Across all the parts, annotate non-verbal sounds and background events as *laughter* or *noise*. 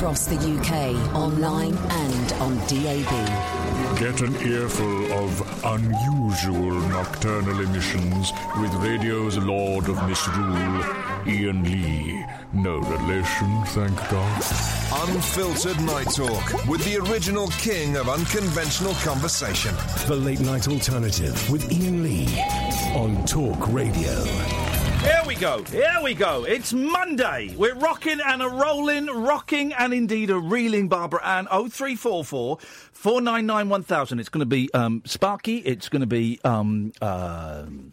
across the UK, online and on DAB. Get an earful of unusual nocturnal emissions with radio's Lord of Misrule, Iain Lee. No relation, thank God. Unfiltered Night Talk with the original king of unconventional conversation. The Late Night Alternative with Iain Lee on Talk Radio. Here we go. Here we go. It's Monday. We're rocking and a rolling, rocking and indeed a reeling Barbara Ann 0344 499 1000. It's going to be um, Sparky. It's going to be. Um, um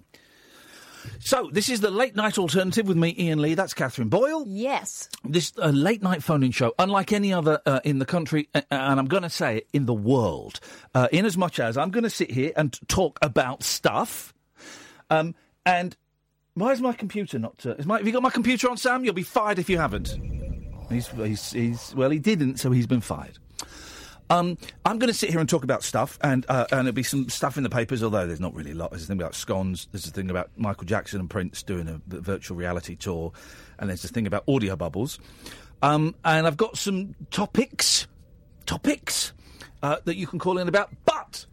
so, this is the late night alternative with me, Iain Lee. That's Catherine Boyle. Yes. This uh, late night phone in show, unlike any other uh, in the country, uh, and I'm going to say it, in the world, uh, in as much as I'm going to sit here and talk about stuff. Um, and why is my computer not? Uh, my, have you got my computer on, Sam? You'll be fired if you haven't. He's, he's, he's well, he didn't, so he's been fired. Um, I'm going to sit here and talk about stuff, and uh, and there'll be some stuff in the papers. Although there's not really a lot. There's a thing about scones. There's a thing about Michael Jackson and Prince doing a, a virtual reality tour, and there's a thing about audio bubbles. Um, and I've got some topics, topics uh, that you can call in about. But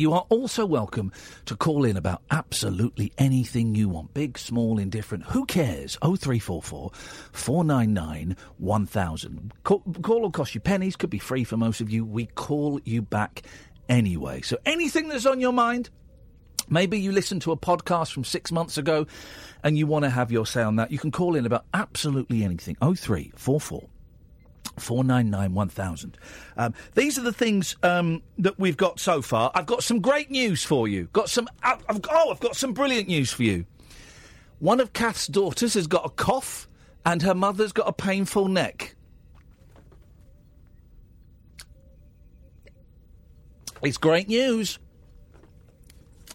you are also welcome to call in about absolutely anything you want, big, small, indifferent. Who cares? 0344 499 1000. Call, will cost you pennies, could be free for most of you. We call you back anyway. So anything that's on your mind, Maybe you listened to a podcast from six months ago and you want to have your say on that. You can call in about absolutely anything. 0344 499 1000. Um, these are the things um, that we've got so far. I've got some great news for you. Got some. I've, I've, oh, I've got some brilliant news for you. One of Kath's daughters has got a cough, and her mother's got a painful neck. It's great news.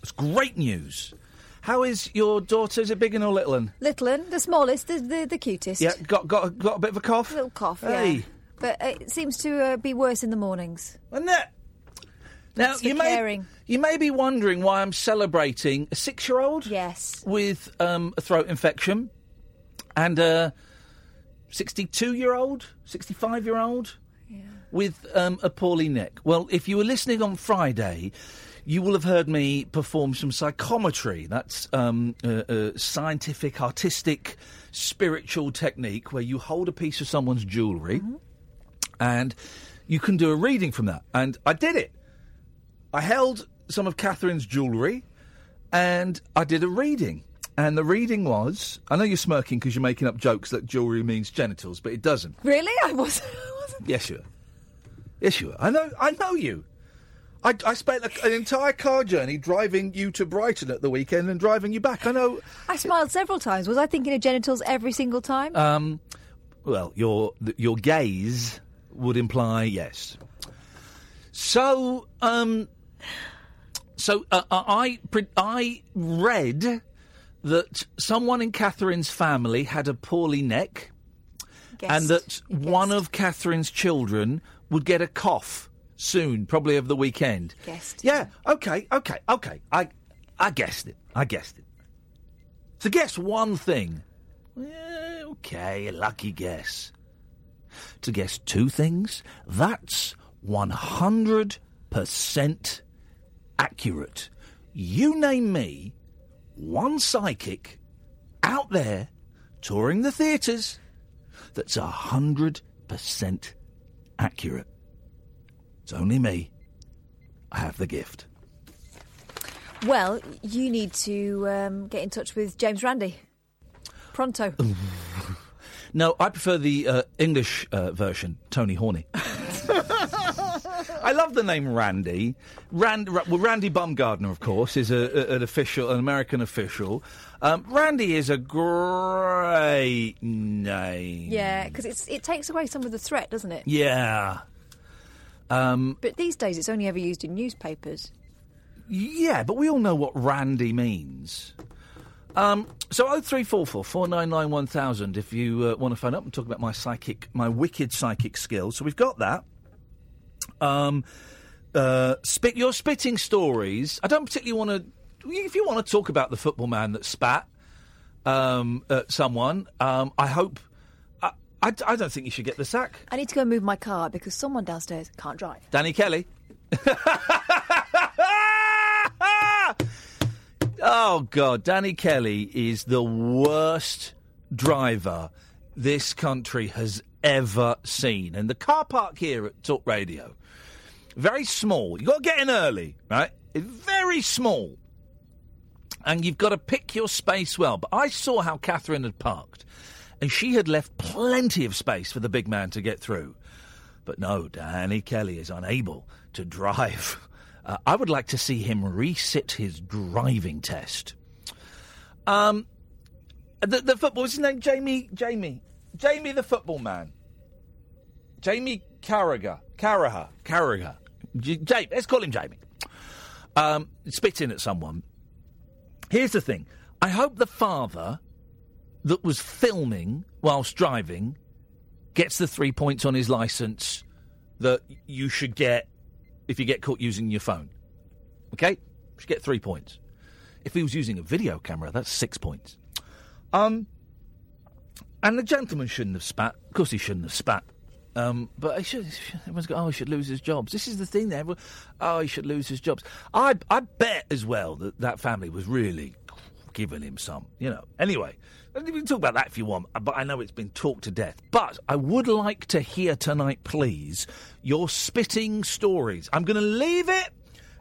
It's great news. How is your daughter? Is it big and or little one? Little one, the smallest, the, the, the cutest. Yeah, got got got a bit of a cough. A little cough. Hey. Yeah. But it seems to uh, be worse in the mornings. Isn't it? Now you may caring. you may be wondering why I'm celebrating a six-year-old. Yes. With um, a throat infection, and a sixty-two-year-old, sixty-five-year-old with um, a poorly neck. Well, if you were listening on Friday. You will have heard me perform some psychometry. That's um, a, a scientific, artistic, spiritual technique where you hold a piece of someone's jewellery and you can do a reading from that. And I did it. I held some of Catherine's jewellery and I did a reading. And the reading was I know you're smirking because you're making up jokes that jewellery means genitals, but it doesn't. Really? I wasn't. *laughs* I wasn't. Yes, you are. Yes, you are. I know, I know you. I, I spent a, an entire car journey driving you to Brighton at the weekend and driving you back. I know. *laughs* I smiled several times. Was I thinking of genitals every single time? Um, well, your your gaze would imply yes. So, um, so uh, I I read that someone in Catherine's family had a poorly neck, and that one of Catherine's children would get a cough soon, probably over the weekend. Guessed. Yeah. Okay. Okay. Okay. I I guessed it. I guessed it. To guess one thing. eh, okay, a lucky guess. To guess two things, that's 100% accurate. You name me one psychic out there touring the theatres that's 100% accurate. It's only me. I have the gift. Well, you need to um, get in touch with James Randi. Pronto. *laughs* No, I prefer the uh, English uh, version, Tony Horny. *laughs* I love the name Randy. Rand, Ra- well, Randy Bumgardner, of course, is a, a- an official, an American official. Um, Randy is a great name. yeah, because it takes away some of the threat, doesn't it? Yeah. Um, But these days, it's only ever used in newspapers. Yeah, but we all know what Randy means. Um, so 0344 499 1000 if you uh, want to phone up and talk about my psychic, my wicked psychic skills. So we've got that. Um, uh, spit your spitting stories. I don't particularly want to. If you want to talk about the football man that spat um, at someone, um, I hope. I don't think you should get the sack. I need to go and move my car because someone downstairs can't drive. Danny Kelly. *laughs* oh, God. Danny Kelly is the worst driver this country has ever seen. And the car park here at Talk Radio, very small. You've got to get in early, right? Very small. And you've got to pick your space well. But I saw how Catherine had parked, and she had left plenty of space for the big man to get through. But no, Danny Kelly is unable to *laughs* drive. Uh, I would like to see him resit his driving test. Um, the, the football, what's his name? Jamie, Jamie, Jamie the football man. Jamie Carragher, Carragher, Carragher. J- Jamie, let's call him Jamie. Um, spitting at someone. Here's the thing. I hope the father that was filming whilst driving gets the three points on his license that you should get if you get caught using your phone. Okay? You should get three points. If he was using a video camera, that's six points. Um, and the gentleman shouldn't have spat. Of course, he shouldn't have spat. Um, but he should, everyone's got, oh, he should lose his jobs. This is the thing there. Oh, he should lose his jobs. I, I bet as well that that family was really giving him some, you know. Anyway, we can talk about that if you want, but I know it's been talked to death. But I would like to hear tonight, please, your spitting stories. I'm going to leave it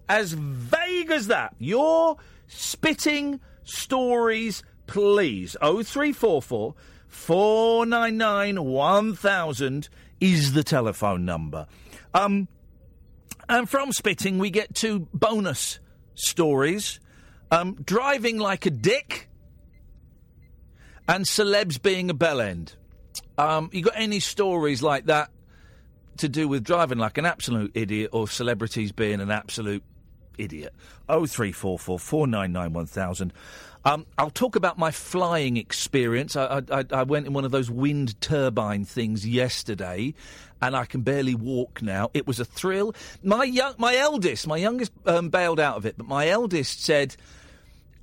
as vague as that. Your spitting stories, please. 0344 499 1000 is the telephone number. Um, and from spitting, we get two bonus stories um, driving like a dick and celebs being a bell end. Um, you got any stories like that to do with driving like an absolute idiot or celebrities being an absolute idiot? 0344 499 1000. Um, I'll talk about my flying experience. I, I, I went in one of those wind turbine things yesterday, and I can barely walk now. It was a thrill. My young, my eldest, my youngest, um, bailed out of it, but my eldest said,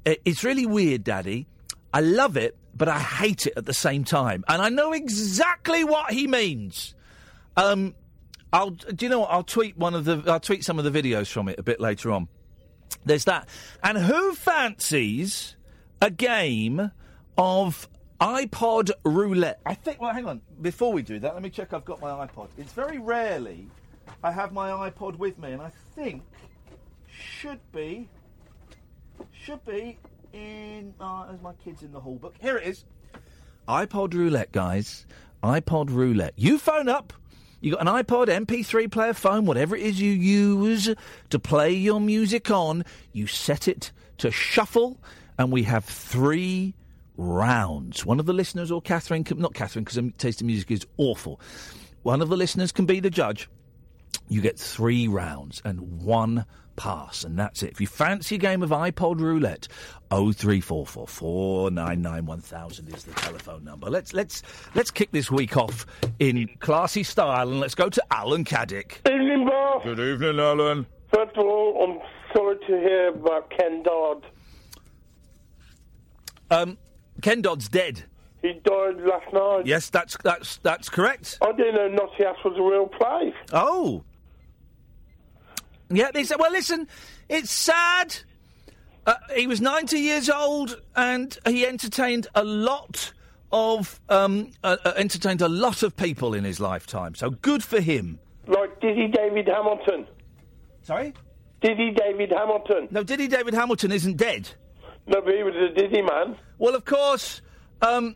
"It's really weird, Daddy. I love it, but I hate it at the same time." And I know exactly what he means. Um, I'll, do you know what? I'll tweet one of the, I'll tweet some of the videos from it a bit later on. There's that. And who fancies a game of iPod roulette? I think, well, hang on. Before we do that, let me check I've got my iPod. It's very rarely I have my iPod with me, and I think should be, should be in, uh, as my kids in the hall book. Here it is. iPod roulette, guys. iPod roulette. You phone up. You got an iPod, MP3 player, phone, whatever it is you use to play your music on. You set it to shuffle, and we have three rounds. One of the listeners, or Catherine, can, not Catherine, because taste in music is awful. One of the listeners can be the judge. You get three rounds and one pass, and that's it. If you fancy a game of iPod roulette, 0344 499 1000 is the telephone number. Let's let's let's kick this week off in classy style, and let's go to Alan Caddick. Evening, boss. Good evening, Alan. First of all, I'm sorry to hear about Ken Dodd. Um, Ken Dodd's dead. He died last night. Yes, that's that's that's correct. I didn't know Nottingham was a real place. Oh. Yeah, they said, well, listen, it's sad. Uh, he was 90 years old and he entertained a lot of um, uh, uh, entertained a lot of people in his lifetime. So good for him. Like Dizzy David Hamilton. Sorry? Dizzy David Hamilton. No, Diddy David Hamilton isn't dead. No, but he was a dizzy man. Well, of course, um,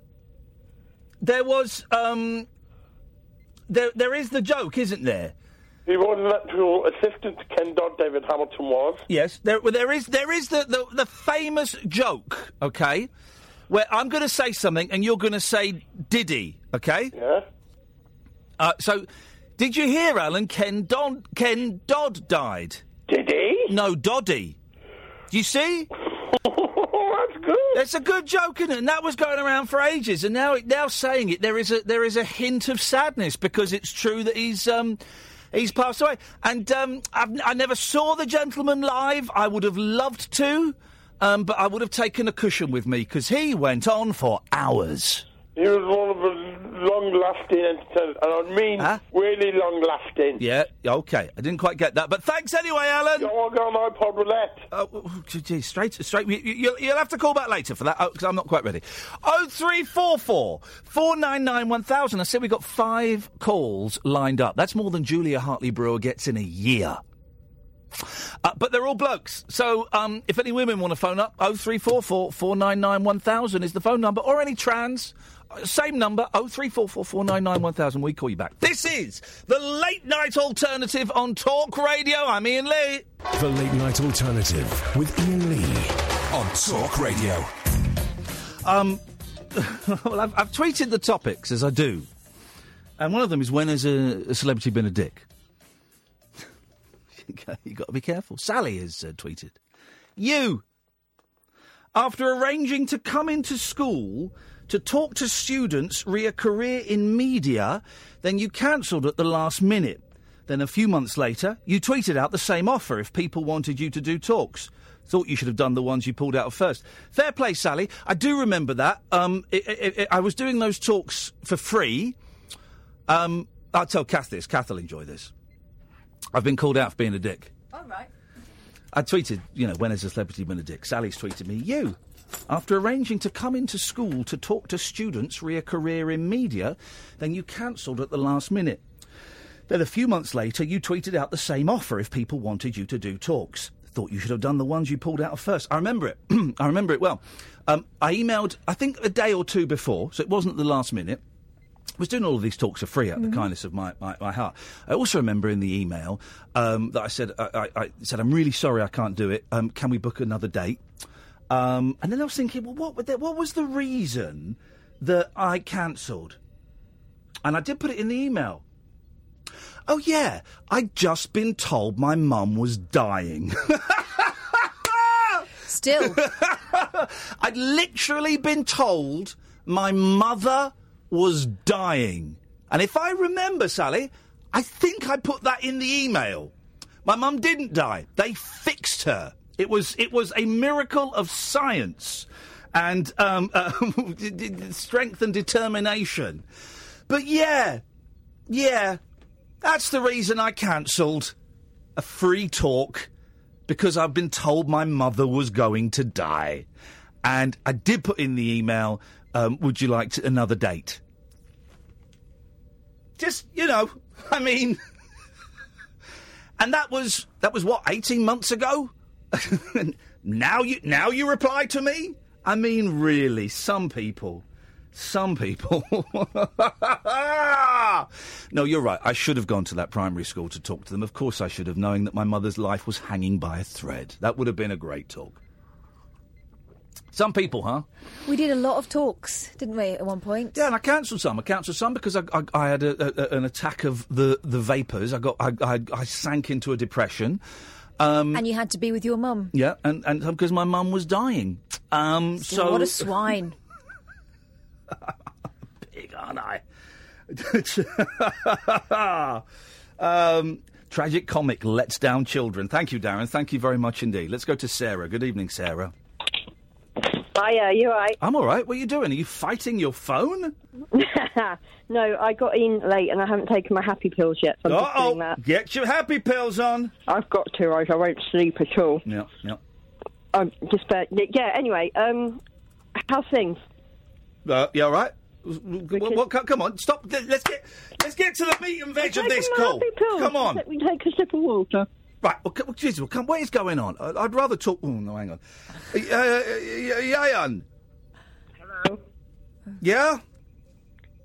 there was um, there there is the joke, isn't there? He was an actual assistant to Ken Dodd, David Hamilton was. Yes, there well, there is there is the, the the famous joke, okay, where I'm going to say something and you're going to say Diddy, okay? Yeah. Uh, so, did you hear, Alan? Ken Dodd Ken Dodd died. Did he? No, Doddy. Do you see? *laughs* That's good. It's a good joke, isn't it? And that was going around for ages, and now now saying it, there is a there is a hint of sadness because it's true that he's um he's passed away. And um, I never saw the gentleman live. I would have loved to, um, but I would have taken a cushion with me because he went on for hours. He was one of the long-lasting entertainers, and I mean Huh? really long-lasting. Yeah, okay. I didn't quite get that, but thanks anyway, Alan. Go on, go on iPod roulette. Oh, oh, gee, straight, straight. You, you, you'll have to call back later for that because I'm not quite ready. Oh three four four four nine nine one thousand. I said we got five calls lined up. That's more than Julia Hartley Brewer gets in a year. Uh, but they're all blokes. So um, if any women want to phone up, oh three four four four nine nine one thousand is the phone number, or any trans. Same number, oh three four four four nine nine one thousand. We call you back. This is the late night alternative on Talk Radio. I'm Iain Lee. The Late Night Alternative with Iain Lee. On Talk Radio. Um, *laughs* well, I've, I've tweeted the topics as I do, and one of them is when has a, a celebrity been a dick? You've got to be careful. Sally has uh, tweeted, "You, after arranging to come into school to talk to students re a career in media, then you cancelled at the last minute. Then a few months later, you tweeted out the same offer if people wanted you to do talks." Thought you should have done the ones you pulled out first. Fair play, Sally. I do remember that. Um, it, it, it, I was doing those talks for free. Um, I'll tell Kath this. Kath will enjoy this. I've been called out for being a dick. All right. I tweeted, you know, when has a celebrity been a dick? Sally's tweeted me, you. After arranging to come into school to talk to students re a career in media, then you cancelled at the last minute. Then a few months later, you tweeted out the same offer if people wanted you to do talks. Thought you should have done the ones you pulled out of first. I remember it. *clears throat* I remember it well. Um, I emailed, I think, a day or two before, so it wasn't at the last minute. I was doing all of these talks for free out of the kindness of my, my, my heart. I also remember in the email um, that I said, I, I, I said, I'm really sorry I can't do it. Um, can we book another date? Um, and then I was thinking, well, what, that- what was the reason that I cancelled? And I did put it in the email. Oh, yeah, I'd just been told my mum was dying. *laughs* Still, *laughs* I'd literally been told my mother was dying. And if I remember, Sally, I think I put that in the email. My mum didn't die. They fixed her. It was it was a miracle of science and um, *laughs* uh, strength and determination. But yeah, yeah, that's the reason I cancelled a free talk because I've been told my mother was going to die. And I did put in the email, um, would you like to, another date? Just, you know, *laughs* I mean. *laughs* and that was, that was what, 18 months ago? *laughs* now you, now you reply to me? I mean, really, some people. Some people. *laughs* no, you're right. I should have gone to that primary school to talk to them. Of course, I should have, knowing that my mother's life was hanging by a thread. That would have been a great talk. Some people, huh? we did a lot of talks, didn't we, at one point? Yeah, and I cancelled some. I cancelled some because I, I, I had a, a, an attack of the, the vapours. I got I, I, I sank into a depression. Um, And you had to be with your mum. yeah, and, and because my mum was dying. Um, so what a swine. *laughs* big, aren't I? *laughs* um, tragic comic lets down children. Thank you, Darren. Thank you very much indeed. Let's go to Sarah. Good evening, Sarah. Hiya, you alright? I'm all right. What are you doing? Are you fighting your phone? *laughs* no, I got in late and I haven't taken my happy pills yet, so I'm just doing Uh-oh. that. Get your happy pills on. I've got to, else I won't sleep at all. Yeah, yeah. I'm just, uh, yeah. Anyway, um, how's things? Uh, you right? What, what, co- come on, stop. Let's get let's get to the meat and veg of this call. happy pills. Come on. Let me take a sip of water. Right, well, come, Jesus, well, come, what is going on? I- I'd rather talk. Oh, no, hang on. Uh, uh, uh, Yian. Hello. Yeah?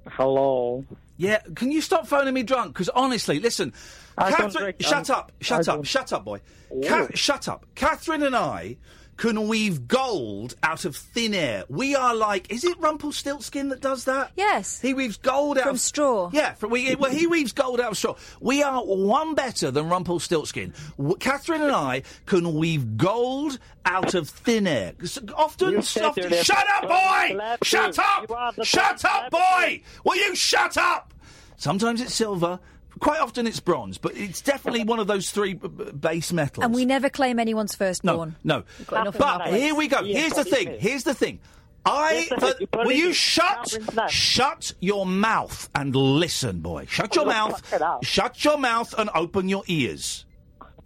Hello. Yeah, can you stop phoning me drunk? Because honestly, listen, I don't Catherine, drink, shut um, up, shut I up, don't- shut up, boy. Ca- shut up. Catherine and I can weave gold out of thin air. We are like, is it Rumpelstiltskin that does that? Yes. He weaves gold out From of straw. Yeah, from, we, well, he weaves gold out of straw. We are one better than Rumpelstiltskin. W- Catherine and I can weave gold out of thin air. Often, often shut up, boy! Shut up! Shut up, boy! Will you shut up? Sometimes it's silver. Quite often it's bronze, but it's definitely one of those three b- b- base metals. And we never claim anyone's no, firstborn. no. got enough But here we go. Yeah, Here's the but- thing. Here's the thing. I. Yes, uh, but will you shut Can't bring that. shut your mouth and listen, boy? Shut your mouth. fuck it up. Shut your mouth and open your ears.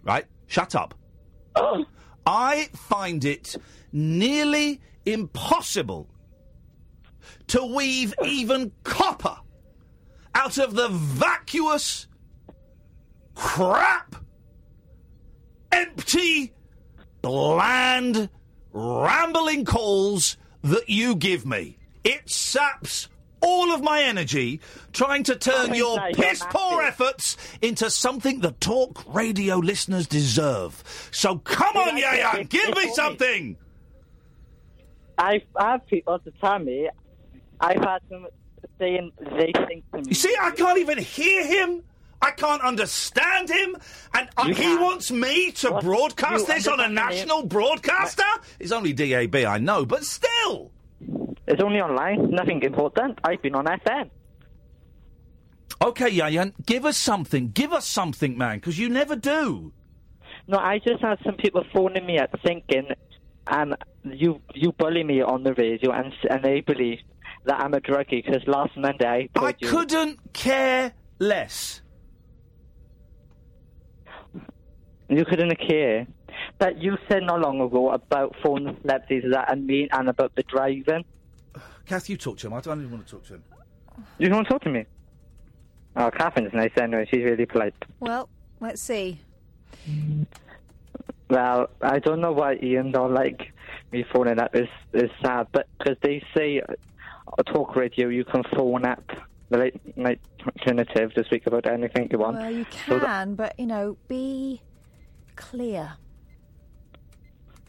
Right? Shut up. *coughs* I find it nearly impossible to weave even copper out of the vacuous, crap, empty, bland, rambling calls that you give me. It saps all of my energy trying to turn your piss poor efforts into something the talk radio listeners deserve. So come on, I Yaya, give me something. I I have people to tell me. Eh? I've had them saying they think to me. You see, I can't even hear him. I can't understand him, and uh, he wants me to What? broadcast You this on a understand me? national broadcaster. It's only DAB, I know, but still. It's only online. Nothing important. I've been on FM. Okay, Yian, give us something. Give us something, man, because you never do. No, I just had some people phoning me up thinking, um, you you bully me on the radio, and and they believe that I'm a druggie because last Monday I you. couldn't care less. You couldn't care. But you said not long ago about phone celebrities that and me and about the driving. Kath, you talk to him. I don't even want to talk to him. You don't want to talk to me? Oh, Catherine's nice anyway. She's really polite. Well, let's see. Well, I don't know why Iain don't like me phoning up. Is is sad, but because they say uh, talk radio, you can phone up the late night alternative to speak about anything you want. Well, you So that- can, but you know, be clear.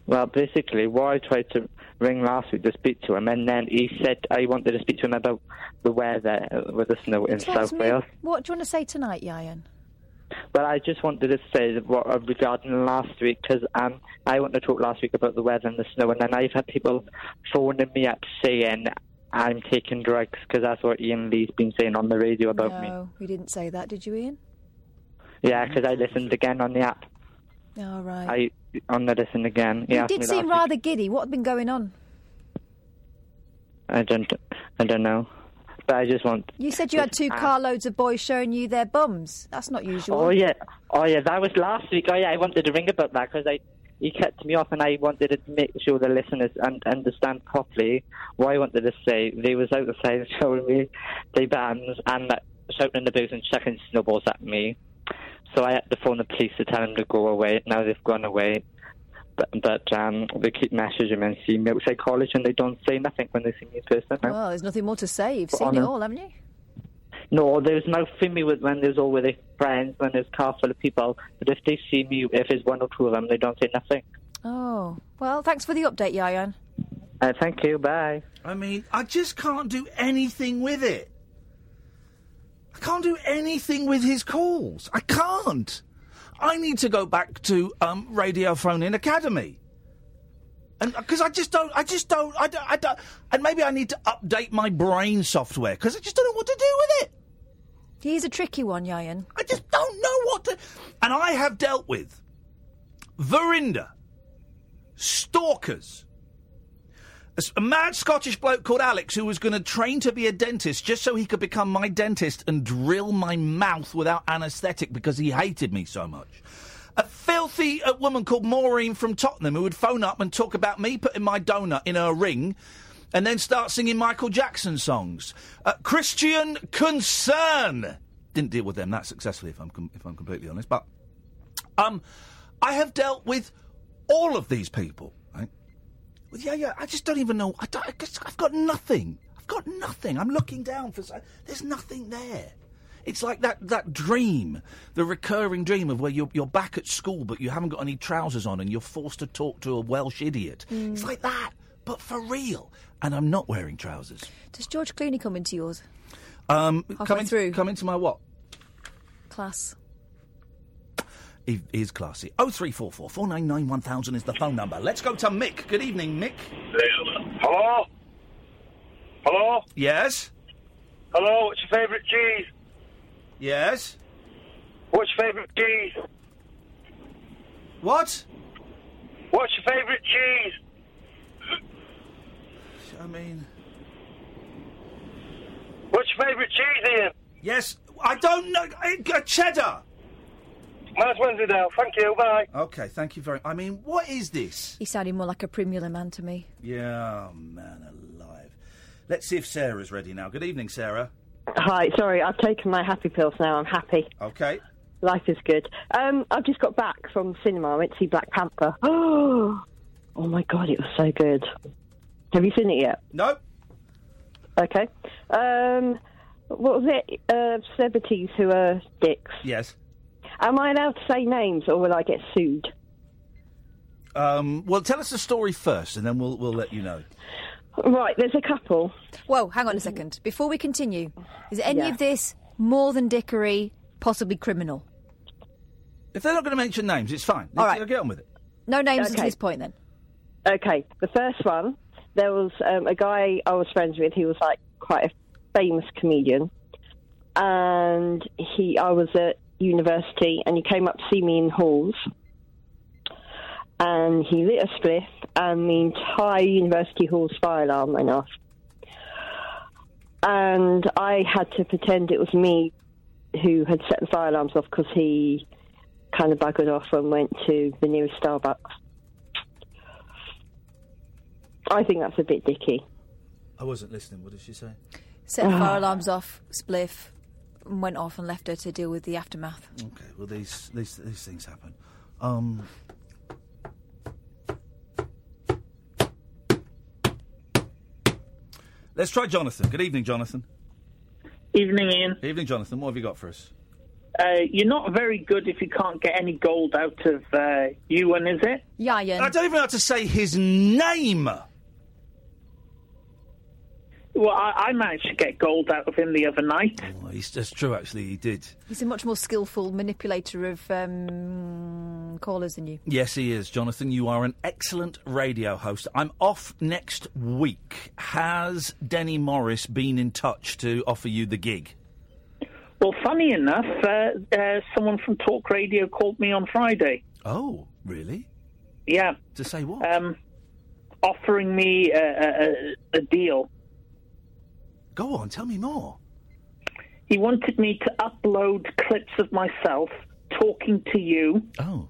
well, basically, why I tried to ring last week to speak to him, and then he said I wanted to speak to him about the weather uh, with the snow in South me. Wales. What do you want to say tonight, Yian? Well, I just wanted to say what, uh, regarding last week, because um, I wanted to talk last week about the weather and the snow, and then I've had people phoning me up saying I'm taking drugs because that's what Iain Lee's been saying on the radio about me. no, we didn't say that, did you, Iain? Yeah, because I listened again on the app. All right. I on the listen again. He you did seem last week. rather giddy. What had been going on? I don't, I don't know, but I just want. You said you had two carloads of boys showing you their bums. That's not usual. Oh yeah, oh yeah, that was last week. Oh yeah, I wanted to ring about that because I he cut me off and I wanted to make sure the listeners un- understand properly what I wanted to say. They was outside *laughs* showing me their bands and uh, shouting in the booth and chucking snowballs at me. So I had to phone the police to tell them to go away. Now they've gone away. But, but um, they keep messaging me and see me outside college and they don't say nothing when they see me in person. Well, there's nothing more to say. You've But seen it all, haven't you? No, there's no for me with when there's all with their friends, when there's a car full of people. But if they see me, if there's one or two of them, they don't say nothing. Oh, well, thanks for the update, Yian. Uh, thank you. Bye. I mean, I just can't do anything with it. I can't do anything with his calls. I can't. I need to go back to um, Radio Phone In Academy. And uh, because I just don't, I just don't, I don't, I don't, and maybe I need to update my brain software because I just don't know what to do with it. He's a tricky one, Yian. I just don't know what to. And I have dealt with Verinda, stalkers, a mad Scottish bloke called Alex who was going to train to be a dentist just so he could become my dentist and drill my mouth without anaesthetic because he hated me so much. A filthy uh, woman called Maureen from Tottenham who would phone up and talk about me putting my donut in her ring and then start singing Michael Jackson songs. Uh, Christian Concern. Didn't deal with them that successfully, if I'm, com- if I'm completely honest. But um, I have dealt with all of these people, yeah, yeah. I just don't even know. I I've got nothing. I've got nothing. I'm looking down for. There's nothing there. It's like that, that dream, the recurring dream of where you're, you're back at school but you haven't got any trousers on and you're forced to talk to a Welsh idiot. It's like that, but for real. And I'm not wearing trousers. Does George Clooney come into yours? Um, come, in- through. come into my what? Class. He is classy. Oh three four four four nine nine one thousand is the phone number. Let's go to Mick. Good evening, Mick. Hello? Hello? Yes. Hello, what's your favourite cheese? Yes. What's your favourite cheese? What? What's your favourite cheese? I mean. What's your favourite cheese, Iain? Yes, I don't know. uh, cheddar. Mine's Wensleydale. Thank you. Bye. Okay, thank you very. I mean, what is this? He sounded more like a Primula man to me. Yeah, oh, man alive. Let's see if Sarah's ready now. Good evening, Sarah. Hi, sorry, I've taken my happy pills now. I'm happy. Okay. Life is good. Um, I've just got back from the cinema. I went to see Black Panther. Oh, *gasps* oh my god, it was so good. Have you seen it yet? No. Okay. Um, what was it? Uh, celebrities who are dicks. Yes. Am I allowed to say names, or will I get sued? Um, well, tell us the story first, and then we'll we'll let you know. Right, there's a couple. Whoa, hang on a second. Before we continue, is any Yeah. of this more than dickery, possibly criminal? If they're not going to mention names, it's fine. All right. Get on with it. No names Okay. at this point, then. Okay, the first one, there was um, a guy I was friends with. He was like quite a famous comedian, and he I was at university, and he came up to see me in halls, and he lit a spliff, and the entire university hall's fire alarm went off, and I had to pretend it was me who had set the fire alarms off because he kind of buggered off and went to the nearest Starbucks. I think that's a bit dicky. I wasn't listening. What did she say? Set the fire alarms off, spliff, and went off and left her to deal with the aftermath. Okay. Well, these these these things happen. Um. Let's try Jonathan. Good evening, Jonathan. Evening, Iain. Evening, Jonathan. What have you got for us? Uh, you're not very good if you can't get any gold out of uh, Ewan, is it? Yian. I don't even know how to say his name. Well, I, I managed to get gold out of him the other night. Oh, he's, that's true, actually. He did. He's a much more skillful manipulator of um, callers than you. Yes, he is. Jonathan, you are an excellent radio host. I'm off next week. Has Denny Morris been in touch to offer you the gig? Well, funny enough, uh, uh, someone from Talk Radio called me on Friday. Oh, really? Yeah. To say what? Um, offering me a, a, a- a deal. Go on, tell me more. He wanted me to upload clips of myself talking to you. Oh.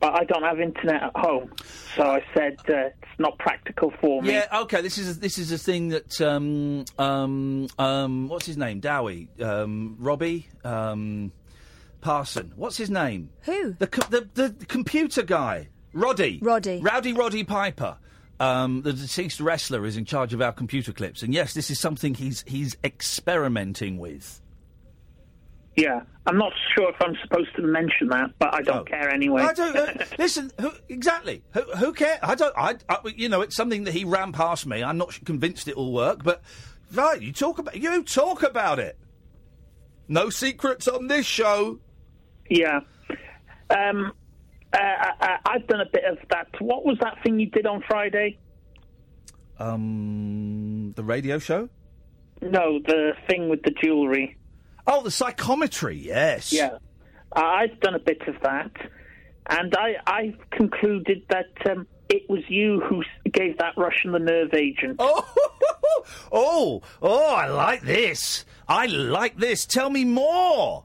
But I don't have internet at home, so I said uh, it's not practical for me. Yeah, okay. This is this is a thing that um um um what's his name? Dowie, um Robbie, um Parson. What's his name? Who? The co- the the computer guy, Roddy. Roddy. Rowdy Roddy Piper. Um, the deceased wrestler is in charge of our computer clips, and yes, this is something he's he's experimenting with. Yeah, I'm not sure if I'm supposed to mention that, but I don't care anyway. I don't uh, *laughs* listen. Who, exactly. Who, who cares? I don't. I, I. You know, it's something that he ran past me. I'm not convinced it will work, but right, you talk about you talk about it. No secrets on this show. Yeah. Um, uh, I, I've done a bit of that. What was that thing you did on Friday? Um, the radio show. No, the thing with the jewellery. Oh, the psychometry. Yes. Yeah, I- I've done a bit of that, and I I concluded that um, it was you who gave that Russian the nerve agent. Oh, *laughs* oh, oh! I like this. I like this. Tell me more.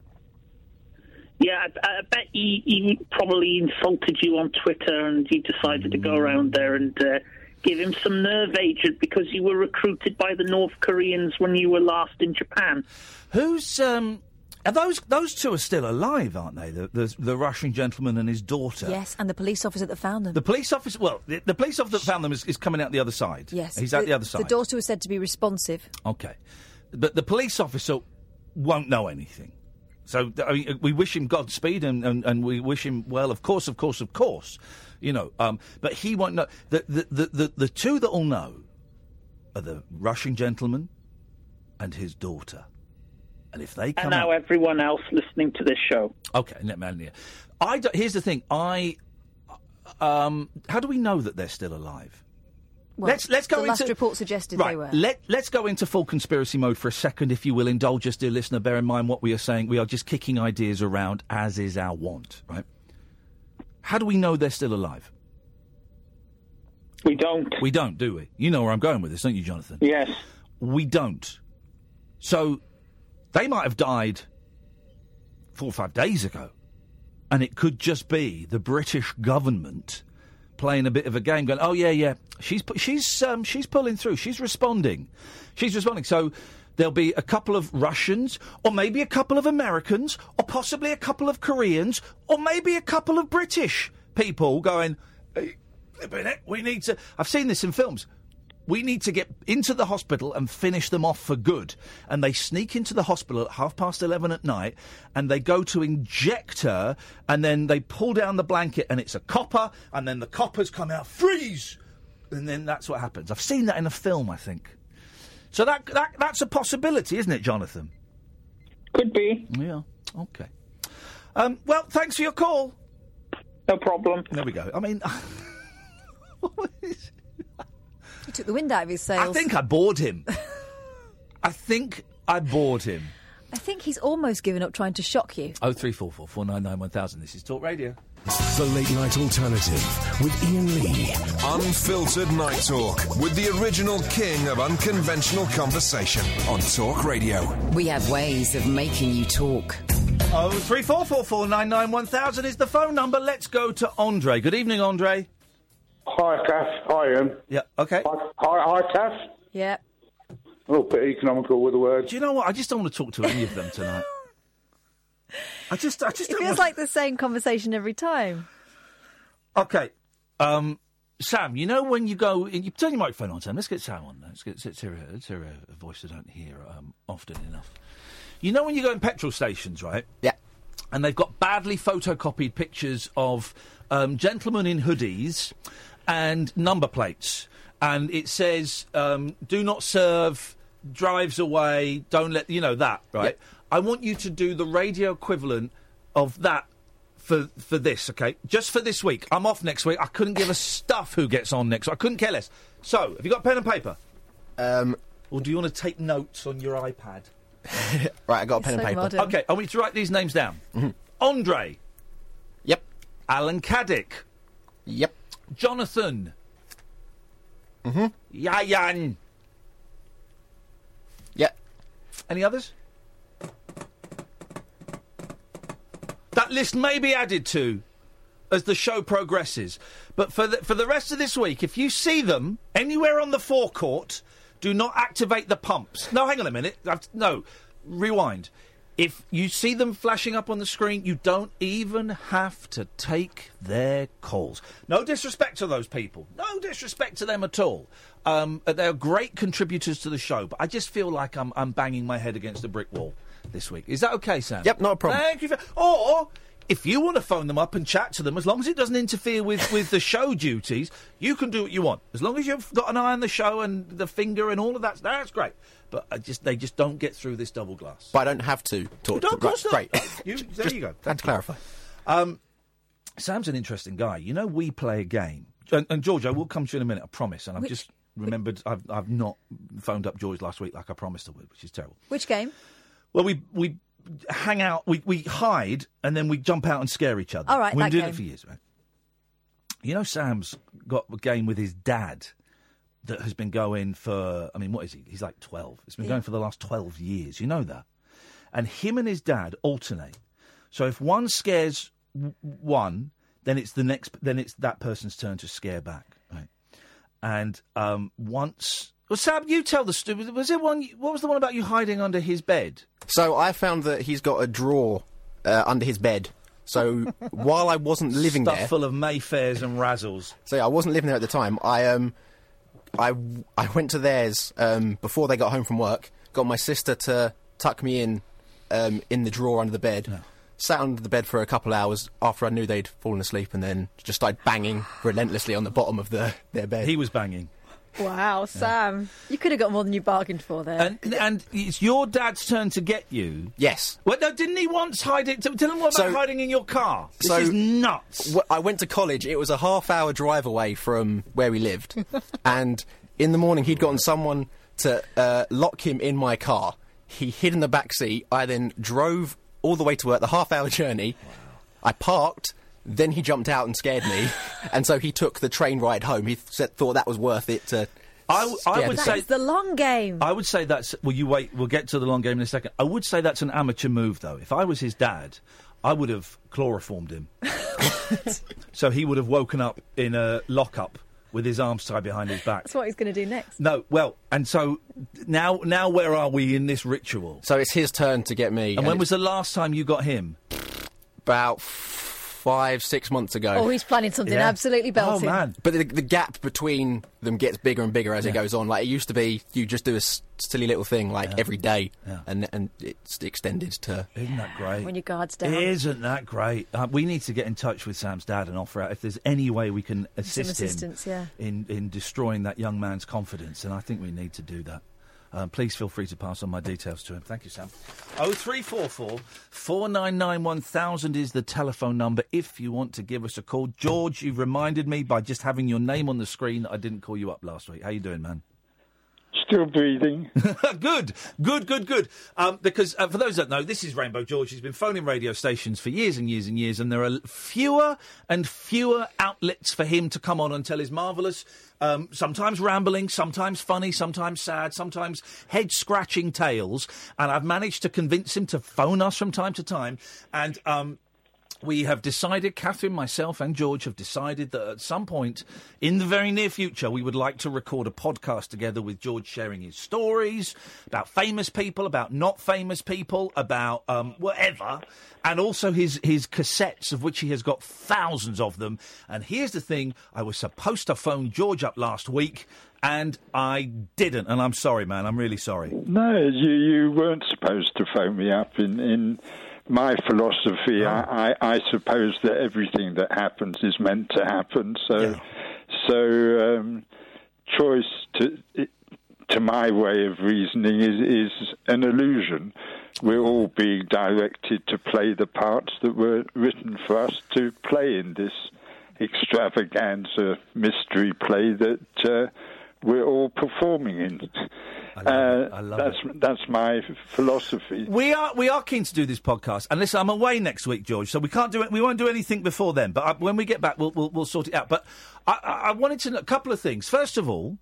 Yeah, I, I bet he, he probably insulted you on Twitter, and you decided to go around there and uh, give him some nerve agent because you were recruited by the North Koreans when you were last in Japan. Who's um? Are those those two are still alive, aren't they? The the, the Russian gentleman and his daughter. Yes, and the police officer that found them. The police officer. Well, the, the police officer that found them is, is coming out the other side. yes. he's out the other side. The daughter was said to be responsive. Okay, but the police officer won't know anything. So I mean, we wish him Godspeed and, and, and we wish him well. Of course, of course, of course. You know, um, but he won't know. The the, the, the the two that will know are the Russian gentleman and his daughter. And if they come And now out, everyone else listening to this show. okay, let me. I here's the thing. I um, how do we know that they're still alive? Well, let's let's go the last into report suggested right. they were. Let let's go into full conspiracy mode for a second, if you will. Indulge us, dear listener. Bear in mind what we are saying. We are just kicking ideas around, as is our wont. Right? How do we know they're still alive? We don't. We don't, do we? You know where I'm going with this, don't you, Jonathan? Yes. We don't. So they might have died four or five days ago, and it could just be the British government playing a bit of a game, going, "Oh yeah, yeah, she's she's um, she's pulling through, she's responding, she's responding." So. There'll be a couple of Russians, or maybe a couple of Americans, or possibly a couple of Koreans, or maybe a couple of British people going, "Hey, we need to. I've seen this in films. We need to get into the hospital and finish them off for good. And they sneak into the hospital at half past 11 at night and they go to inject her and then they pull down the blanket and it's a copper and then the coppers come out, freeze! And then that's what happens. I've seen that in a film, I think. So that, that that's a possibility, isn't it, Jonathan? Could be. Yeah, okay. Um, well, thanks for your call. No problem. There we go. I mean, *laughs* He took the wind out of his sails. I think I bored him. *laughs* I think I bored him. I think he's almost given up trying to shock you. Oh three four four four nine nine one thousand. This is Talk Radio. The Late Night Alternative with Iain Lee. Unfiltered Night Talk with the original king of unconventional conversation on Talk Radio. We have ways of making you talk. Oh three four four four nine nine one thousand is the phone number. Let's go to Andre. Good evening, Andre. Hi, Kath. Hi, Iain. Yeah. Okay. Hi, hi, hi Kath. Yeah. A little bit economical with the words. Do you know what? I just don't want to talk to any of them tonight. I just, I just It feels want. like the same conversation every time. Okay. Um, Sam, you know when you go, you turn your microphone on, Sam. Let's get Sam on. Let's get let's hear, a- let's hear a, a voice I don't hear um, often enough. You know when you go in petrol stations, right? Yeah. And they've got badly photocopied pictures of um, gentlemen in hoodies and number plates, and it says um, "Do not serve." Drives away. Don't let you know that, right? I want you to do the radio equivalent of that for for this, okay? Just for this week. I'm off next week. I couldn't give a *laughs* stuff who gets on next. I couldn't care less. So, have you got pen and paper? Um, or do you want to take notes on your iPad? *laughs* right, I got a pen and paper. Okay, I want you to write these names down. Andre. Yep. Alan Caddick. Yep. Jonathan. Mm-hmm. Yian. Yeah. Any others? That list may be added to as the show progresses. But for the, for the rest of this week, if you see them anywhere on the forecourt, do not activate the pumps. No, hang on a minute. I've, no, rewind. If you see them flashing up on the screen, you don't even have to take their calls. No disrespect to those people. No disrespect to them at all. Um, they're great contributors to the show, but I just feel like I'm, I'm banging my head against a brick wall this week. Is that okay, Sam? Yep, not a problem. Thank you. For, or if you want to phone them up and chat to them, as long as it doesn't interfere with, with the show *laughs* duties, you can do what you want. As long as you've got an eye on the show and the finger and all of that, that's great. But I just they just don't get through this double glass. But I don't have to talk No, to of course right, not. Great. *laughs* You- there Just you go. Had to clarify. Um, Sam's an interesting guy. You know, we play a game, and, and George, I will come to you in a minute. I promise. And I've Which- just remembered I've I've not phoned up George last week like I promised I would, which is terrible. Which game? Well, we we hang out, we we hide, and then we jump out and scare each other. All right, we've that been doing game. it for years, right? You know, Sam's got a game with his dad that has been going for. I mean, what is he? He's like twelve. It's been Yeah. going for the last twelve years. You know that, and him and his dad alternate. So if one scares w- one, then it's the next. Then it's that person's turn to scare back, right? And um, once, well, Sam, you tell the story. Was it one? What was the one about you hiding under his bed? So I found that he's got a drawer uh, under his bed. So *laughs* while I wasn't living Stuff there, full of Mayfairs and Razzles. so yeah, I wasn't living there at the time. I um, I I went to theirs um before they got home from work. Got my sister to tuck me in, um, in the drawer under the bed. Sat under the bed for a couple hours after I knew they'd fallen asleep, and then just started banging relentlessly on the bottom of the their bed. He was banging. Wow, Sam. You could have got more than you bargained for there. And and it's your dad's turn to get you. Yes. Well, no, didn't he once hide it? Tell him what about So- hiding in your car. This so is nuts. Wh- I went to college. It was a half-hour drive away from where we lived, *laughs* and in the morning he'd gotten someone to uh, lock him in my car. He hid in the back seat. I then drove all the way to work, the half-hour *laughs* journey. I parked, Then he jumped out and scared me, *laughs* and so he took the train ride home. He said, thought that was worth it to. I, w- I scare would say the long game. I would say that's. Well, you wait. We'll get to the long game in a second. I would say that's an amateur move, though. If I was his dad, I would have chloroformed him. *laughs* so he would have woken up in a lockup with his arms tied behind his back. That's what he's going to do next. No, well, and so now, now where are we in this ritual? So it's his turn to get me. And when it's was the last time you got him? about five, six months ago. Oh, he's planning something Yeah. absolutely belting. But the, the gap between them gets bigger and bigger as it goes on. Like it used to be, you just do a s- silly little thing like every day, and and it's extended to. Isn't that great? When your guard's down. Isn't that great? Uh, we need to get in touch with Sam's dad and offer out if there's any way we can assist him yeah. in, in destroying that young man's confidence, and I think we need to do that. Um, please feel free to pass on my details to him. Thank you, Sam. Oh three four four four nine nine one thousand is the telephone number if you want to give us a call. George, you've reminded me by just having your name on the screen I didn't call you up last week. How you doing, man? Still breathing. *laughs* good, good, good, good. Um, because uh, for those that know, this is Rainbow George. He's been phoning radio stations for years and years and years, and there are fewer and fewer outlets for him to come on and tell his marvellous, um, sometimes rambling, sometimes funny, sometimes sad, sometimes head scratching tales. And I've managed to convince him to phone us from time to time. And um, we have decided, Catherine, myself, and George have decided that at some point in the very near future, we would like to record a podcast together with George sharing his stories about famous people, about not famous people, about um, whatever, and also his, his cassettes, of which he has got thousands of them. And here's the thing I was supposed to phone George up last week. And I didn't, and I'm sorry, man. I'm really sorry. No, you you weren't supposed to phone me up. In in my philosophy, I, I, I suppose that everything that happens is meant to happen. So so um, choice to to my way of reasoning is is an illusion. We're all being directed to play the parts that were written for us to play in this extravaganza mystery play that uh, we're all performing in. I love, Uh, that's that's my philosophy. We are we are keen to do this podcast, and listen, I'm away next week, George, so we can't do it. We won't do anything before then. But uh, when we get back, we'll, we'll we'll sort it out. But I, I, I wanted to know a couple of things. First of all,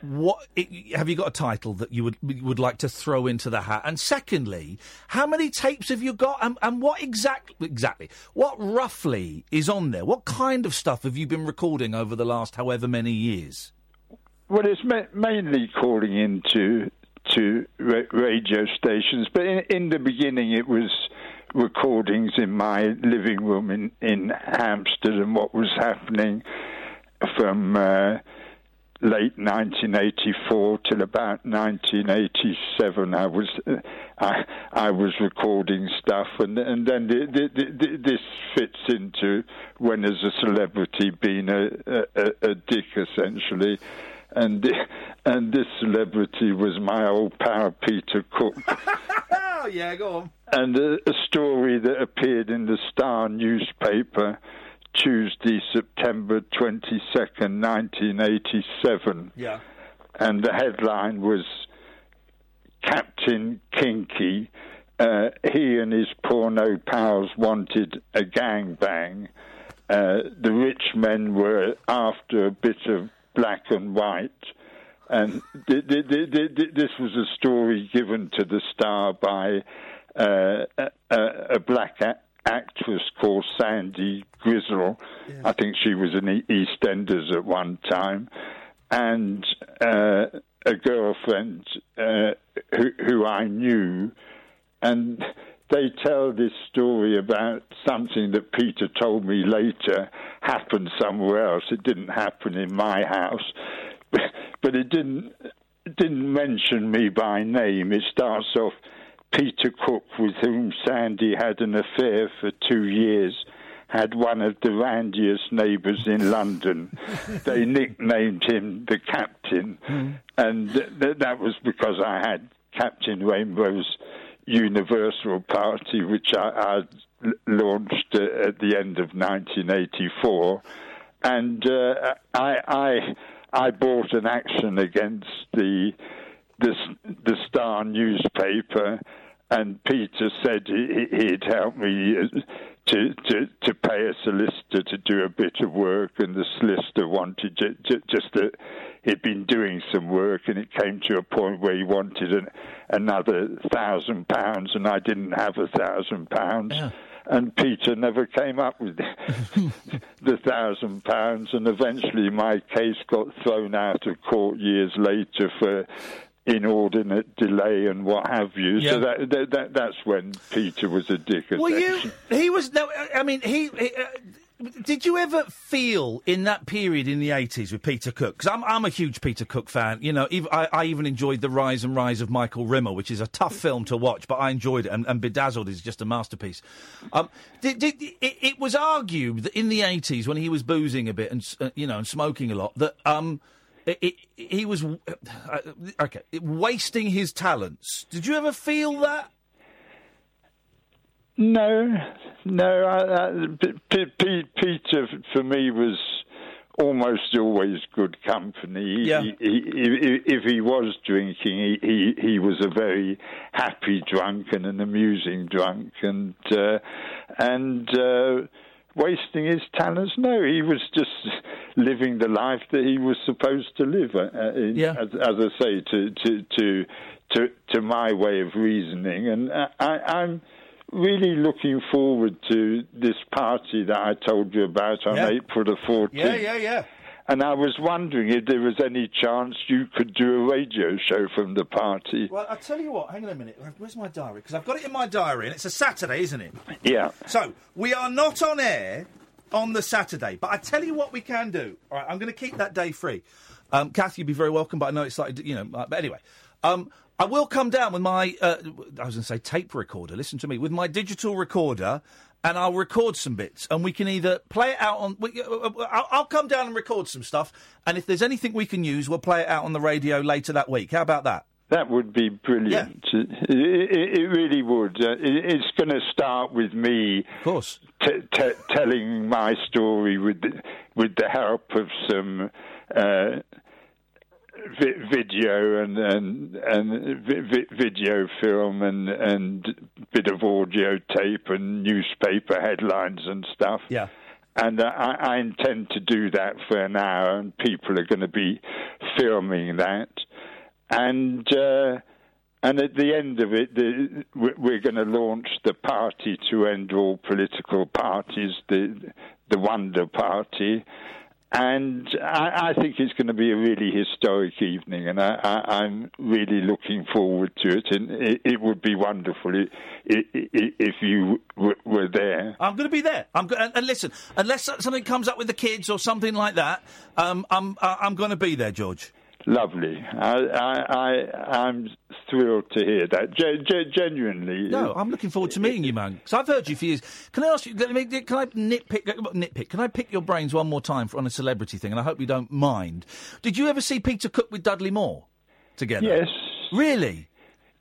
what it, have you got a title that you would would like to throw into the hat? And secondly, how many tapes have you got? And, and what exactly exactly what roughly is on there? What kind of stuff have you been recording over the last however many years? Well, it's ma- mainly calling into to ra- radio stations, but in, in the beginning it was recordings in my living room in, in Hampstead and what was happening from uh, late 1984 till about 1987. I was uh, I, I was recording stuff, and and then the, the, the, this fits into when as a celebrity being a, a, a dick essentially and *laughs* and this celebrity was my old pal Peter Cook. *laughs* oh yeah, go on. And a, a, story that appeared in the Star newspaper Tuesday, September twenty second, nineteen eighty seven. Yeah. And the headline was Captain Kinky. Uh, he and his porno pals wanted a gangbang. Uh, the rich men were after a bit of black and white. And th- th- th- this was a story given to the Star by uh, a, a, black a- actress called Sandy Grizzle. Yeah. I think she was in the EastEnders at one time. And uh, a girlfriend uh, who, who I knew. And they tell this story about something that Peter told me later happened somewhere else. It didn't happen in my house, *laughs* but it didn't it didn't mention me by name. It starts off Peter Cook, with whom Sandy had an affair for two years. Had one of the randiest neighbours in London. *laughs* they nicknamed him the Captain, mm. and th- th- that was because I had Captain Rainbow's Universal Party, which I, I launched at the end of 1984, and uh, I, I I bought an action against the the, the Star newspaper, and Peter said he, he'd help me to, to to pay a solicitor to do a bit of work, and the solicitor wanted ju- ju- just that he'd been doing some work, and it came to a point where he wanted an, another thousand pounds, and I didn't have a thousand pounds. And Peter never came up with *laughs* the thousand pounds, and eventually my case got thrown out of court years later for inordinate delay and what have you. Yeah. So that, that, that that's when Peter was a dick. Well, you he was no. I mean, he. he uh, did you ever feel in that period in the eighties with Peter Cook? Because I'm I'm a huge Peter Cook fan. You know, I, I even enjoyed the Rise and Rise of Michael Rimmer, which is a tough film to watch, but I enjoyed it. And, and Bedazzled is just a masterpiece. Um, did, did, it, it was argued that in the eighties when he was boozing a bit and uh, you know and smoking a lot that um. It, it, he was uh, uh, okay, wasting his talents. Did you ever feel that? No, no. I, I, P- P- Peter for me was almost always good company. Yeah. He, he, if he was drinking, he, he he was a very happy drunk and an amusing drunk, and uh, and. Uh, Wasting his talents? No, he was just *laughs* living the life that he was supposed to live. Uh, uh, in- Yeah. as, as I say, to to to to to my way of reasoning, and I, I'm really looking forward to this party that I told you about on Yeah. April the 14th. Yeah, yeah, yeah. And I was wondering if there was any chance you could do a radio show from the party. Well, I'll tell you what, hang on a minute. Where's my diary? Because I've got it in my diary, and it's a Saturday, isn't it? Yeah. So, we are not on air on the Saturday, but I tell you what we can do. All right, I'm going to keep that day free. Um, Kathy, you'd be very welcome, but I know it's like, you know, uh, but anyway. Um, I will come down with my, uh, I was going to say tape recorder, listen to me, with my digital recorder, and I'll record some bits, and we can either play it out on, we, uh, uh, I'll, I'll come down and record some stuff, and if there's anything we can use, we'll play it out on the radio later that week. How about that? That would be brilliant. It, it, it really would. Uh, it, it's going to start with me, of course, t- t- telling my story with the, with the help of some uh, vi- video and and and vi- vi- video film and and bit of audio tape and newspaper headlines and stuff. Yeah. And I, I intend to do that for an hour, and people are going to be filming that and uh, and at the end of it, the, we- we're going to launch the party to end all political parties, the the Wonder Party, and I, I think it's going to be a really historic evening, and I, I'm really looking forward to it. And it, it would be wonderful i i i if you were there. I'm going to be there. I'm go- and, and listen, unless something comes up with the kids or something like that, um, I'm I'm going to be there, George. Lovely. I, I, I, I'm thrilled to hear that. Ge- ge- genuinely. No, I'm looking forward to meeting you, man. Because I've heard you for years. Can I ask you? Can I nitpick? Nitpick? Can I pick your brains one more time for, on a celebrity thing? And I hope you don't mind. Did you ever see Peter Cook with Dudley Moore together? Yes. Really?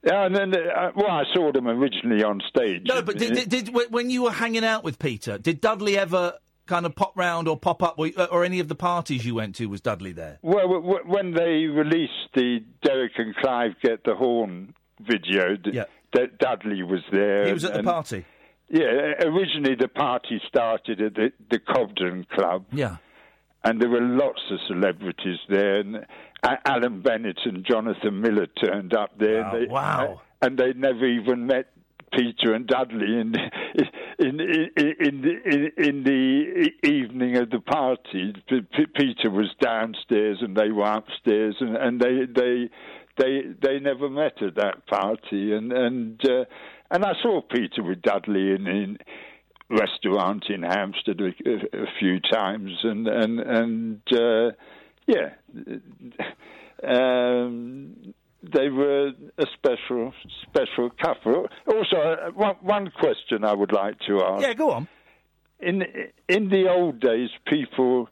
Yeah, and then, uh, well, I saw them originally on stage. No, but did, did, did when you were hanging out with Peter, did Dudley ever kind of pop round or pop up, or, uh, or any of the parties you went to? Was Dudley there? Well, when they released the Derek and Clive Get the Horn video, d- D- Dudley was there. He was at the party. Yeah, originally the party started at the, the Cobden Club. Yeah. And there were lots of celebrities there. And A- Alan Bennett and Jonathan Miller turned up there. Wow, and they, wow. Uh, and they never even met Peter and Dudley in in in in the, in, the evening of the party. Peter was downstairs and they were upstairs, and, and they they they they never met at that party. And and uh, and I saw Peter with Dudley in. in restaurant in Hampstead a, a, a few times, and and and uh, yeah, um, they were a special special couple. Also, uh, one, one question I would like to ask. Yeah, go on. In in the old days, people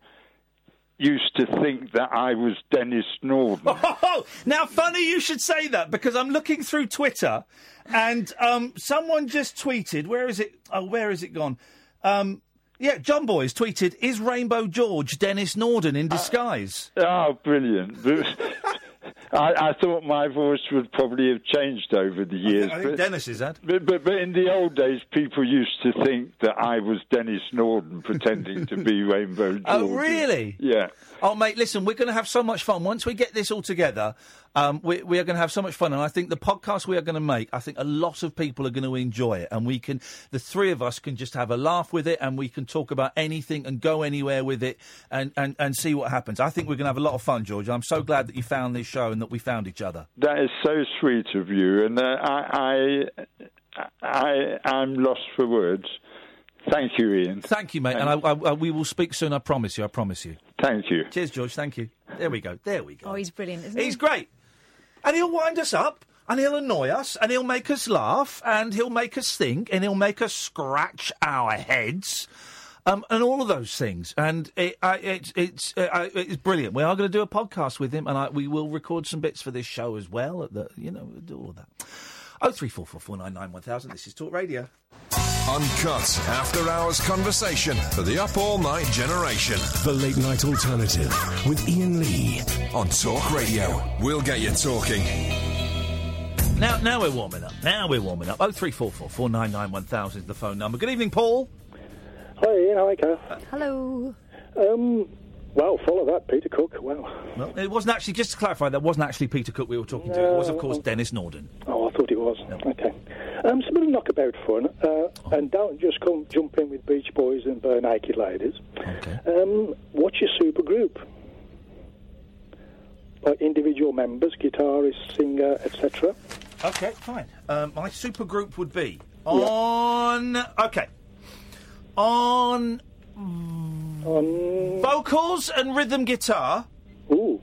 used to think that I was Denis Norden. Oh, *laughs* now funny you should say that because I'm looking through Twitter and um, someone just tweeted. Where is it? Oh, where is it gone? Um, yeah, John Boys tweeted: "Is Rainbow George Denis Norden in disguise?" Oh, brilliant! *laughs* I, I thought my voice would probably have changed over the years. I think but, Denis is that. but, but, but in the old days, people used to think that I was Denis Norden *laughs* pretending to be Rainbow George. Oh, really? Yeah. Oh, mate, listen, we're going to have so much fun. Once we get this all together, um, we, we are going to have so much fun. And I think the podcast we are going to make, I think a lot of people are going to enjoy it. And we can, the three of us can just have a laugh with it and we can talk about anything and go anywhere with it and, and, and see what happens. I think we're going to have a lot of fun, George. I'm so glad that you found this show and that we found each other. That is so sweet of you, and uh, I, I, I, I'm lost for words. Thank you, Iain. Thank you, mate. And I, I, I, we will speak soon, I promise you. I promise you. Thank you. Cheers, George. Thank you. There we go. There we go. Oh, he's brilliant, isn't He's he? great. And he'll wind us up, and he'll annoy us, and he'll make us laugh, and he'll make us think, and he'll make us scratch our heads. Um, and all of those things, and it, I it's it's uh, it's brilliant. We are going to do a podcast with him, and I, we will record some bits for this show as well. At the you know, we'll do all of that. Oh three four four four nine nine one thousand. This is Talk Radio. Uncut after hours conversation for the up all night generation. The Late Night Alternative with Iain Lee. On Talk Radio. We'll get you talking. Now, now we're warming up. Now we're warming up. Oh three four four four nine nine one thousand is the phone number. Good evening, Paul. Hi, Iain. Hi, Kath. Hello. Um, well, follow that, Peter Cook. Wow. Well, it wasn't actually. Just to clarify, that wasn't actually Peter Cook we were talking to. It was, of course, Denis Norden. Oh, I thought it was. Okay. Um, it's a bit of knockabout fun, uh, and don't just come jump in with Beach Boys and Barenaked Ladies. Okay. Um, what's your super group? Like individual members, guitarist, singer, etc. Okay, fine. Um, my super group would be on. Okay. On. On. Vocals and rhythm guitar. Ooh.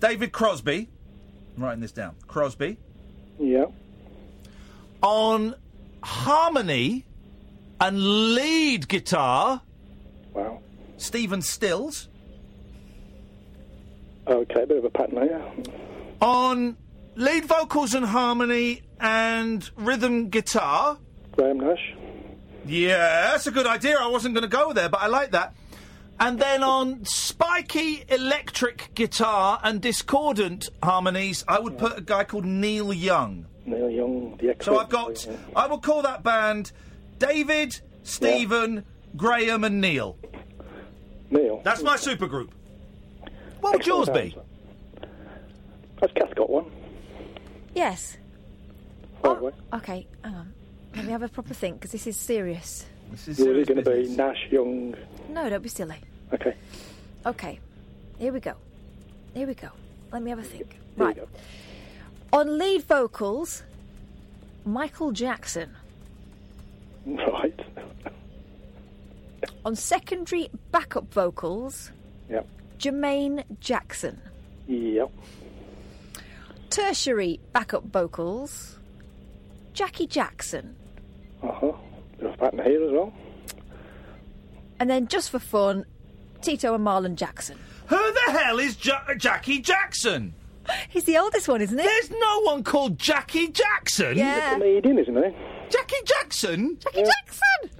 David Crosby. I'm writing this down. Crosby. Yeah. On harmony and lead guitar. Wow. Stephen Stills. Okay, a bit of a pattern here. On lead vocals and harmony and rhythm guitar. Graham Nash. Yeah, that's a good idea. I wasn't going to go there, but I like that. And then on spiky electric guitar and discordant harmonies, I would put a guy called Neil Young. Neil Young, the ex. So I've got, I will call that band David, Stephen, Graham, and Neil. Neil. That's my supergroup. What would yours Excellent be? Has Kath got one? Yes. By the oh, way. Okay, hang on. Let me have a proper think because this is serious. This is Yours is going to be Nash Young. No, don't be silly. Okay. Okay, here we go. Here we go. Let me have a think. right. On lead vocals, Michael Jackson. Right. On secondary backup vocals, Yep. Jermaine Jackson. Yep. Tertiary backup vocals, Jackie Jackson. Uh huh. Bit of a here as well. And then just for fun, Tito and Marlon Jackson. Who the hell is ja- Jackie Jackson? *laughs* He's the oldest one, isn't he? There's no one called Jackie Jackson. Yeah. Comedian, isn't he? Jackie Jackson. Jackie Jackson.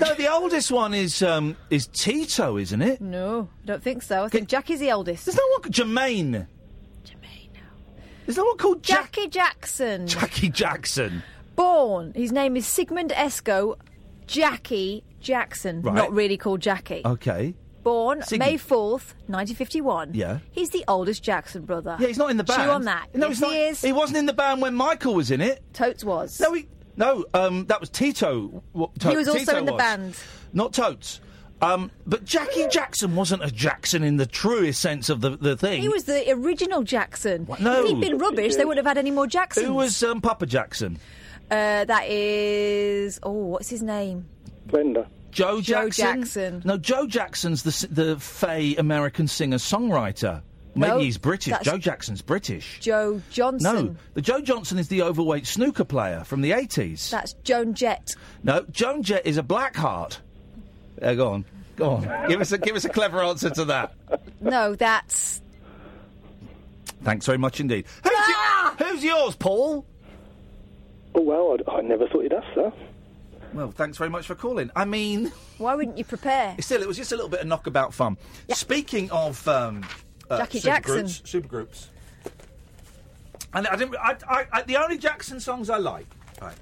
No, the oldest one is um, is Tito, isn't it? No, I don't think so. I think Jackie's the oldest. There's no one called Jermaine. Jermaine. There's no one called Jack- Jackie Jackson. Jackie Jackson. Born. His name is Sigmund Esco Jackie Jackson. Right. Not really called Jackie. Okay. Born Sigmund. May 4th, 1951. Yeah. He's the oldest Jackson brother. Yeah, he's not in the band. Chew band. on that. No, yes, he's not. he is. He wasn't in the band when Michael was in it. Totes was. No, he. No, um, that was Tito. What, To- he was also Tito in the was. band. Not Totes. Um, but Jackie Jackson wasn't a Jackson in the truest sense of the, the thing. He was the original Jackson. No. If he'd been rubbish, they wouldn't have had any more Jacksons. Who was um, Papa Jackson? Uh, that is. Oh, what's his name? Blender. Joe Joe Jackson. Jackson. No, Joe Jackson's the the Fey American singer songwriter. Maybe No, he's British. Joe Jackson's British. Joe Johnson. No, the Joe Johnson is the overweight snooker player from the eighties. That's Joan Jett. No, Joan Jett is a Blackheart. Uh, go on, go on. give us a give us a clever answer to that. No, that's. Thanks very much indeed. Who's, Ah! y- who's yours, Paul? Oh, well, I, I never thought you'd ask that. Well, thanks very much for calling. I mean, Why wouldn't you prepare? *laughs* still, it was just a little bit of knockabout fun. Speaking of um, uh, Jackie super Jackson. groups, super groups. And I didn't. I, I, I, the only Jackson songs I like, right,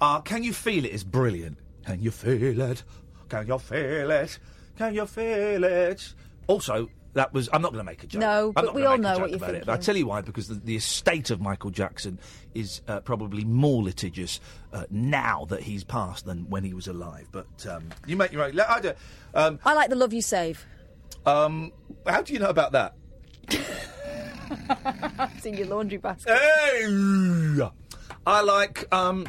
are "Can You Feel It" is brilliant. Can you feel it? Can you feel it? Can you feel it? Also, that was. I'm not going to make a joke. No, I'm but not we all know what you're about it. thinking. I tell you why, because the, the estate of Michael Jackson is uh, probably more litigious uh, now that he's passed than when he was alive. But um, you make your own. I do. Um, I like the love you save. um, how do you know about that? *laughs* it's in your laundry basket. Hey! I like um,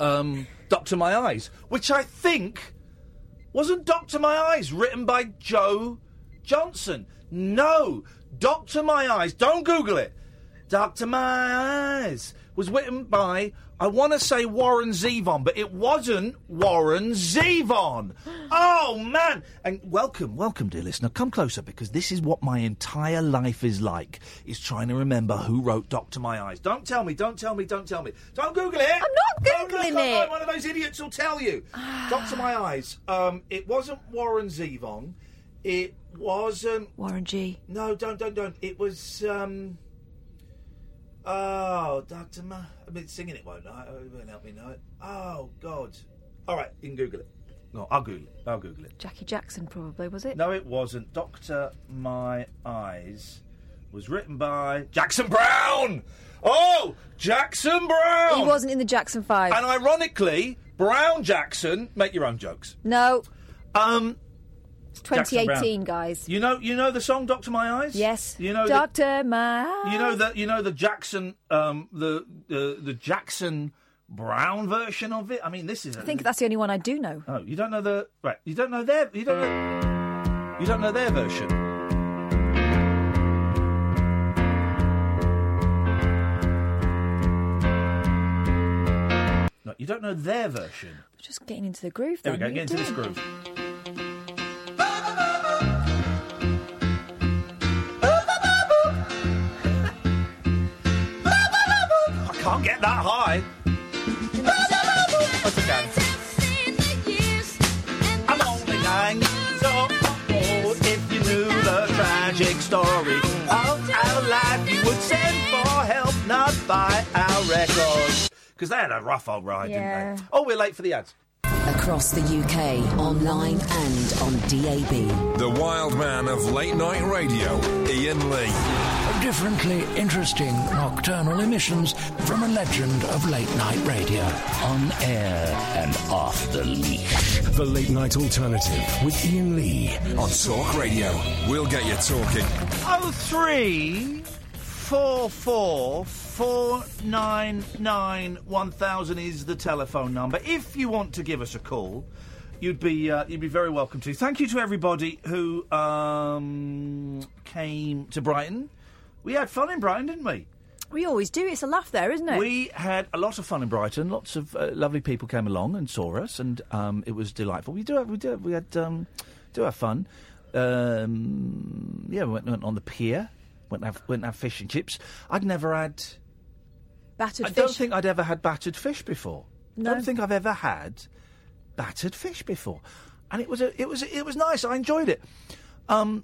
um, Doctor My Eyes, which I think wasn't Doctor My Eyes written by Joe Johnson. No, Doctor My Eyes. Don't Google it. Doctor My Eyes was written by I want to say Warren Zevon, but it wasn't Warren Zevon. Oh man! And welcome, welcome, dear listener. Come closer because this is what my entire life is like: is trying to remember who wrote Doctor My Eyes. Don't tell me, don't tell me, don't tell me. Don't Google it. I'm not Googling it. One of those idiots will tell you. Doctor My Eyes. Um, it wasn't Warren Zevon. It wasn't Warren G. No, don't, don't, don't. It was. um Oh, Doctor Ma. I mean, singing it won't, I, it won't help me know it. Oh God! All right, you can Google it. No, I'll Google it. I'll Google it. Jackie Jackson, probably was it? No, it wasn't. Doctor My Eyes was written by Jackson Browne. Oh, Jackson Browne. He wasn't in the Jackson Five. And ironically, Brown Jackson. Make your own jokes. No. Um. It's Jackson Browne. 2018, guys. You know, you know the song "Doctor My Eyes." Yes. You know, Doctor My. You know that you know the Jackson um the the the Jackson Browne version of it. I mean, this is. A, I think that's the only one I do know. Oh, you don't know the right. You don't know their. You don't know. You don't know their version. No, you don't know their version. Just getting into the groove. There we go. Get into this groove. Can't get that high. What's again? I'm only nine years old. If you knew the tragic story of our life, you would send for help, not buy our records. Because they had a rough old ride, Yeah. didn't they? Oh, we're late for the ads. Across the UK, online and on DAB. The wild man of late night radio, Iain Lee. Differently interesting nocturnal emissions from a legend of late night radio. On air and off the leash. The Late Night Alternative with Iain Lee. On Talk Radio. We'll get you talking. Oh three four four four nine nine one thousand is the telephone number. If you want to give us a call, you'd be uh, you'd be very welcome to. Thank you to everybody who um, came to Brighton. We had fun in Brighton, didn't we? We always do. It's a laugh there, isn't it? We had a lot of fun in Brighton. Lots of uh, lovely people came along and saw us, and um, it was delightful. We do have, we do have, we had um, do have fun. Um, yeah, we went, went on the pier. Went and have, went and have fish and chips. I'd never had. Battered fish. I fish. don't think I'd ever had battered fish before. No. I don't think I've ever had battered fish before, and it was a, it was it was nice. I enjoyed it. Um,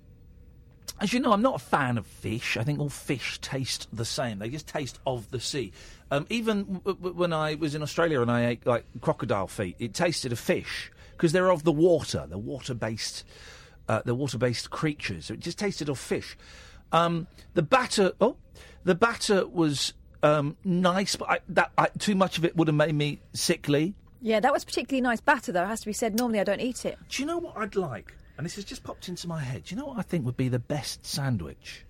as you know, I'm not a fan of fish. I think all fish taste the same. They just taste of the sea. Um, even w- w- when I was in Australia and I ate like crocodile feet, it tasted of fish because they're of the water. They're water-based. Uh, they're water-based creatures. So it just tasted of fish. Um, the batter. Oh, the batter was um, nice, but I, that I, too much of it would have made me sickly. Yeah, that was particularly nice batter, though. It has to be said. Normally, I don't eat it. Do you know what I'd like? And this has just popped into my head. Do you know what I think would be the best sandwich?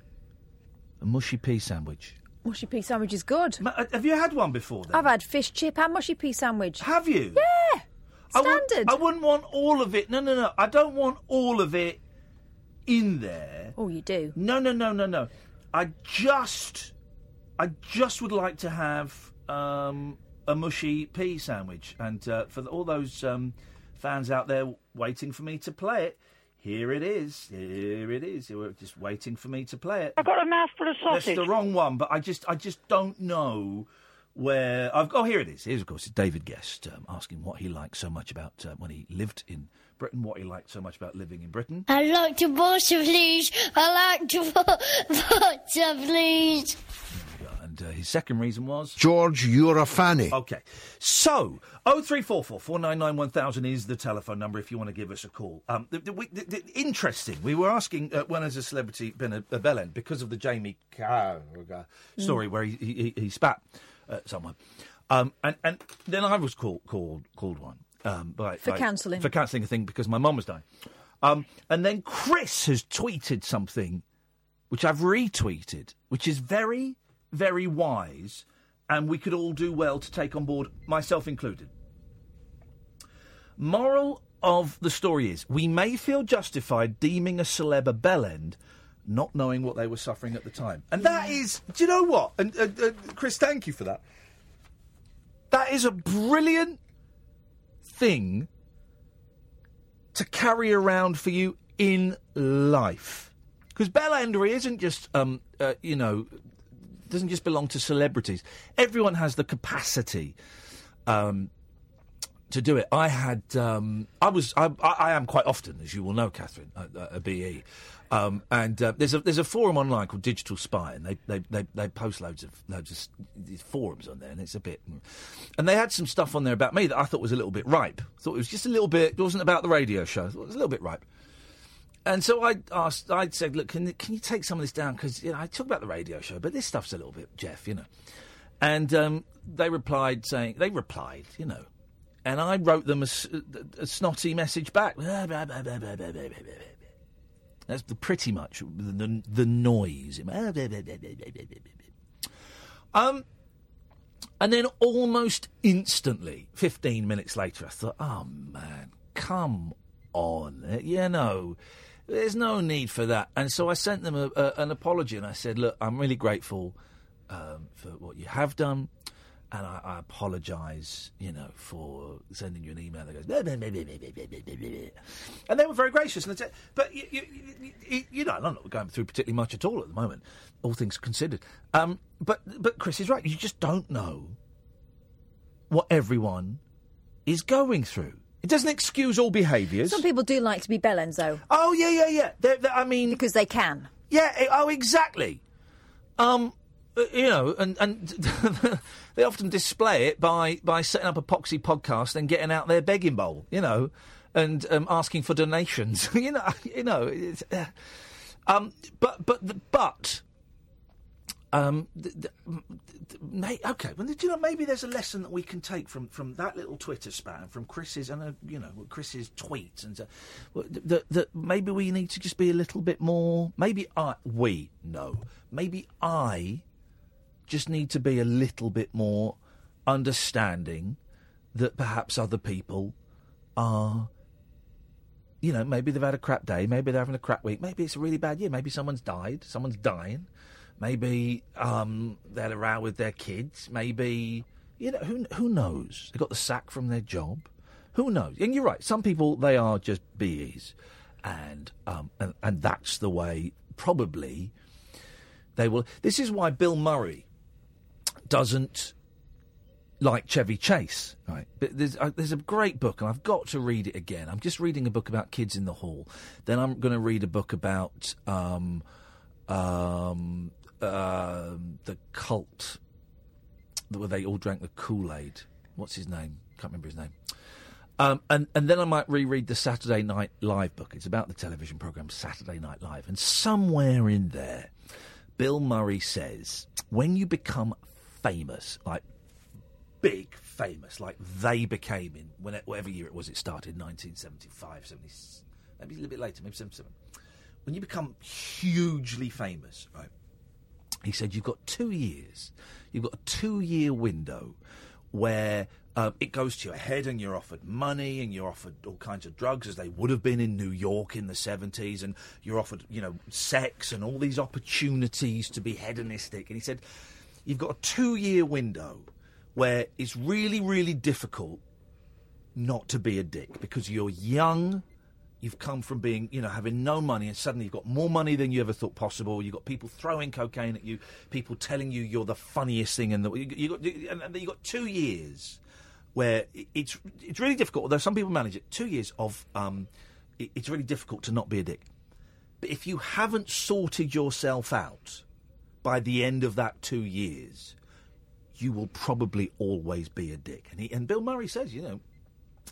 A mushy pea sandwich. Mushy pea sandwich is good. uh, have you had one before? Then? I've had fish chip and mushy pea sandwich. Have you? Yeah. I wouldn't- Standard. I wouldn't want all of it. No, no, no. I don't want all of it in there. Oh, you do? No, no, no, no, no. I just, I just would like to have um, a mushy pea sandwich, and uh, for the, all those um, fans out there waiting for me to play it, here it is. Here it is. You were just waiting for me to play it. I've got a mouthful of sausage. That's sausage. the wrong one, but I just, I just don't know where I've oh here it is. Here's of course David Gest um, asking what he liked so much about uh, when he lived in Britain, what he liked so much about living in Britain. I like to water, please. I like to water, please. *laughs* And uh, his second reason was George, you're a fanny. Okay. So, 0344 499 1000 is the telephone number if you want to give us a call. Um, the, the, we- the, the- interesting. We were asking uh, when has a celebrity been a, a bellend because of the Jamie Carragher story Mm. where he, he, he spat at someone. Um, and, and then I was called called called one um, by, For cancelling for counselling a thing because my mum was dying. Um, and then Chris has tweeted something which I've retweeted, which is very, very wise, and we could all do well to take on board, myself included. Moral of the story is we may feel justified deeming a celeb a bellend, not knowing what they were suffering at the time. And that is, do you know what? And uh, uh, Chris, thank you for that. That is a brilliant thing to carry around for you in life. Because Bellender isn't just, um, uh, you know, doesn't just belong to celebrities. Everyone has the capacity um, to do it. I had, um, I was, I, I am quite often, as you will know, Catherine, at, at a BE. Um, and uh, there's a there's a forum online called Digital Spy, and they they, they, they post loads of loads of forums on there, and it's a bit. And they had some stuff on there about me that I thought was a little bit ripe. thought it was just a little bit. It wasn't about the radio show. It was a little bit ripe. And so I asked, I said, look, can, can you take some of this down? Because you know, I talk about the radio show, but this stuff's a little bit Jeff, you know. And um, they replied saying, they replied, you know, and I wrote them a snotty message back. That's the, pretty much the, the, the noise. Um, and then almost instantly, 15 minutes later, I thought, oh man, come on. Uh, You know, there's no need for that. And so I sent them a, a, an apology and I said, look, I'm really grateful um, for what you have done. And I, I apologise, you know, for sending you an email that goes, and they were very gracious. And they said, but you, you, you, you know, I'm not going through particularly much at all at the moment, all things considered. Um, but but Chris is right. You just don't know what everyone is going through. It doesn't excuse all behaviours. Some people do like to be bellends, though. Oh yeah, yeah, yeah. They're, they're- I mean, because they can. Yeah. eh, Oh, exactly. Um, uh, you know, and and *laughs* they often display it by by setting up a poxy podcast and getting out their begging bowl. You know, and um, asking for donations. *laughs* you know, you know. It's, uh, um, but but but. Um, th- th- th- may, okay, well, do you know maybe there's a lesson that we can take from, from that little Twitter spam, from Chris's and uh, you know Chris's tweets, and uh, well, th- that that maybe we need to just be a little bit more. Maybe I we no, maybe I just need to be a little bit more understanding that perhaps other people are you know, maybe they've had a crap day, maybe they're having a crap week, maybe it's a really bad year, maybe someone's died, someone's dying, maybe um, they had a row with their kids, maybe you know who who knows? They got the sack from their job, who knows? And you're right, some people they are just bees, and um, and and that's the way probably they will. This is why Bill Murray doesn't like Chevy Chase, right? But there's uh, there's a great book, and I've got to read it again. I'm just reading a book about kids in the hall. Then I'm going to read a book about um, um, um the cult where they all drank the Kool Aid. What's his name? Can't remember his name. Um, and and then I might reread the Saturday Night Live book. It's about the television program Saturday Night Live, and somewhere in there, Bill Murray says when you become famous, like big famous, like they became in whatever year it was it started, 1975, 70, maybe a little bit later, maybe 77. When you become hugely famous, right? He said you've got two years. You've got a two-year window where um, it goes to your head and you're offered money and you're offered all kinds of drugs as they would have been in New York in the 70s and you're offered, you know, sex and all these opportunities to be hedonistic. And he said you've got a two-year window where it's really, really difficult not to be a dick because you're young, You've come from being, you know, having no money, and suddenly you've got more money than you ever thought possible. You've got people throwing cocaine at you, people telling you you're the funniest thing in the. You, you got, you, and you got two years where it's it's really difficult. Although some people manage it, two years of um, it, it's really difficult to not be a dick. But if you haven't sorted yourself out by the end of that two years, you will probably always be a dick. And he, and Bill Murray says, you know,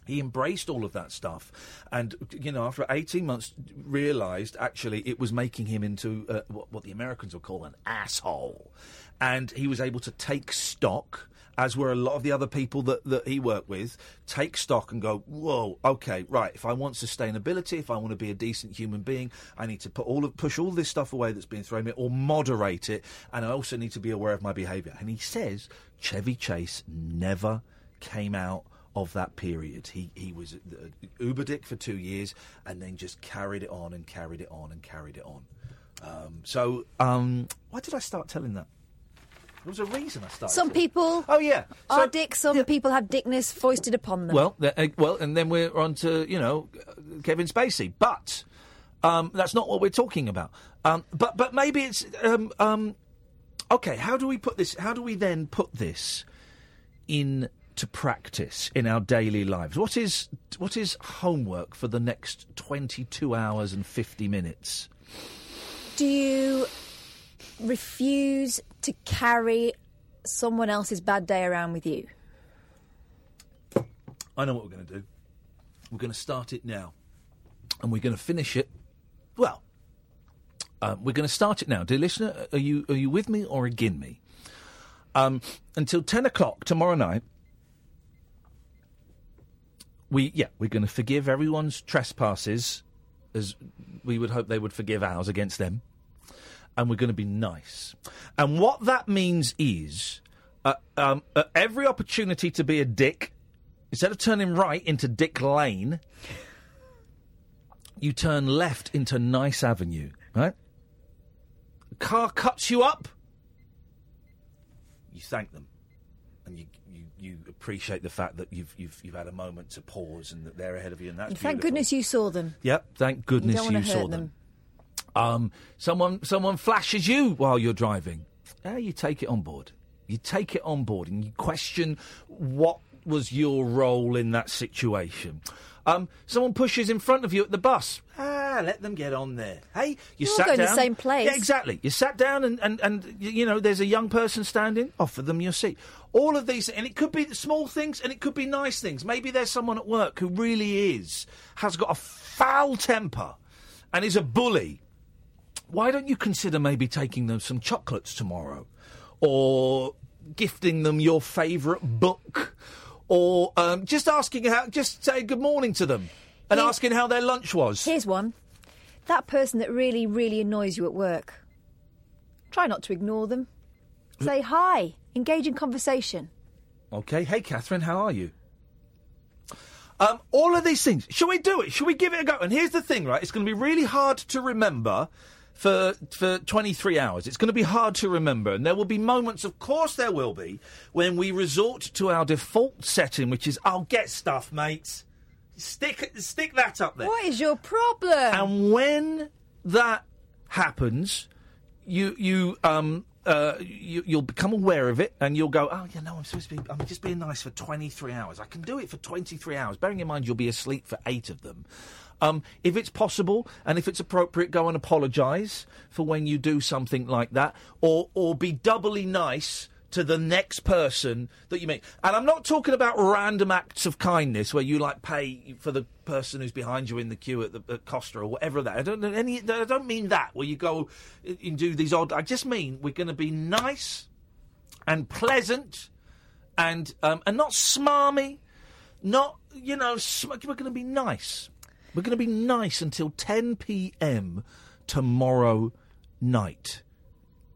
he embraced all of that stuff, and you know, after eighteen months, realised actually it was making him into uh, what, what the Americans would call an asshole, and he was able to take stock. As were a lot of the other people that, that he worked with, take stock and go, whoa, okay, right. If I want sustainability, if I want to be a decent human being, I need to put all of, push all this stuff away that's being thrown at me, or moderate it, and I also need to be aware of my behaviour. And he says Chevy Chase never came out of that period. He he was uh, uber dick for two years, and then just carried it on and carried it on and carried it on. Um, so um, why did I start telling that? There was a reason I started. Some people Oh yeah, are dicks. Some people have dickness foisted upon them. Well, uh, well, and then we're on to you know Kevin Spacey, but um, that's not what we're talking about. Um, but but maybe it's um, um, okay. How do we put this? How do we then put this in to practice in our daily lives? What is what is homework for the next twenty two hours and fifty minutes? Do you refuse to carry someone else's bad day around with you? I know what we're going to do. We're going to start it now, and we're going to finish it. Well, um, we're going to start it now, dear listener. Are you are you with me or again me? Um, until ten o'clock tomorrow night. We yeah we're going to forgive everyone's trespasses, as we would hope they would forgive ours against them, and we're going to be nice. And what that means is, uh, um, at every opportunity to be a dick, instead of turning right into Dick Lane, you turn left into Nice Avenue, right? A car cuts you up, you thank them, you you, you appreciate the fact that you've you've you've had a moment to pause and that they're ahead of you, and that's And thank beautiful. goodness you saw them. Yep, thank goodness you to saw them. them. Um, someone someone flashes you while you're driving. You take it on board. You take it on board and you question what was your role in that situation. Um, someone pushes in front of you at the bus. Ah, let them get on there. Hey, you You're all sat going down. the same place. Yeah, exactly. You sat down and, and, and you know there's a young person standing. Offer them your seat. All of these, and it could be small things, and it could be nice things. Maybe there's someone at work who really is has got a foul temper and is a bully why don't you consider maybe taking them some chocolates tomorrow or gifting them your favourite book or um, just asking how just say good morning to them and Here- asking how their lunch was Here's one. That person that really, really annoys you at work. Try not to ignore them. Say hi. Engage in conversation. okay hey catherine how are you um, all of these things shall we do it shall we give it a go and here's the thing right it's going to be really hard to remember for for 23 hours. It's going to be hard to remember, and there will be moments, of course, there will be, when we resort to our default setting, which is, "I'll get stuff, mates." Stick stick that up there. What is your problem? And when that happens, you you um uh you, you'll become aware of it, and you'll go, "Oh, yeah, no, I'm supposed to be. I'm just being nice for 23 hours. I can do it for 23 hours." Bearing in mind you'll be asleep for eight of them. Um, if it's possible and if it's appropriate, go and apologise for when you do something like that, or or be doubly nice to the next person that you meet. And I'm not talking about random acts of kindness where you like pay for the person who's behind you in the queue at the at Costa or whatever that. I don't any. I don't mean that where you go and do these odd. I just mean we're going to be nice and pleasant and um, and not smarmy, not you know. Sm- we're going to be nice. We're going to be nice until 10 p.m. tomorrow night.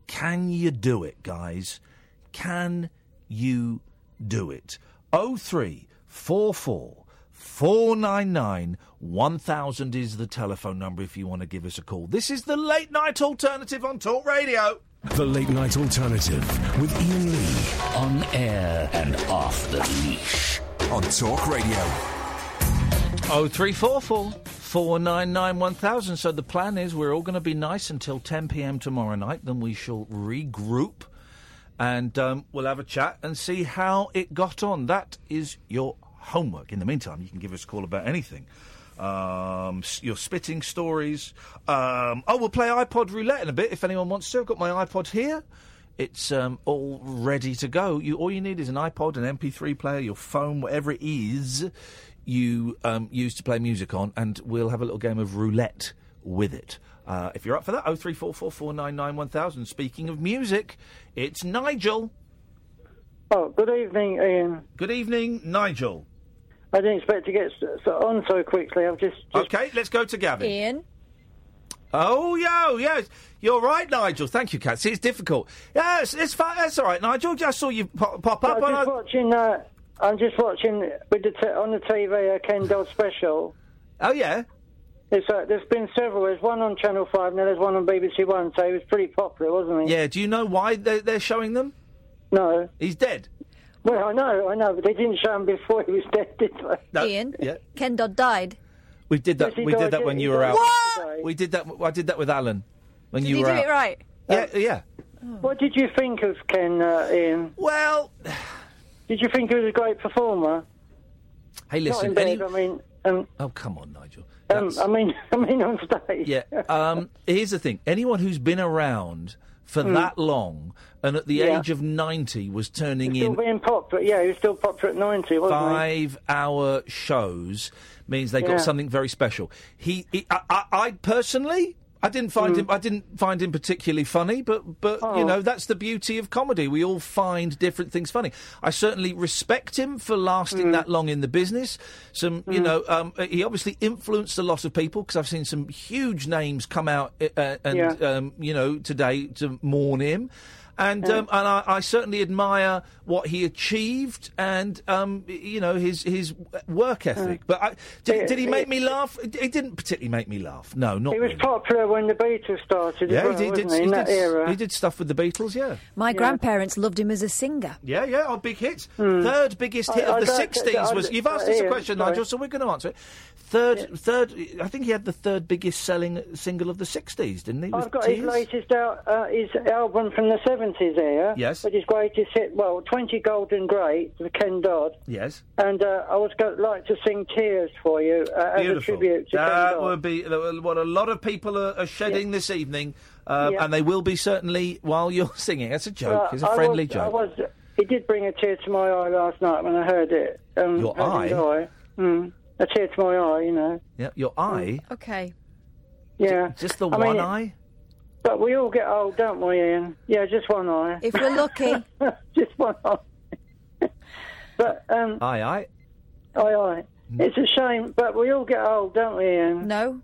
Can you do it, guys? Can you do it? 0344 499 1000 is the telephone number if you want to give us a call. This is the late night alternative on Talk Radio. The Late Night Alternative with Iain Lee. On air and off the leash. On Talk Radio. Oh three four four four nine nine one thousand. So the plan is we're all going to be nice until ten p.m. tomorrow night. Then we shall regroup, and um, we'll have a chat and see how it got on. That is your homework. In the meantime, you can give us a call about anything. Um, your spitting stories. Um, oh, we'll play iPod roulette in a bit if anyone wants to. I've got my iPod here. It's um, all ready to go. You all you need is an iPod, an MP3 player, your phone, whatever it is you um, use to play music on, and we'll have a little game of roulette with it. Uh, if you're up for that, oh three four four four nine nine one thousand. Speaking of music, it's Nigel. Oh, good evening, Iain. Good evening, Nigel. I didn't expect to get s- so on so quickly. I've just, just Okay, let's go to Gavin. Iain. Oh, yo, yes. You're right, Nigel. Thank you, Cat. See, it's difficult. Yes, it's fine. That's all right, Nigel. I saw you pop, pop up. I'm just I- watching. Uh, I'm just watching with the t- on the TV a Ken Dodd special. Oh yeah. It's, uh, there's been several. There's one on Channel Five, now there's one on BBC One. So he was pretty popular, wasn't he? Yeah, do you know why they're, they're showing them? No. He's dead. Well, I know, I know, but they didn't show him before he was dead, did they? Iain. Yeah. Ken Dodd died. We did that. Yes, we did that when you were out. yesterday. We did that. I did that with Alan when Did you he were do it right? Yeah, yeah. What did you think of Ken, uh, Iain? Well, did you think he was a great performer? Hey, Not listen. in bed, any- I mean, um, Oh, come on, Nigel. Um, I mean, *laughs* I mean on stage. Yeah. Um, here's the thing. Anyone who's been around for Hmm. that long and at the Yeah. age of 90 was turning Still in being popular. Yeah, he was still popular at 90, wasn't he? five hour shows means they Yeah. got something very special. He, he I, I, I personally. I didn't find him. I didn't find him particularly funny, but but you. Oh. know that's the beauty of comedy. We all find different things funny. I certainly respect him for lasting that long in the business. Some, you know, um, he obviously influenced a lot of people because I've seen some huge names come out uh, and Yeah. um, you know today to mourn him. And um, and I, I certainly admire what he achieved and um, you know his his work ethic. But I, did, did he make me laugh? He didn't particularly make me laugh. No, not He was really. popular when the Beatles started Yeah, well, he did. wasn't he, in he that did- era. He did stuff with the Beatles. Yeah. My grandparents loved him as a singer. Yeah, yeah, our big hits. Third biggest hit. I- of the I'd '60s was. You've asked us a question. Nigel, so we're going to answer it. Third, third. I think he had the third biggest selling single of the '60s, didn't he? I've got his latest out, uh, his album from the 70s here. Yes. Which is greatest hit, well, 20 Golden Great with Ken Dodd. Yes. And uh, I was going like to sing Tears for you uh, as a tribute to Ken That Dodd. would be what a lot of people are, are shedding this evening, um, Yeah. and they will be certainly while you're *laughs* singing. That's a joke. It's a friendly was, joke. I was, it did bring a tear to my eye last night when I heard it. Um, Your eye? eye. Mm, a tear to my eye, you know. Yeah, your eye. Okay. Yeah. Just the I one mean, eye. But we all get old, don't we, Iain? Yeah, just one eye. If we're lucky. *laughs* just one eye. *laughs* but, um, Aye, aye. aye, aye. It's a shame, but we all get old, don't we, Iain? No.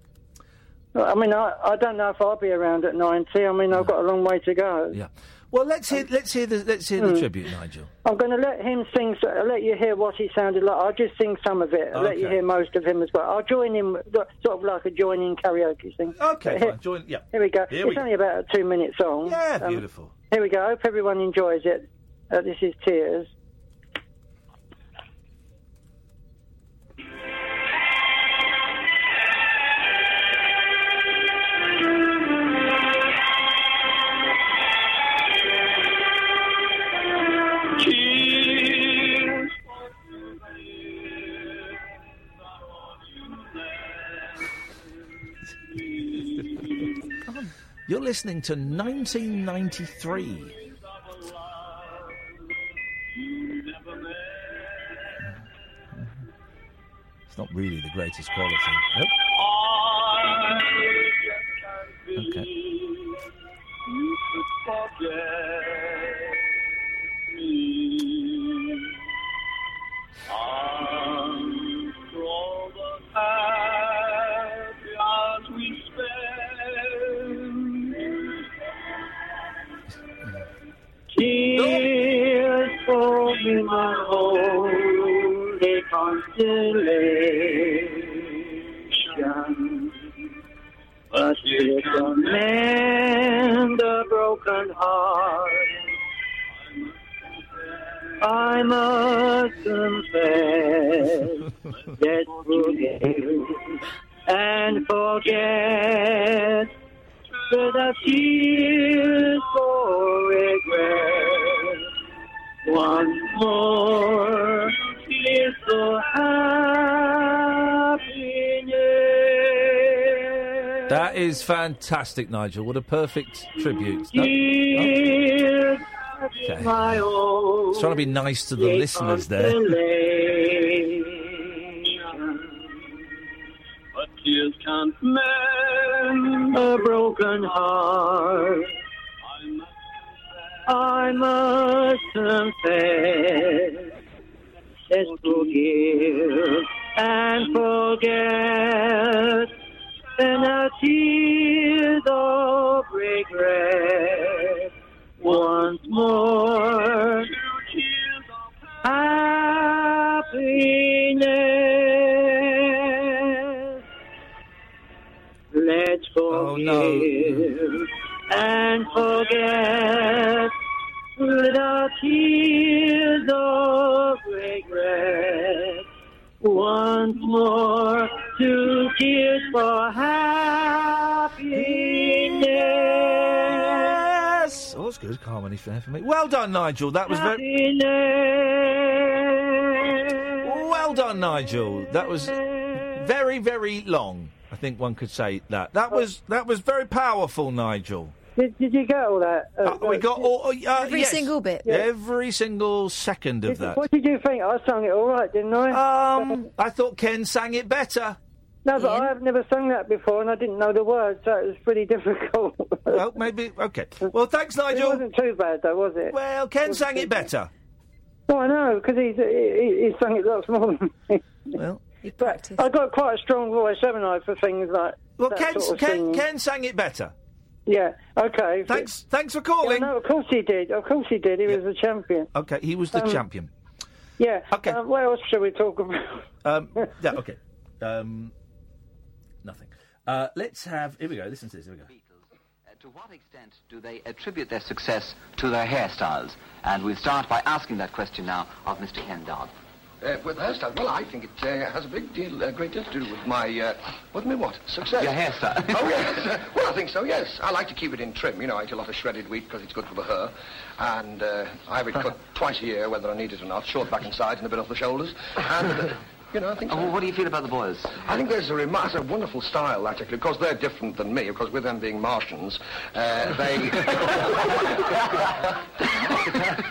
I mean, I, I don't know if I'll be around at 90. I mean, I've got a long way to go. Yeah. Well, let's hear let's hear the let's hear the Hmm. tribute, Nigel. I'm going to let him sing, so- I'll let you hear what he sounded like. I'll just sing some of it. I'll let you hear most of him as well. I'll join him, sort of like a joining karaoke thing. Okay, here, fine. Join. Yeah. Here we go. Here it's we only about a two minute song. Yeah, Um, beautiful. Here we go. I hope everyone enjoys it. Uh, this is Tears. You're listening to 1993. It's not really the greatest quality. Nope. Okay. My holy constellation. But you can mend a broken heart. I must confess that *laughs* forgive and forget the tears for regret. Once more, tears for happiness. That is fantastic, Nigel. What a perfect tribute. No? Tears Okay. It's trying to be nice to the listeners there. But tears can't mend a broken heart. I must confess, let's forgive and forget. And our tears of regret once more. Happiness. Let's oh, forgive and forget tears of regret. Once more, two tears for happiness. Oh, that's good. Harmony fair for me. Well done, Nigel. That was very. Well done, Nigel. That was very, very long. I think one could say that. That was that was very powerful, Nigel. Did, did you get all that? Uh, we got all uh, Every yes. single bit. Every single second of that. What did you think? I sang it all right, didn't I? Um, I thought Ken sang it better. No, but I've never sung that before, and I didn't know the words, so it was pretty *laughs* difficult. well, maybe okay. Well, thanks, Nigel. It wasn't too bad, though, was it? Well, Ken sang it better. Oh, I know, because he's he, he, he sung it lots more than me. Well, he practiced. I've got quite a strong voice, haven't I, for things like Well, that Ken, sort of Ken, singing. Ken sang it better. Yeah. Okay. Thanks. Thanks for calling. Yeah, no, of course he did. Of course he did. He was the champion. Okay, he was the Um, champion. Yeah. Okay. Uh, what else should we talk about? Um, *laughs* yeah, okay. Um, nothing. Uh, let's have. Here we go. Listen to this. Here we go. To what extent do they attribute their success to their hairstyles? And we'll start by asking that question now of Mr. Ken Dodd. Uh, with hairstyle, well, I think it uh, has a big deal, a great deal to do with my, uh, with me what? Success. Your hairstyle. *laughs* oh, yes. Uh, well, I think so, yes. I like to keep it in trim. You know, I eat a lot of shredded wheat because it's good for the hair. And uh, I have it cut *laughs* twice a year, whether I need it or not. Short back and sides and a bit off the shoulders. And, uh, you know, I think so. Oh, what do you feel about the boys? I think there's a, a wonderful style, actually. Of course, they're different than me. Of course, with them being Martians, uh, they...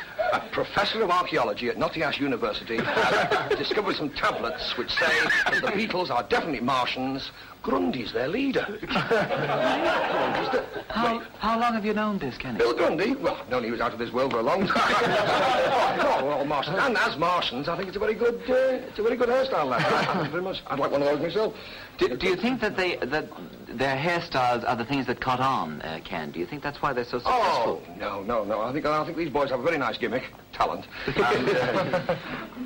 *laughs* a professor of archaeology at Nottingham University *laughs* has discovered some tablets which say that the Beatles are definitely Martians. Grundy's their leader. *laughs* How, how long have you known this, Kenny? Bill Grundy? Well, I've known he was out of this world for a long time. *laughs* oh, we're all Martians. And as Martians, I think it's a very good, uh, it's a very good hairstyle, I *laughs* very much. I'd like one of those myself. Do, do you think that they that their hairstyles are the things that caught on, uh, Ken? Do you think that's why they're so successful? Oh no, no, no! I think I think these boys have a very nice gimmick, talent. *laughs* And, uh,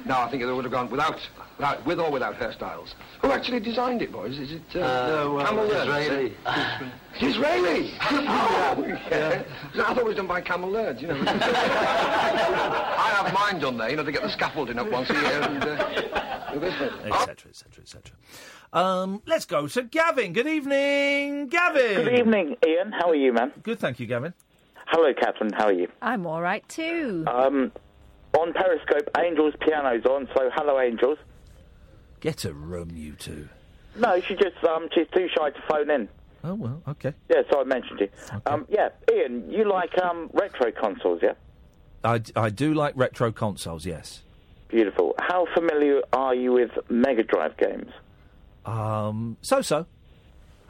no, I think they would have gone without, without, with or without hairstyles. Who actually designed it, boys? Is it uh, Uh, well, Cammell Laird? Disraeli. *laughs* Disraeli. oh, yeah. I thought it was done by Cammell Laird. You know. *laughs* I have mine done there. You know, to get the scaffolding up once a year and uh, do this. Etc. Etc. Etc. Um, let's go to Gavin. Good evening, Gavin. Good evening, Iain. How are you, man? Good, thank you, Gavin. Hello, Catherine. How are you? I'm all right too. Um, on Periscope, Angel's piano's on, so hello, Angels. Get a room, you two. No, she just um, she's too shy to phone in. Oh well, okay. Yeah, so I mentioned you. Um, yeah, Iain, you like um, retro consoles, yeah? I, d- I do like retro consoles. Yes. Beautiful. How familiar are you with Mega Drive games? Um, so so.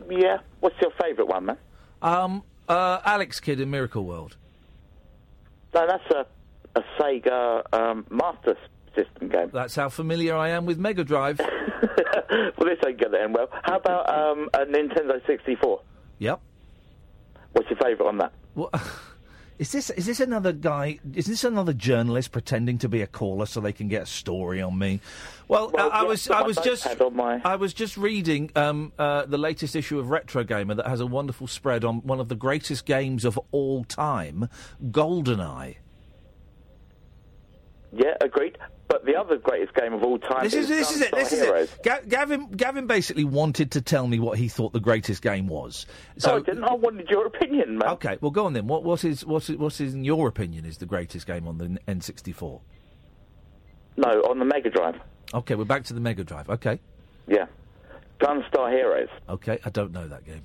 Yeah. What's your favourite one, man? Um, uh, Alex Kidd in Miracle World. No, that's a a Sega um, Master System game. That's how familiar I am with Mega Drive. *laughs* well, this ain't gonna end well. How about um, a Nintendo 64? Yep. What's your favourite on that? What? *laughs* Is this is this another guy? Is this another journalist pretending to be a caller so they can get a story on me? Well, Well, I, I was I was just my- I was just reading um, uh, the latest issue of Retro Gamer that has a wonderful spread on one of the greatest games of all time, GoldenEye. Yeah, agreed. But the other greatest game of all time This is this is it. Gunstar This is Heroes. it. Ga- Gavin Gavin basically wanted to tell me what he thought the greatest game was. So no, I didn't. I wanted your opinion, man. Okay, well go on then. What what is what's what's in your opinion is the greatest game on the N64? No, on the Mega Drive. Okay, we're back to the Mega Drive. Okay. Yeah. Gunstar Heroes. Okay, I don't know that game.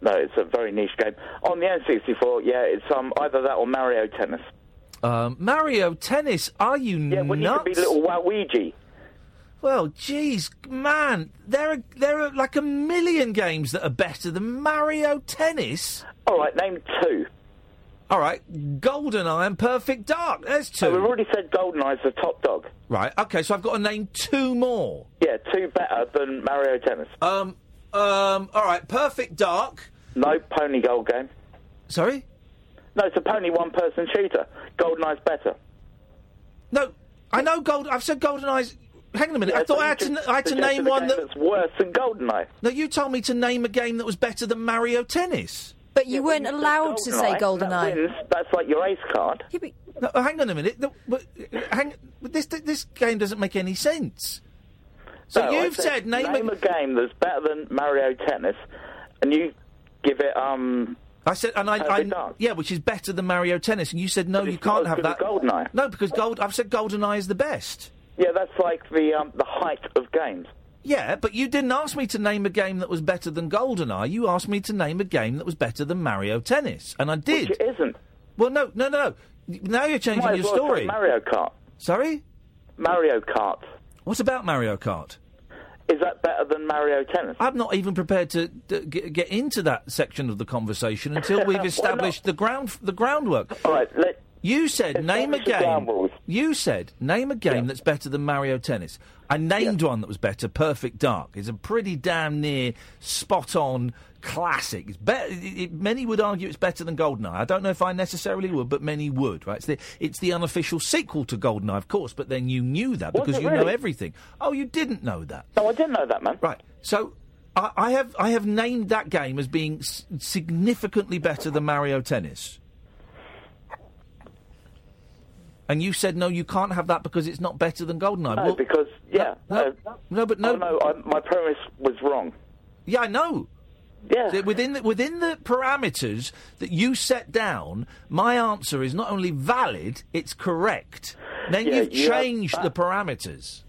No, it's a very niche game. On the N64, yeah, it's um either that or Mario Tennis. Um, Mario Tennis, are you Yeah, nuts? could be little Waluigi. Well, geez, man, there are there are like a million games that are better than Mario Tennis. All right, name two. All right, GoldenEye and Perfect Dark. There's two. So we've already said GoldenEye's the top dog. Right. Okay, so I've got to name two more. Yeah, two better than Mario Tennis. Um. Um. All right. Perfect Dark. No pony gold game. Sorry. No, it's a pony one-person shooter. GoldenEye's better. No, I know Gold. I've said GoldenEye's. Hang on a minute. Yeah, I thought so I had to. just I had to name one that. that's worse than GoldenEye. No, you told me to name a game that was better than Mario Tennis. But you weren't allowed to say That GoldenEye. wins. That's like your ace card. No, uh, hang on a minute. No, but, uh, hang, but this this game doesn't make any sense. So No, you've said name, name a game that's better than Mario Tennis, and you give it um. I said, and I, I yeah, which is better than Mario Tennis, and you said no, you can't have that. GoldenEye. No, because Gold. I've said GoldenEye is the best. Yeah, that's like the um the height of games. Yeah, but you didn't ask me to name a game that was better than GoldenEye. You asked me to name a game that was better than Mario Tennis, and I did. Which it isn't. Well, no, no, no, no. Now you're changing Might your well story. Mario Kart. Sorry. Mario Kart. What about Mario Kart? Is that better than Mario Tennis? I'm not even prepared to, to get, get into that section of the conversation until we've *laughs* established the ground the groundwork. All right, let, you said name a establish the ground game. You said name a game that's better than Mario Tennis. I named one that was better. Perfect Dark. It's a pretty damn near spot on classic. It's better. It, it- many would argue it's better than Goldeneye. I don't know if I necessarily would, but many would. Right? It's the it's the unofficial sequel to Goldeneye, of course. But then you knew that Was because you know everything. Oh, you didn't know that. No, I didn't know that, man. Right. So I, I have I have named that game as being s- significantly better than Mario Tennis. And you said no, you can't have that because it's not better than Goldeneye. No, well, because yeah, no, no, but no, oh, no, I, my premise was wrong. yeah, I know. Yeah. Within the, within the parameters that you set down, my answer is not only valid, it's correct. Then Yeah, you've you changed the parameters.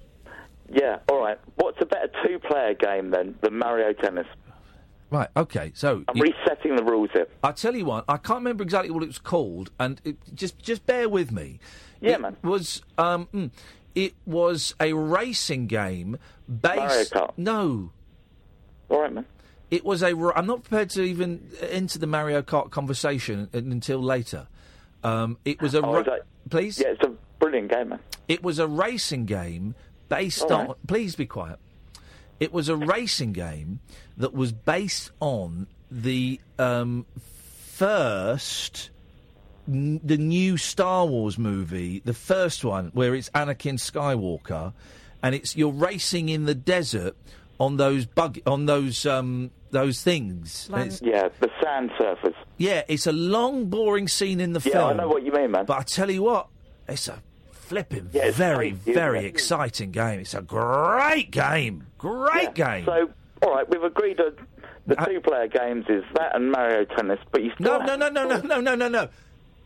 Yeah, all right. What's a better two-player game then than Mario Tennis? Right. Okay. So I'm resetting the rules here. I tell you what, I can't remember exactly what it was called, and it, just just bear with me. Yeah, it man. Was um, mm, it was a racing game based? Mario Kart. No. All right, man. It was a. I'm not prepared to even enter the Mario Kart conversation until later. Um, it was a. Oh, ra- please. Yeah, it's a brilliant game, man. It was a racing game based All on. right. Please be quiet. It was a racing game that was based on the um, first, n- the new Star Wars movie, the first one where it's Anakin Skywalker, and it's you're racing in the desert on those bug on those um, those things. Yeah, the sand surfers. yeah, it's a long, boring scene in the Yeah, film. I know what you mean, man. But I tell you what, it's a flipping Yeah, it's very, crazy, very it? exciting game. It's a great game. Great game. So, all right, we've agreed that the two-player games is that and Mario Tennis, but you still no, no, no, no, no, no, no, no, no.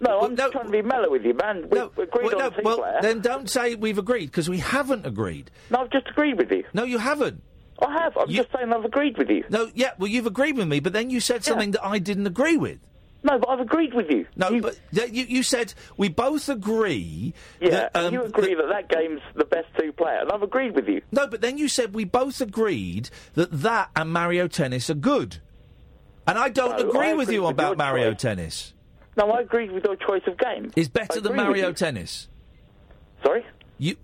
No, I'm just trying to be mellow with you, man. We have agreed Well, on no, well, then don't say we've agreed because we haven't agreed. No, I've just agreed with you. No, you haven't. I have. I'm just saying I've agreed with you. No, yeah, well, you've agreed with me, but then you said something that I didn't agree with. No, but I've agreed with you. No, but th- you, you said we both agree. Yeah, that, um, you agree that that game's the best two-player, and I've agreed with you. No, but then you said we both agreed that that and Mario Tennis are good. And I don't No, agree I with you about Mario choice. Tennis. No, I agree with your choice of game. Is better I than Mario. Tennis. Sorry? You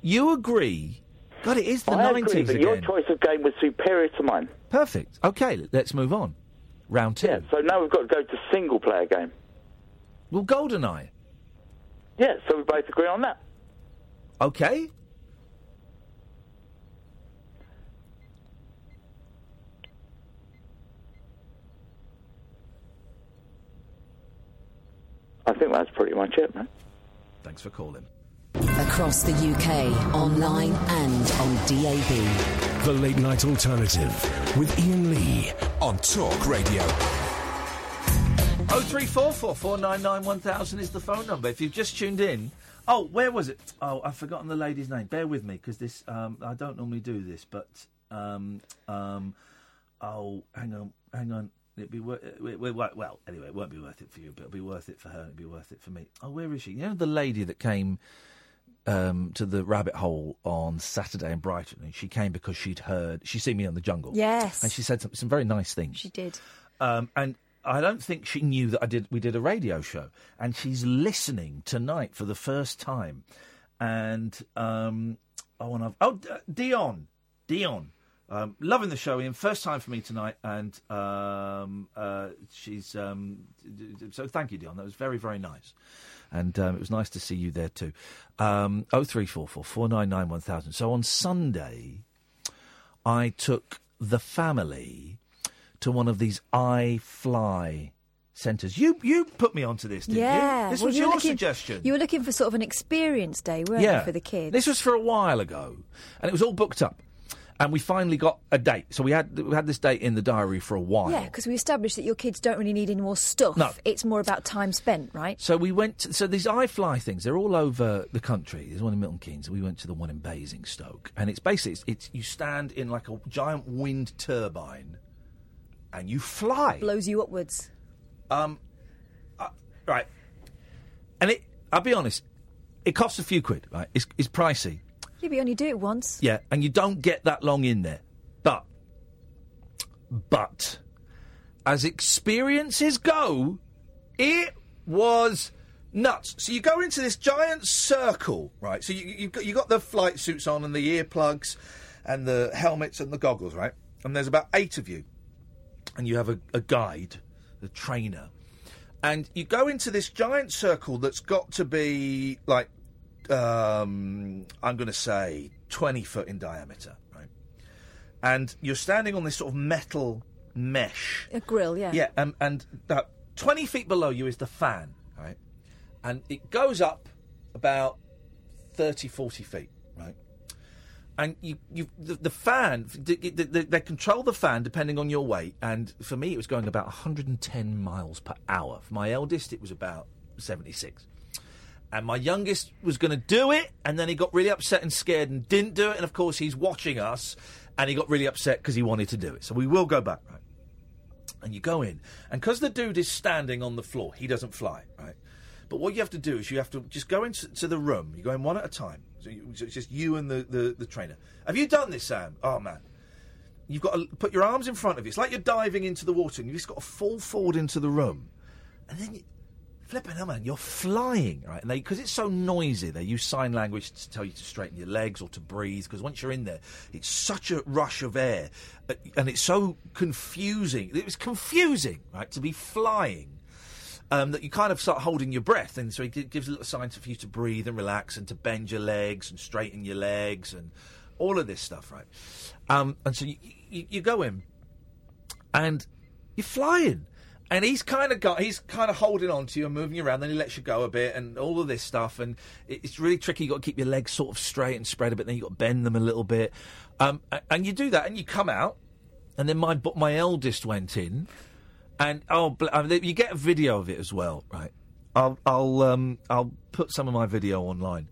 you agree? God, it is the I agree nineties again. your choice of game was superior to mine. Perfect. Okay, let's move on. Round two. Yeah, so now we've got to go to single-player game. Well, GoldenEye. Yeah, so we both agree on that. Okay. I think that's pretty much it, man. Thanks for calling. Across the UK, online and on DAB. The Late Night Alternative with Iain Lee on Talk Radio. Oh three four four four nine nine one thousand is the phone number. If you've just tuned in, oh, where was it? Oh, I've forgotten the lady's name. Bear with me because this um, I don't normally do this, but um, um, oh, hang on, hang on. It'd be wor- it- it- well, well, anyway, it won't be worth it for you, but it'll be worth it for her. It'll be worth it for me. Oh, where is she? You know the lady that came um, to the rabbit hole on Saturday in Brighton, and she came because she'd heard she'd seen me on the jungle. Yes. and she said some, some very nice things. She did. Um, and I don't think she knew that I did. We did a radio show, and she's listening tonight for the first time. And um, oh, and I've oh D- Dion, Dion, um, loving the show. Iain, first time for me tonight, and um, uh, she's um, so thank you, Dion. That was very very nice. And um, it was nice to see you there too. Um, oh three four four four nine nine one thousand. So on Sunday, I took the family to one of these iFly centres. You you put me onto this, didn't yeah. you? This Well, was you your looking- suggestion. You were looking for sort of an experience day, weren't yeah, you, for the kids? This was for a while ago, and it was all booked up. And we finally got a date. So we had we had this date in the diary for a while. Yeah, because we established that your kids don't really need any more stuff. No. It's more about time spent, right? So we went. To, so these iFly things, they're all over the country. There's one in Milton Keynes. We went to the one in Basingstoke, and it's basically it's, it's you stand in like a giant wind turbine, and you fly. It Blows you upwards. Um, uh, right, and it. I'll be honest, it costs a few quid. Right, it's, it's pricey. Yeah, but you only do it once. Yeah, and you don't get that long in there. But, but, as experiences go, it was nuts. So you go into this giant circle, right? So you, you've got, you got the flight suits on and the earplugs and the helmets and the goggles, right? And there's about eight of you. And you have a, a guide, a trainer. And you go into this giant circle that's got to be like um, I'm going to say 20 foot in diameter, right? And you're standing on this sort of metal mesh. A grill, yeah. Yeah, and, and about 20 feet below you is the fan, right? And it goes up about 30, 40 feet, right? And you, you, the, the fan, they, they, they control the fan depending on your weight. And for me, it was going about 110 miles per hour. For my eldest, it was about 76 and my youngest was going to do it, and then he got really upset and scared and didn't do it. And of course, he's watching us, and he got really upset because he wanted to do it. So we will go back, right? And you go in, and because the dude is standing on the floor, he doesn't fly, right? But what you have to do is you have to just go into the room. You go in one at a time. So, you, so it's just you and the, the, the trainer. Have you done this, Sam? Oh man. You've got to put your arms in front of you. It's like you're diving into the water, and you've just got to fall forward into the room, and then you, flipping hell, man, you're flying, right? And they because it's so noisy, they use sign language to tell you to straighten your legs or to breathe. Because once you're in there, it's such a rush of air, uh, and it's so confusing. It was confusing, right, to be flying. Um, that you kind of start holding your breath, and so gi- gives a little sign for you to breathe and relax, and to bend your legs and straighten your legs, and all of this stuff, right? Um, and so you, you, you go in, and you're flying. And he's kind of got, he's kind of holding on to you and moving you around. Then he lets you go a bit, and all of this stuff. And it's really tricky. You have got to keep your legs sort of straight and spread a bit. Then you have got to bend them a little bit. Um, and you do that, and you come out. And then my my eldest went in, and oh, mean, you get a video of it as well, right? I'll I'll um, I'll put some of my video online.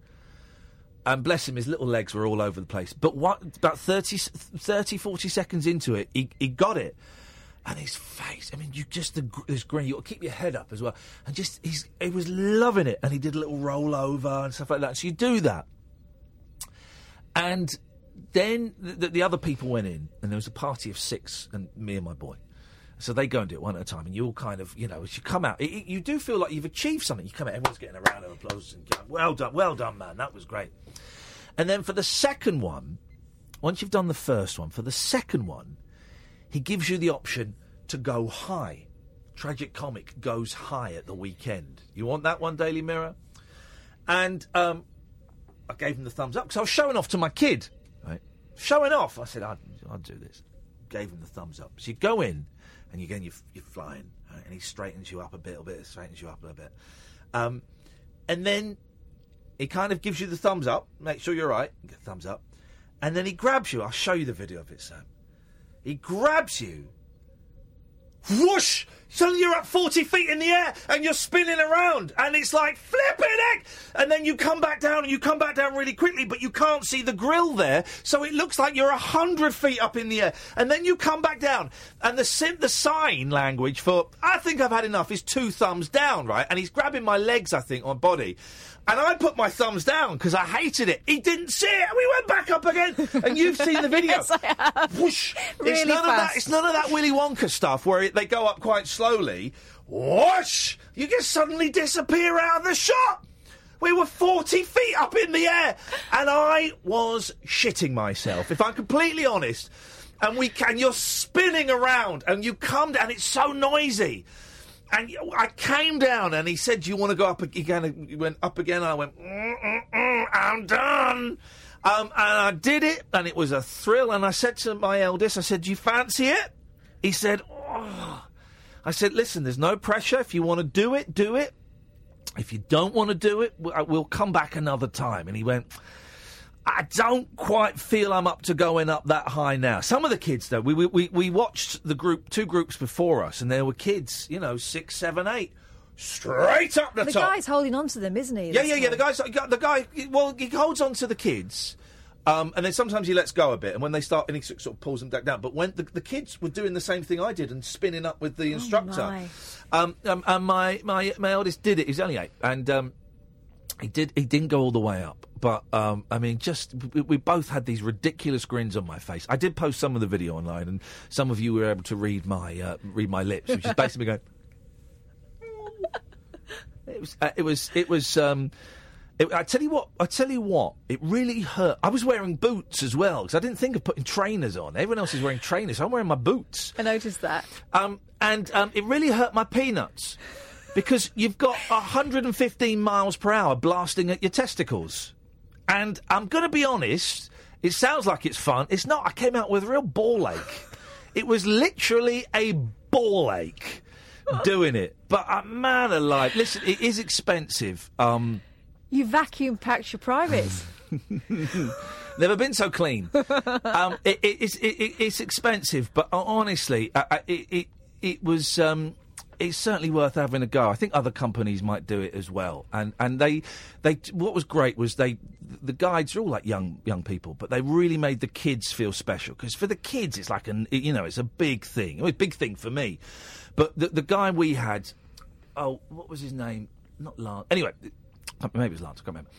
And bless him, his little legs were all over the place. But what, about 30, s- 30 40 seconds into it, he, he got it. And his face, I mean, you just, the, this grin, you got to keep your head up as well. And just, he's, he was loving it. And he did a little roll over and stuff like that. So you do that. And then the, the other people went in, and there was a party of six, and me and my boy. So they go and do it one at a time, and you all kind of, you know, as you come out, it- you do feel like you've achieved something. You come out, everyone's getting a round of applause and going, well done, well done, man, that was great. And then for the second one, once you've done the first one, for the second one, he gives you the option to go high. Tragic comic goes high at the weekend. You want that one, Daily Mirror? And um, I gave him the thumbs up because I was showing off to my kid, right? Showing off. I said, I'd, I'd do this. Gave him the thumbs up. So you go in, and again, you're, you're flying, right? and he straightens you up a bit, a bit, straightens you up a bit. Um, and then he kind of gives you the thumbs up, make sure you're right, thumbs up, and then he grabs you. I'll show you the video of it, Sam. He grabs you, whoosh! Suddenly you're up 40 feet in the air and you're spinning around and it's like flipping heck! And then you come back down and you come back down really quickly, but you can't see the grill there, so it looks like you're 100 feet up in the air. And then you come back down and the, sim- the sign language for, I think I've had enough, is two thumbs down, right? And he's grabbing my legs, I think, on body. And I put my thumbs down because I hated it. He didn't see it. We went back up again. *laughs* And you've seen the video. Yes. Whoosh. it's Really none of that. fast. It's none of that Willy Wonka stuff where it, they go up quite slowly. Whoosh! You just suddenly disappear out of the shot. We were 40 feet up in the air, and I was shitting myself, if I'm completely honest. And we can, you're spinning around, and you come down, it's so noisy. And I came down, and he said, "Do you want to go up again?" He went up again, and I went, mm, mm, mm, "I'm done." Um, and I did it, and it was a thrill. And I said to my eldest, "I said, do you fancy it?" He said, "Oh." I said, "Listen, there's no pressure. If you want to do it, do it. If you don't want to do it, uh, we'll come back another time." And he went. I don't quite feel I'm up to going up that high now. Some of the kids, though, we we, we, watched the group two groups before us, and there were kids, you know, six, seven, eight, straight up the, The top. guy's holding on to them, isn't he? Yeah, yeah, yeah. The guy's the guy. Well, he holds on to the kids, um, and then sometimes he lets go a bit. And when they start, and he sort of pulls them back down. But when the, the kids were doing the same thing I did and spinning up with the instructor, my. um, um, and my, my my eldest did it. He's only eight, and um, he did. He didn't go all the way up, but um, I mean, just we, we both had these ridiculous grins on my face. I did post some of the video online, and some of you were able to read my uh, read my lips, which is *laughs* basically going. *laughs* It was. Uh, it was. It was. It, I tell you what. I tell you what. It really hurt. I was wearing boots as well because I didn't think of putting trainers on. Everyone else is wearing trainers. I'm wearing my boots. I noticed that. Um, and um, it really hurt my peanuts because you've got 115 miles per hour blasting at your testicles. And I'm going to be honest, it sounds like it's fun. It's not. I came out with a real ball ache. it was literally a ball ache doing it. But uh, man alive, listen, it is expensive. Um, You vacuum packed your privates. *laughs* Never been so clean. *laughs* um, it, it, it's, it, it, it's expensive, but uh, honestly, uh, uh, it, it, it was. Um, it's certainly worth having a go. I think other companies might do it as well. And and they they what was great was they the guides are all like young young people, but they really made the kids feel special because for the kids it's like an you know it's a big thing. It was a big thing for me, but the the guy we had, oh what was his name? Not Lance. Anyway, maybe it was Lance. I can't remember.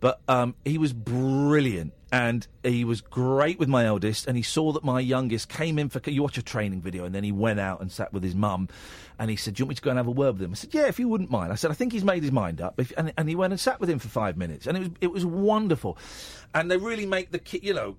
But um, he was brilliant, and he was great with my eldest. And he saw that my youngest came in for. You watch a training video, and then he went out and sat with his mum, and he said, "Do you want me to go and have a word with him?" I said, "Yeah, if you wouldn't mind." I said, "I think he's made his mind up." If, and, and he went and sat with him for five minutes, and it was it was wonderful. And they really make the kid, you know,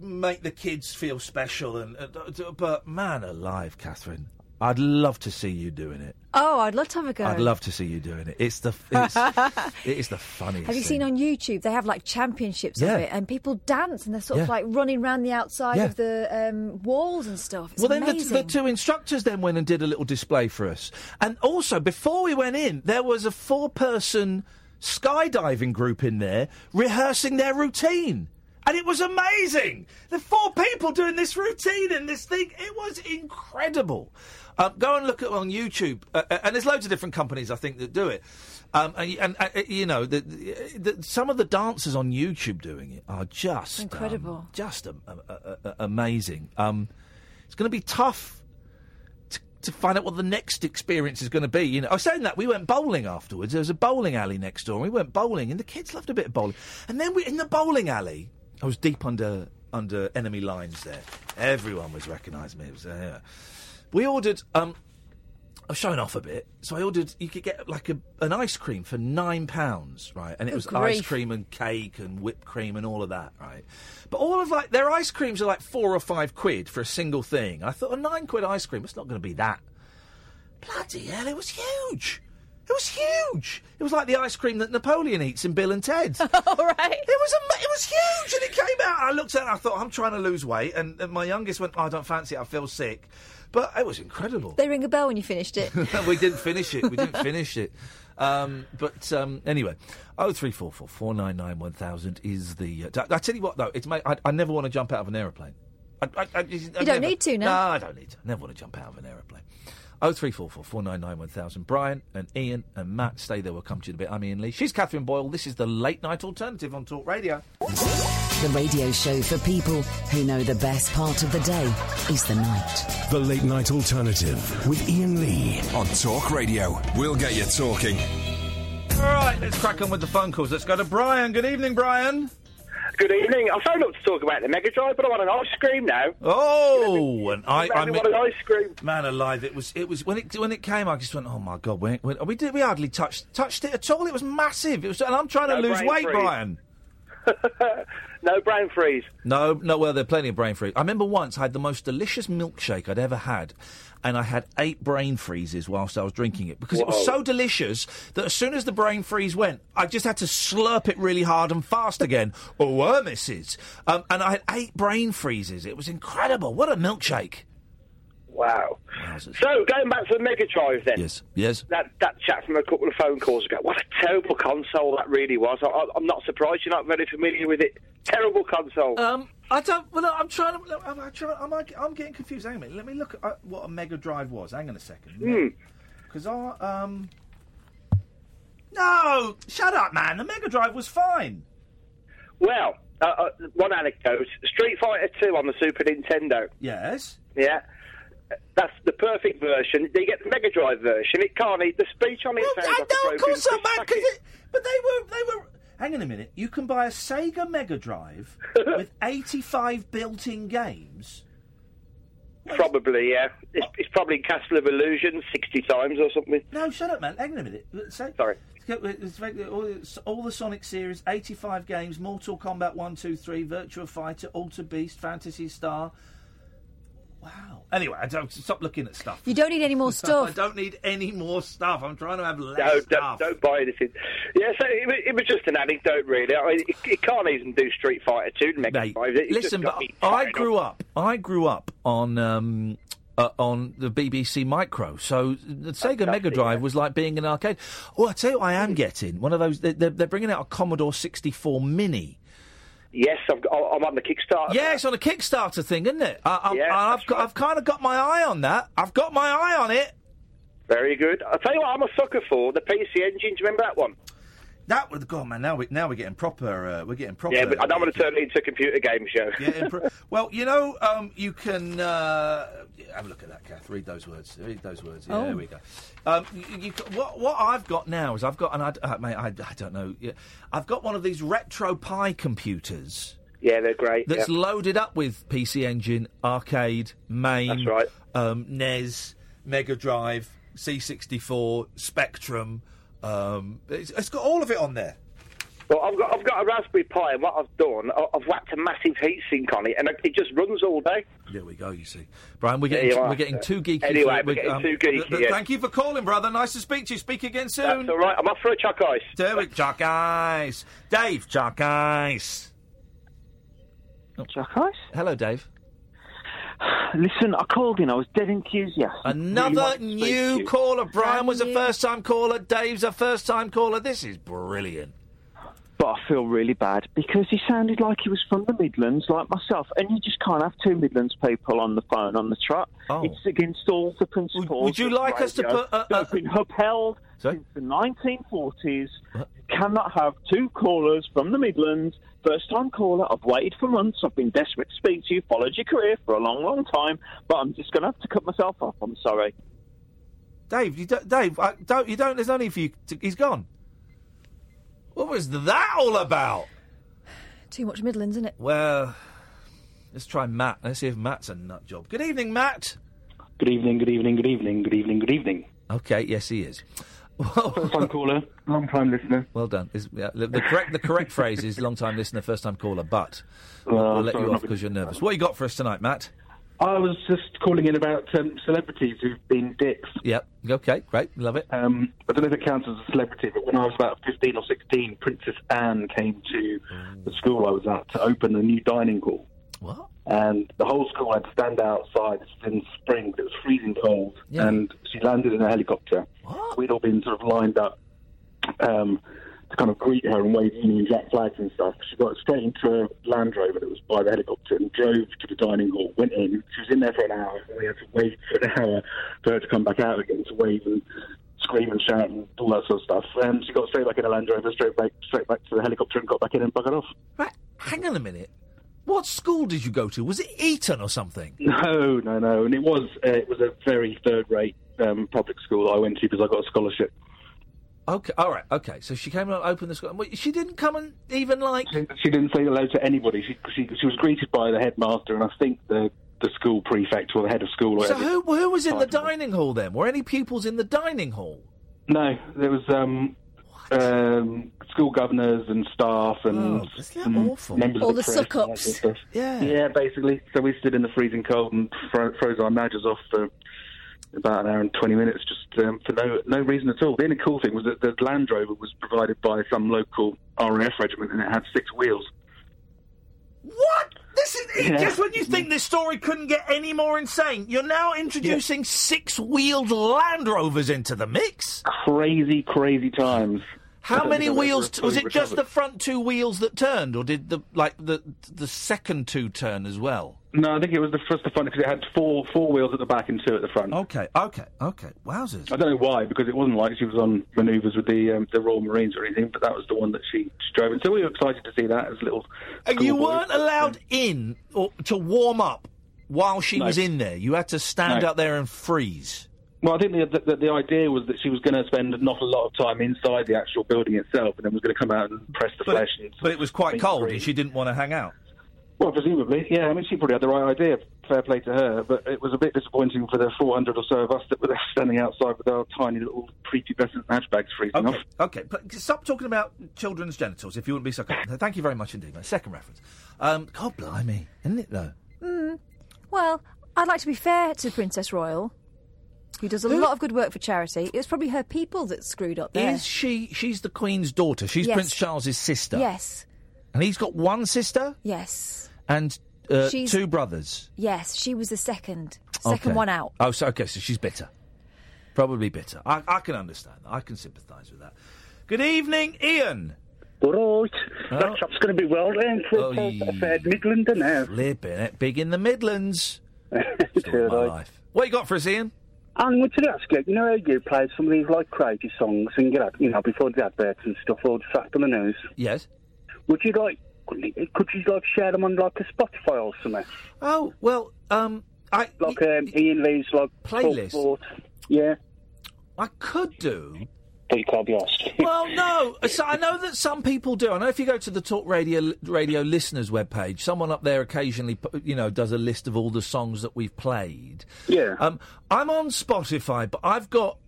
make the kids feel special. And uh, but man alive, Catherine, I'd love to see you doing it. Oh, I'd love to have a go. I'd love to see you doing it. It's the it's, *laughs* it is the funniest. Have you thing. seen on YouTube? They have like championships Yeah. of it, and people dance, and they're sort of like running around the outside Yeah. of the um, walls and stuff. It's well, then the, amazing. the two instructors then went and did a little display for us. And also, before we went in, there was a four person skydiving group in there rehearsing their routine. And it was amazing. The four people doing this routine and this thing, it was incredible. Um, go and look at on YouTube. Uh, uh, and there's loads of different companies, I think, that do it. Um, and, and uh, you know, the, the, the, some of the dancers on YouTube doing it are just um, Incredible. just um, uh, uh, uh, amazing. Um, it's going to be tough to, to find out what the next experience is going to be. You know, I was saying that we went bowling afterwards. There was a bowling alley next door, and we went bowling, and the kids loved a bit of bowling. And then we in the bowling alley, I was deep under under enemy lines there. Everyone was recognising me. It was uh, we ordered. Um, I was showing off a bit, so I ordered. You could get like a, an ice cream for nine pounds, right? And it Good was ice cream and cake and whipped cream and all of that, right? But all of like their ice creams are like four or five quid for a single thing. I thought a nine quid ice cream, it's not going to be that. Bloody hell, it was huge. It was huge. It was like the ice cream that Napoleon eats in Bill and Ted. *laughs* All right. It was ama- it was huge, and it came out. I looked at it, and I thought, I'm trying to lose weight, and, and my youngest went, oh, I don't fancy it. I feel sick, but it was incredible. They ring a bell when you finished it. *laughs* we didn't finish it. We didn't *laughs* finish it. Um, but um, anyway, oh three four four four nine nine one thousand is the. Uh, I tell you what though, it's mate, I, I never want to jump out of an aeroplane. I, I, I, you don't need to, now. No, I don't need to. I never want to jump out of an aeroplane. Oh three four four four nine nine one thousand. Brian and Ian and Matt, stay there. We'll come to you in a bit. I'm Iain Lee. She's Catherine Boyle. This is the late night alternative on Talk Radio. The radio show for people who know the best part of the day is the night. The Late Night Alternative with Iain Lee. On Talk Radio. We'll get you talking. All right, let's crack on with the phone calls. Let's go to Brian. Good evening, Brian. Good evening. I phoned up to talk about the Mega Drive, but I want an ice cream now. Oh, and I, I Maybe mean, want an ice cream. man alive! It was, it was when it when it came. I just went, oh my god, we, we, we did we hardly touched touched it at all. It was massive. It was, and I'm trying to lose weight, freeze. Brian. *laughs* No brain freeze. No, no. Well, there are plenty of brain freeze. I remember once I had the most delicious milkshake I'd ever had, and I had eight brain freezes whilst I was drinking it because it was so delicious that as soon as the brain freeze went, I just had to slurp it really hard and fast again. oh, uh, misses. Um, and I had eight brain freezes. It was incredible. What a milkshake! Wow. So, going back to the Mega Drive then. Yes. Yes. That, that chat from a couple of phone calls ago. What a terrible console that really was. I, I, I'm not surprised you're not very familiar with it. Terrible console. Um, I don't. Well, I'm trying to. look, I'm, I'm, trying, I'm, I'm getting confused. Hang on a minute. Let me look at uh, what a Mega Drive was. Hang on a second. Hmm. Because I um. No, shut up, man. The Mega Drive was fine. Well, uh, uh, one anecdote. Street Fighter 2 on the Super Nintendo. Yes. Yeah. That's the perfect version. They get the Mega Drive version. It can't eat the speech on it. sounds I like know, of course not, man. 'cause it, but they were, they were. Hang on a minute. You can buy a Sega Mega Drive *laughs* with 85 built-in games. Probably, yeah. It's, it's probably Castle of Illusion 60 times or something. No, shut up, man. Hang on a minute. Sorry. All, all the Sonic series, 85 games, Mortal Kombat 1, 2, 3, Virtua Fighter, Altered Beast, Phantasy Star. Wow. Anyway, I don't stop looking at stuff. You don't need any more *laughs* stuff. I don't need any more stuff. I'm trying to have less No, stuff. don't, don't buy anything. Yeah, so it, it was just an anecdote, really. I mean, it, it can't even do Street Fighter 2 the Mega Drive. It, it Listen, but I grew up. up. I grew up on um, uh, on the BBC Micro, so the Sega Mega Drive was like being an arcade. Oh, I tell you, what I am getting one of those. They're, they're bringing out a Commodore 64 Mini. Yes, I've got, I'm on the Kickstarter. Yeah, it's on a Kickstarter thing, isn't it? I, I, Yeah, I've got, I've kind of got my eye on that. I've got my eye on it. Very good. I'll tell you what I'm a sucker for, the PC Engine. Do you remember that one? That was God, man. Now we now we're getting proper. Uh, we're getting proper. Yeah, but I don't want to turn it into a computer game show. Yeah, impro- *laughs* well, you know, um, you can uh, have a look at that, Kath. Read those words. Read those words. Yeah, Oh. There we go. Um, you, you, what what I've got now is I've got an uh, mate. I, I don't know. Yeah, I've got one of these RetroPie computers. Yeah, they're great. That's yeah. loaded up with PC Engine, arcade, main, That's right. um, NES, Mega Drive, C64, Spectrum. Um, it's, it's got all of it on there. Well, I've got I've got a Raspberry Pi, and what I've done, I- I've whacked a massive heatsink on it, and it just runs all day. There we go. You see, Brian, we're getting you we're getting too geeky. Anyway, for, we're getting too geeky, but- but yeah. Thank you for calling, brother. Nice to speak to you. Speak again soon. That's all right. I'm off for a chuck ice. Do it, chuck ice. Dave, chuck ice. Chuck ice. Hello, Dave. Listen, I called in. I was dead enthusiastic. Another Really wanted to speak to new caller. Brian was a first time caller. Dave's a first time caller. This is brilliant. But I feel really bad because he sounded like he was from the Midlands, like myself, and you just can't have two Midlands people on the phone on the trot. Oh. It's against all the principles. would you of like us to put that have been upheld since the 1940s? You cannot have two callers from the Midlands. First time caller. I've waited for months. I've been desperate to speak to you. Followed your career for a long, long time. But I'm just going to have to cut myself off. I'm sorry. Dave, you don't, Dave, I, don't you don't? There's no need for you. To, he's gone. What was that all about? Too much Midlands, isn't it? Well, let's try Matt. Let's see if Matt's a nut job. Good evening, Matt. Good evening, good evening, good evening, good evening, good evening. Okay, yes, he is. First time caller, long time listener. Well done. Is- yeah, the, the correct the correct phrase is long time listener, first time caller. But we'll, Uh, we'll let sorry, you off because you're nervous. What you got for us tonight, Matt? I was just calling in about um, celebrities who've been dicks. Yep. Okay, great. Love it. Um, I don't know if it counts as a celebrity, but when I was about 15 or 16, Princess Anne came to the school I was at to open a new dining hall. What? And the whole school had to stand outside in spring. It was freezing cold. Yeah. And she landed in a helicopter. What? We'd all been sort of lined up um, to kind of greet her and wave Union Jack flags and stuff. She got straight into a Land Rover that was by the helicopter and drove to the dining hall. Went in. She was in there for an hour. And we had to wait for an hour for her to come back out again to wave and scream and shout and all that sort of stuff. And she got straight back in a Land Rover, straight back, straight back to the helicopter and got back in and buggered off. Right, hang on a minute. What school did you go to? Was it Eton or something? *laughs* No, no, no. And it was uh, it was a very third rate um, public school that I went to because I got a scholarship. Okay, all right, okay. So she came and opened the school. Wait, She didn't come and even like. She didn't say hello to anybody. She, she she was greeted by the headmaster and I think the the school prefect or the head of school. Or So who who was in the dining hall then? Were any pupils in the dining hall? No, there was um, um, school governors and staff and, Oh, isn't that awful? members All of the, the press and that suck-ups. sort of stuff. Yeah, yeah, basically. So we stood in the freezing cold and fro- froze our badges off for about an hour and twenty minutes, just um, for no no reason at all. The only cool thing was that the Land Rover was provided by some local RAF regiment and it had six wheels. What? This is Yeah. just when you think this story couldn't get any more insane. You're now introducing six-wheeled Land Rovers into the mix. Crazy, crazy times. How many wheels? T- was it just the front two wheels that turned, or did the like the the second two turn as well? No, I think it was the first the front because it had four four wheels at the back and two at the front. Okay, okay, okay. Wowzers! I don't know why because it wasn't like she was on manoeuvres with the um, the Royal Marines or anything, but that was the one that she, she drove. And so we were excited to see that as little. And you weren't allowed in or to warm up while she No. was in there. You had to stand No. out there and freeze. Well, I think the, the, the idea was that she was going to spend not a lot of time inside the actual building itself, and then was going to come out and press the flesh. And But it was quite cold, free. and she didn't want to hang out. Well, presumably, yeah. I mean, she probably had the right idea. Fair play to her, but it was a bit disappointing for the 400 or so of us that were there standing outside with our tiny little prepubescent hatchbags freezing Okay, off. okay. But stop talking about children's genitals if you wouldn't be so kind. Thank you very much indeed, My Second reference. Um, God blimey, isn't it though? Mm. Well, I'd like to be fair to Princess Royal, who does a lot of good work for charity. It was probably her people that screwed up there. Is she? She's the Queen's daughter. She's Yes. Prince Charles's sister. Yes, And he's got one sister yes, and uh, two brothers. yes. She was the second, second Okay. one out. Oh, so okay, so she's bitter. Probably bitter. I, I can understand that. I can sympathise with that. Good evening, Ian. All right. Oh. That chop's going to be well then for, Oh, for a fair Midland now. Flipping it. Big in the Midlands. *laughs* Story of my life. What you got for us, Ian? I wanted to ask you, you know how you play some of these like crazy songs and get out, you know, before the adverts and stuff, or just after the news? Yes. Would you like, could you like share them on like a Spotify or something? Oh well, um, I like um, Ian Lee's like Playlist? Talk Sport. Yeah. I could do. But you can't be asked. Well, no. So I know that some people do. I know if you go to the Talk Radio Radio listeners webpage, someone up there occasionally, you know, does a list of all the songs that we've played. Yeah. Um, I'm on Spotify, but I've got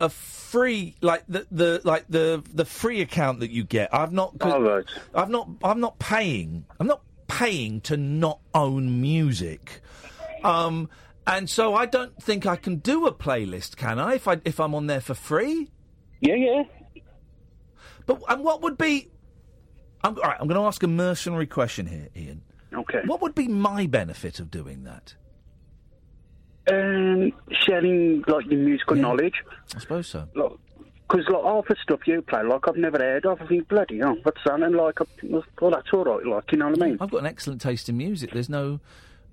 a free, like the, the like the the free account that you get. I've not. All right. I've not. I'm not paying. I'm not paying to not own music. Um, and so I don't think I can do a playlist, can I? If I if I'm on there for free. Yeah, yeah. But and what would be? I'm, all right, I'm going to ask a mercenary question here, Ian. Okay. What would be my benefit of doing that? Um, sharing like your musical knowledge. I suppose so. Because like half the stuff you play, like I've never heard of. I think bloody hell, what's that? And like, I, well, that's all right. Like, you know what I mean? I've got an excellent taste in music. There's no,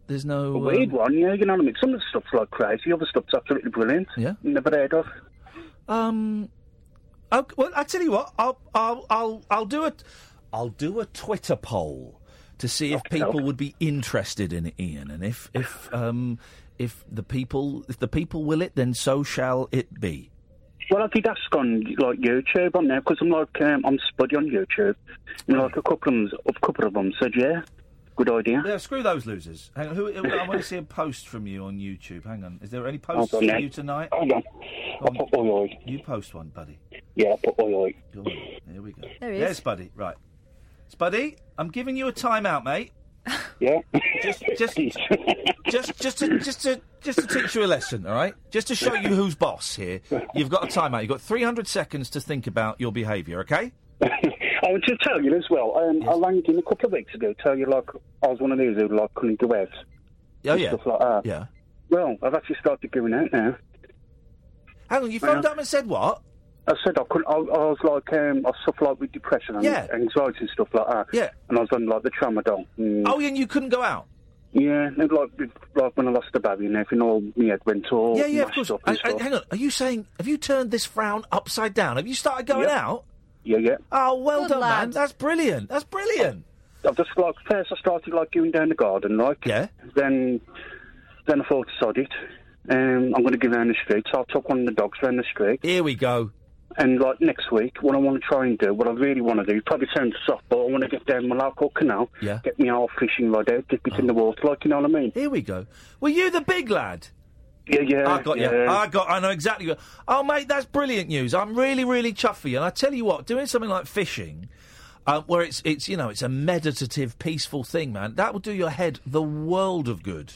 there's no A weird um, one, yeah. You know what I mean? Some of the stuff's like crazy. Other stuff's absolutely brilliant. Yeah. Never heard of. Um. Well, I tell you what, I'll, I'll, I'll, I'll do it. I'll do a Twitter poll to see if people would be interested in it, Ian, and if, if, um, if the people, if the people will it, then so shall it be. Well, I did ask on like YouTube on there because I'm like um, I'm spuddy on YouTube. And like a couple of them, a couple of them said, yeah, good idea. Yeah, screw those losers. Hang on, who, I want to see a post from you on YouTube. Hang on, is there any posts from on, you tonight? Hold on. I'll put oi oi. You post one, buddy. Yeah, I'll put oi oi. Go on. There we go. There he is. Yes, buddy. Right, Spuddy. I'm giving you a timeout, mate. Yeah. Just, just, *laughs* just, just to, just to, just to teach you a lesson. All right. Just to show you who's boss here. You've got a timeout. You've got 300 seconds to think about your behaviour. Okay. *laughs* I want to tell you as well. Um, I rang in a couple of weeks ago. Tell you like I was one of those who like couldn't go out. Oh yeah. Stuff like that. Yeah. Well, I've actually started going out now. Hang on. You phoned up and said what? I said I couldn't. I, I was like, um, I suffer like with depression and Yeah. anxiety and stuff like that. Yeah. And I was on like the tramadol. Mm. Oh, and you couldn't go out. Yeah, and like like when I lost the baby and everything, all my head went all yeah, yeah, of mashed course. up and I- I- stuff. hang on. Are you saying have you turned this frown upside down? Have you started going Yeah. out? Yeah, yeah. Oh, well Good done, man. lad. That's brilliant. That's brilliant. I've just like first I started like going down the garden, like yeah. Then then I thought, sod it. Um, I'm going to go down the street. So I took one of the dogs round the street. Here we go. And like next week, what I want to try and do, what I really want to do, probably sounds soft, but I want to get down local canal, Yeah. get me old fishing rod out, dip it in the water, like you know what I mean. Here we go. Were you the big lad? Yeah, yeah. I got you. I got. I know exactly. what- Oh, mate, that's brilliant news. I'm really, really chuffed for you. And I tell you what, doing something like fishing, uh, where it's it's you know it's a meditative, peaceful thing, man. That will do your head the world of good.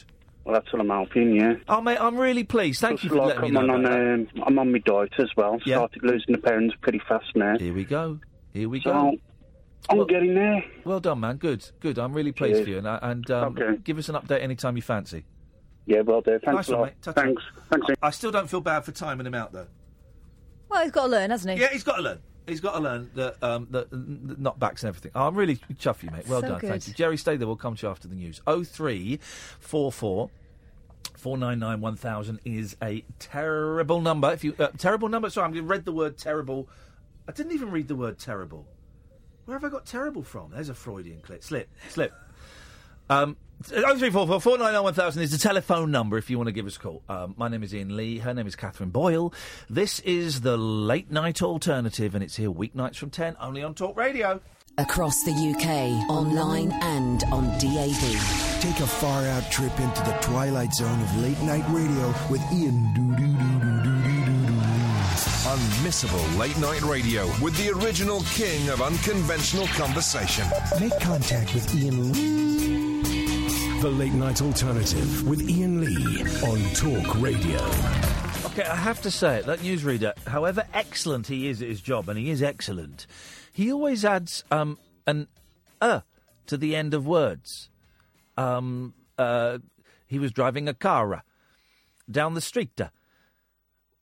Well, that's what I'm hoping, yeah. Oh, mate, I'm really pleased. Thank you for like letting me I'm know. on, that. um, I'm on my diet as well. Started losing the pounds pretty fast now. Here we go. Here we So, go. I'm getting there. Well done, man. Good, good. I'm really pleased Cheers. for you. And, and um, give us an update anytime you fancy. Yeah, well, there. Thanks nice a one, mate. Ta-ta. Thanks. Thanks. I still don't feel bad for timing him out, though. Well, he's got to learn, hasn't he? Yeah, he's got to learn. He's got to learn that um, that n- knockbacks and everything. Oh, I'm really chuffed for you, mate. Well So done, good. thank you. Jerry, stay there. We'll come to you after the news. Oh three four four. 499 1000 is a terrible number. If you uh, terrible number, sorry, I read the word terrible. I didn't even read the word terrible. Where have I got terrible from? There's a Freudian clip. Slip, slip. Um, 0344 499 1000 is the telephone number if you want to give us a call. Um, my name is Ian Lee. Her name is Catherine Boyle. This is the late night alternative, and it's here weeknights from 10, only on Talk Radio. Across the UK, online and on DAB. Take a far out trip into the twilight zone of late night radio with Ian Unmissable late night radio with the original king of unconventional conversation. Make contact with Ian Lee. The late night alternative with Ian Lee on Talk Radio. Okay, I have to say it, that newsreader, however excellent he is at his job, and he is excellent he always adds um, an uh to the end of words. Um, uh, he was driving a car uh, down the street uh,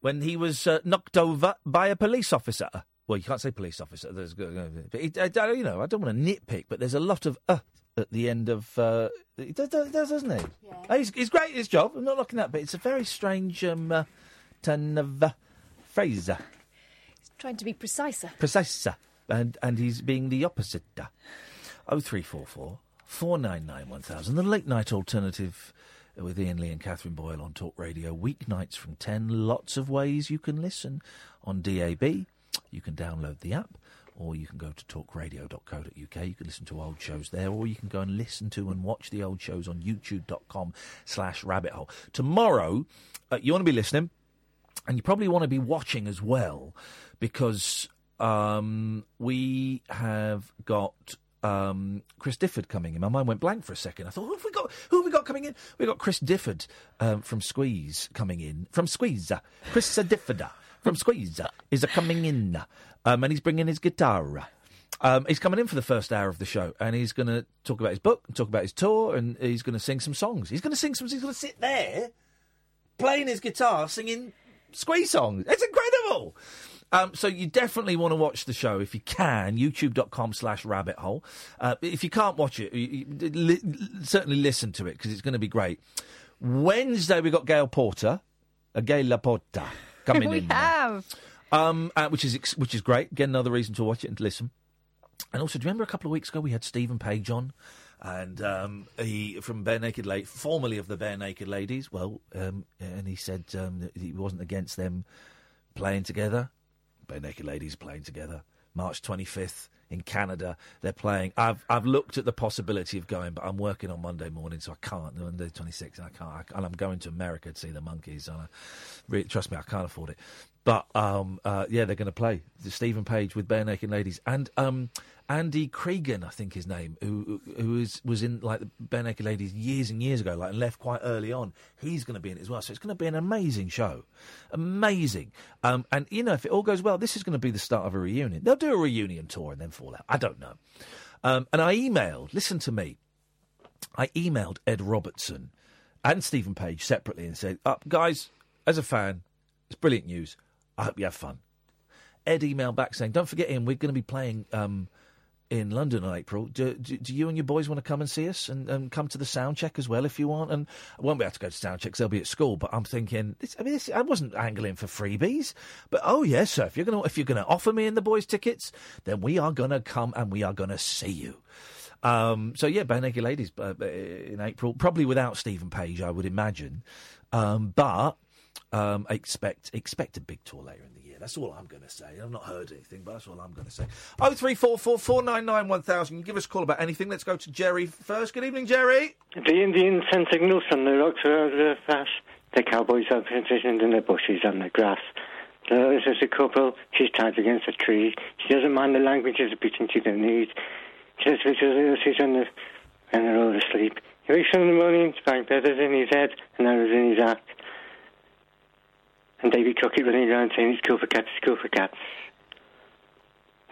when he was uh, knocked over by a police officer. Uh, Well, you can't say police officer. There's, but I, don't- you know, I don't want to nitpick, but there's a lot of uh at the end of. Uh, he does, does, doesn't he? Yeah. He's, he's great at his job. I'm not looking at, but it's a very strange um, uh, turn of uh, phrase. uh, Trying to be preciser. precise, uh, and and he's being the opposite. Oh three four four four nine nine one thousand. The late night alternative with Ian Lee and Catherine Boyle on Talk Radio weeknights from ten. Lots of ways you can listen on DAB. You can download the app. Or you can go to talkradio.co.uk. You can listen to old shows there, or you can go and listen to and watch the old shows on youtube.com slash rabbit hole. Tomorrow, uh, you want to be listening, and you probably want to be watching as well because um, we have got um, Chris Difford coming in. My mind went blank for a second. I thought, who have we got? Who have we got coming in? We got Chris Difford um, from Squeeze coming in from Squeeze. Chris Difford from Squeeze is a coming in, um, and he's bringing his guitar. Um, he's coming in for the first hour of the show, and he's going to talk about his book, and talk about his tour, and he's going to sing some songs. He's going to sing some. He's going to sit there playing his guitar, singing squeeze songs. It's incredible. Um, so you definitely want to watch the show if you can. YouTube.com slash rabbit hole. Uh, if you can't watch it, you, you, li- certainly listen to it because it's going to be great. Wednesday we got Gail Porter, a Gail Laporta coming *laughs* we in. We have. Um, uh, which is ex- which is great. Again, another reason to watch it and to listen. And also, do you remember a couple of weeks ago we had Stephen Page on, and um, he from Bare Naked Ladies, formerly of the Bare Naked Ladies. Well, um, and he said um, that he wasn't against them playing together. Bare Naked Ladies playing together. March twenty fifth in Canada, they're playing. I've I've looked at the possibility of going, but I'm working on Monday morning, so I can't. Sixth, and I can't. I, and I'm going to America to see the Monkeys. And I, really, trust me, I can't afford it. But um, uh, yeah, they're going to play the Stephen Page with Bare Naked Ladies and um, Andy Cregan, I think his name, who who is was in like the Bare Naked Ladies years and years ago, like and left quite early on. He's going to be in it as well, so it's going to be an amazing show, amazing. Um, and you know, if it all goes well, this is going to be the start of a reunion. They'll do a reunion tour and then fall out. I don't know. Um, and I emailed. Listen to me. I emailed Ed Robertson and Stephen Page separately and said, Up, guys, as a fan, it's brilliant news. I hope you have fun. Ed emailed back saying, "Don't forget, him. we're going to be playing um, in London in April. Do, do, do you and your boys want to come and see us and, and come to the sound check as well if you want? And I won't be able to go to sound check 'cause they'll be at school. But I'm thinking, I mean, this, I wasn't angling for freebies. But oh yes, sir, if you're going to if you're to offer me and the boys tickets, then we are going to come and we are going to see you. Um, so yeah, Bare Naked Ladies uh, uh, in April, probably without Stephen Page, I would imagine. Um, but um, expect expect a big tour later in the year. That's all I'm going to say. I've not heard anything, but that's all I'm going to say. Oh three four four four nine nine one thousand. Give us a call about anything. Let's go to Jerry first. Good evening, Jerry. The Indians sent signals from the rocks around the fast. The cowboys are positioned in the bushes and the grass. There's a couple. She's tied against a tree. She doesn't mind the language is beating to their knees. Just because she's on the and they're all asleep. He wakes up in the morning, spank feathers in his head and arrows in his act. And Davy Crockett running around saying it's cool for cats, it's cool for cats.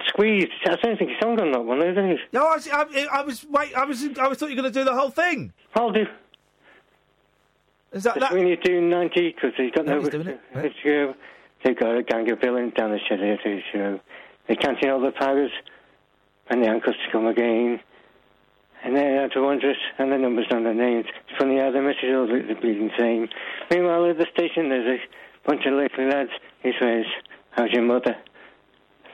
Squeeze. I don't think he's sung on that one, is he? No, I was, I, I was wait. I was I was thought you were going to do the whole thing. I'll do. Is that that? When you do 90, because he's got No, no... he's doing it. *laughs* Let's. They've got a gang of villains down the shed here to show. They're counting all the powers, and the uncles to come again. And they're out to wondrous, and the numbers on their names. It's funny how the message all the, the bleeding same. Meanwhile, at the station, there's a bunch of little lads. He says, how's your mother?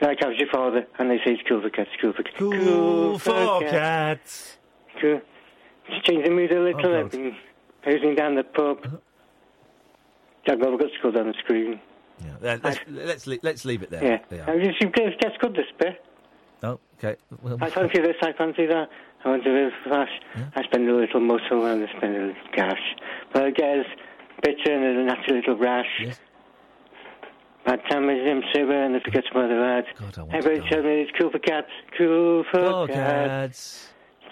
Like, how's your father? And they say, it's cool for cats, cool for cats. Cool for cats. Cool. Just change the mood a little. Oh, I've been posing down the pub. Jack Bubble got scored on the screen. Yeah, let's let's, le- let's leave it there. Yeah. There. I just, just, just good this bit. Oh, okay. Well, I fancy this, I fancy that. I want to live fast. I spend a little muscle and I spend a little cash. But I guess bitter and a nasty little rash. Bad time is him sober and if he gets mother lad. Everybody tell me it's cool for cats. Cool for Oh, cats. cats.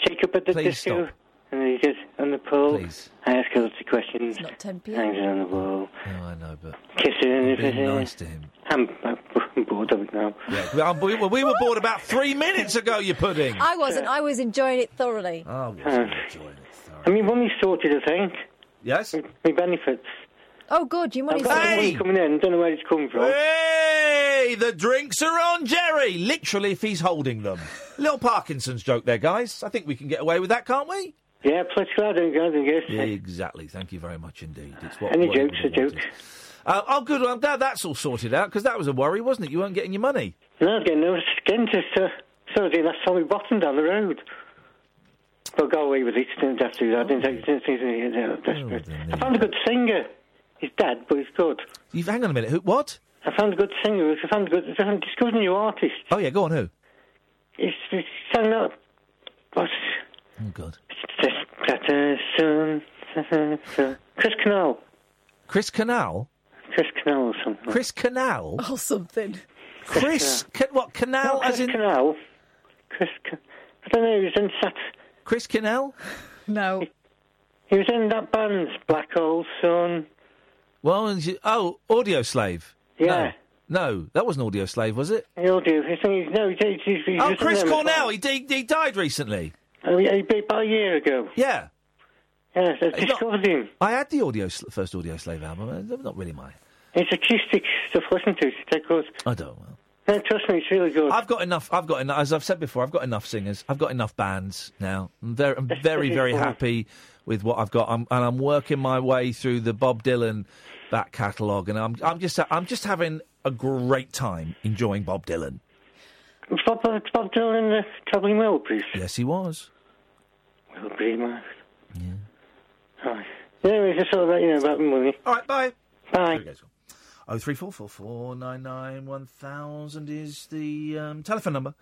Shake up at the Please disco. stop. And then he gets on the pole. Please. I ask her lots of questions. It's not 10 p.m. Hangs it on the wall. No, I know, but Kiss her in the face. nice to him. I'm, I'm *laughs* bored of it now. Yeah, we, we were bored about three minutes ago. You pudding. I wasn't. I was enjoying it thoroughly. Oh, Uh, I mean, money's sorted, I think. Yes? My benefits. Oh, good. Your money's I've got money coming in. Don't know where it's coming from. Hey, the drinks are on Jerry. Literally, if he's holding them. *laughs* Little Parkinson's joke there, guys. I think we can get away with that, can't we? Yeah, political I don't I guess. Exactly. Thank you very much indeed. It's what, Any what jokes are everybody wanted. jokes. Uh, oh, good. Well, I'm glad that's all sorted out because that was a worry, wasn't it? You weren't getting your money. No, I was getting nervous again just uh, so I was doing that Tommy Bottom down the road. But go away with it. Didn't have to do that. Didn't take didn't think it was oh, desperate. I found a good singer. He's dead, but he's good. You hang on a minute. Who? What? I found a good singer. I found a good. I found, discovered a new artist. Oh yeah, go on. Who? He's, he's sang that. What's Oh God. Chris Canal. Chris Canal. Chris Canal or something. Chris Canal. Oh, something. Chris. Ca- what Canal? No, Chris as in Canal. Chris. Ca- I don't know. He was in Sat. Chris Canal. *laughs* No. He was in that band, Black Hole Sun. Well, oh, Audio Slave. Yeah. No, no, that wasn't Audio Slave, was it? He'll do. He's, he's, no, he's, he's, he's Oh, Chris Cornell. He, he, he died recently. Oh, yeah, he beat about a year ago. Yeah. Yes, I He's not- discovered him. I had the audio sl- first Audio Slave album. Uh, Not really mine. It's acoustic stuff. Listen to it. It's dead good. I don't. Well. No, trust me, it's really good. I've got enough. I've got enough. As I've said before, I've got enough singers. I've got enough bands now. I'm very, I'm very, very happy with what I've got. I'm, and I'm working my way through the Bob Dylan back catalogue, and I'm, I'm just, I'm just having a great time enjoying Bob Dylan. Was Bob, uh, Bob Dylan the Travelling Wilburys? Yes, he was. Wilbury, man. Yeah. Right. Anyway, just sort of let you know about the money. All right, bye. Bye. Oh three four four four nine nine one thousand is the um, telephone number.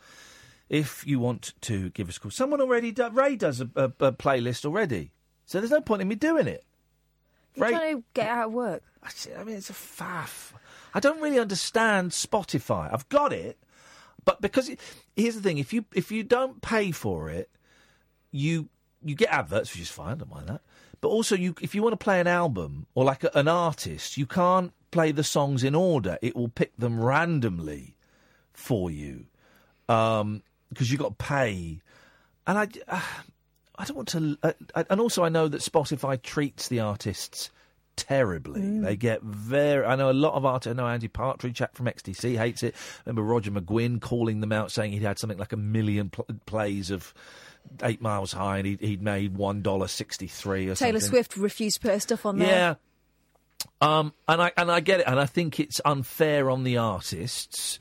If you want to give us a call, someone already do, Ray does a, a, a playlist already, so there's no point in me doing it. You're Ray, trying to get out of work. I I mean, it's a faff. I don't really understand Spotify. I've got it, but because it, here's the thing: if you if you don't pay for it, you you get adverts, which is fine. I don't mind that. But also, you if you want to play an album or like a, an artist, you can't play the songs in order. It will pick them randomly for you um, because you've got to pay. And I, uh, I don't want to. Uh, and also, I know that Spotify treats the artists terribly. Mm. They get very. I know a lot of artists. I know Andy Partridge, chap from XTC, hates it. I remember Roger McGuinn calling them out, saying he'd had something like a million pl- plays of Eight Miles High, and he'd, he'd made one dollar sixty three Taylor something. Swift refused to put her stuff on there. Yeah. Um, and I and I get it, and I think it's unfair on the artists.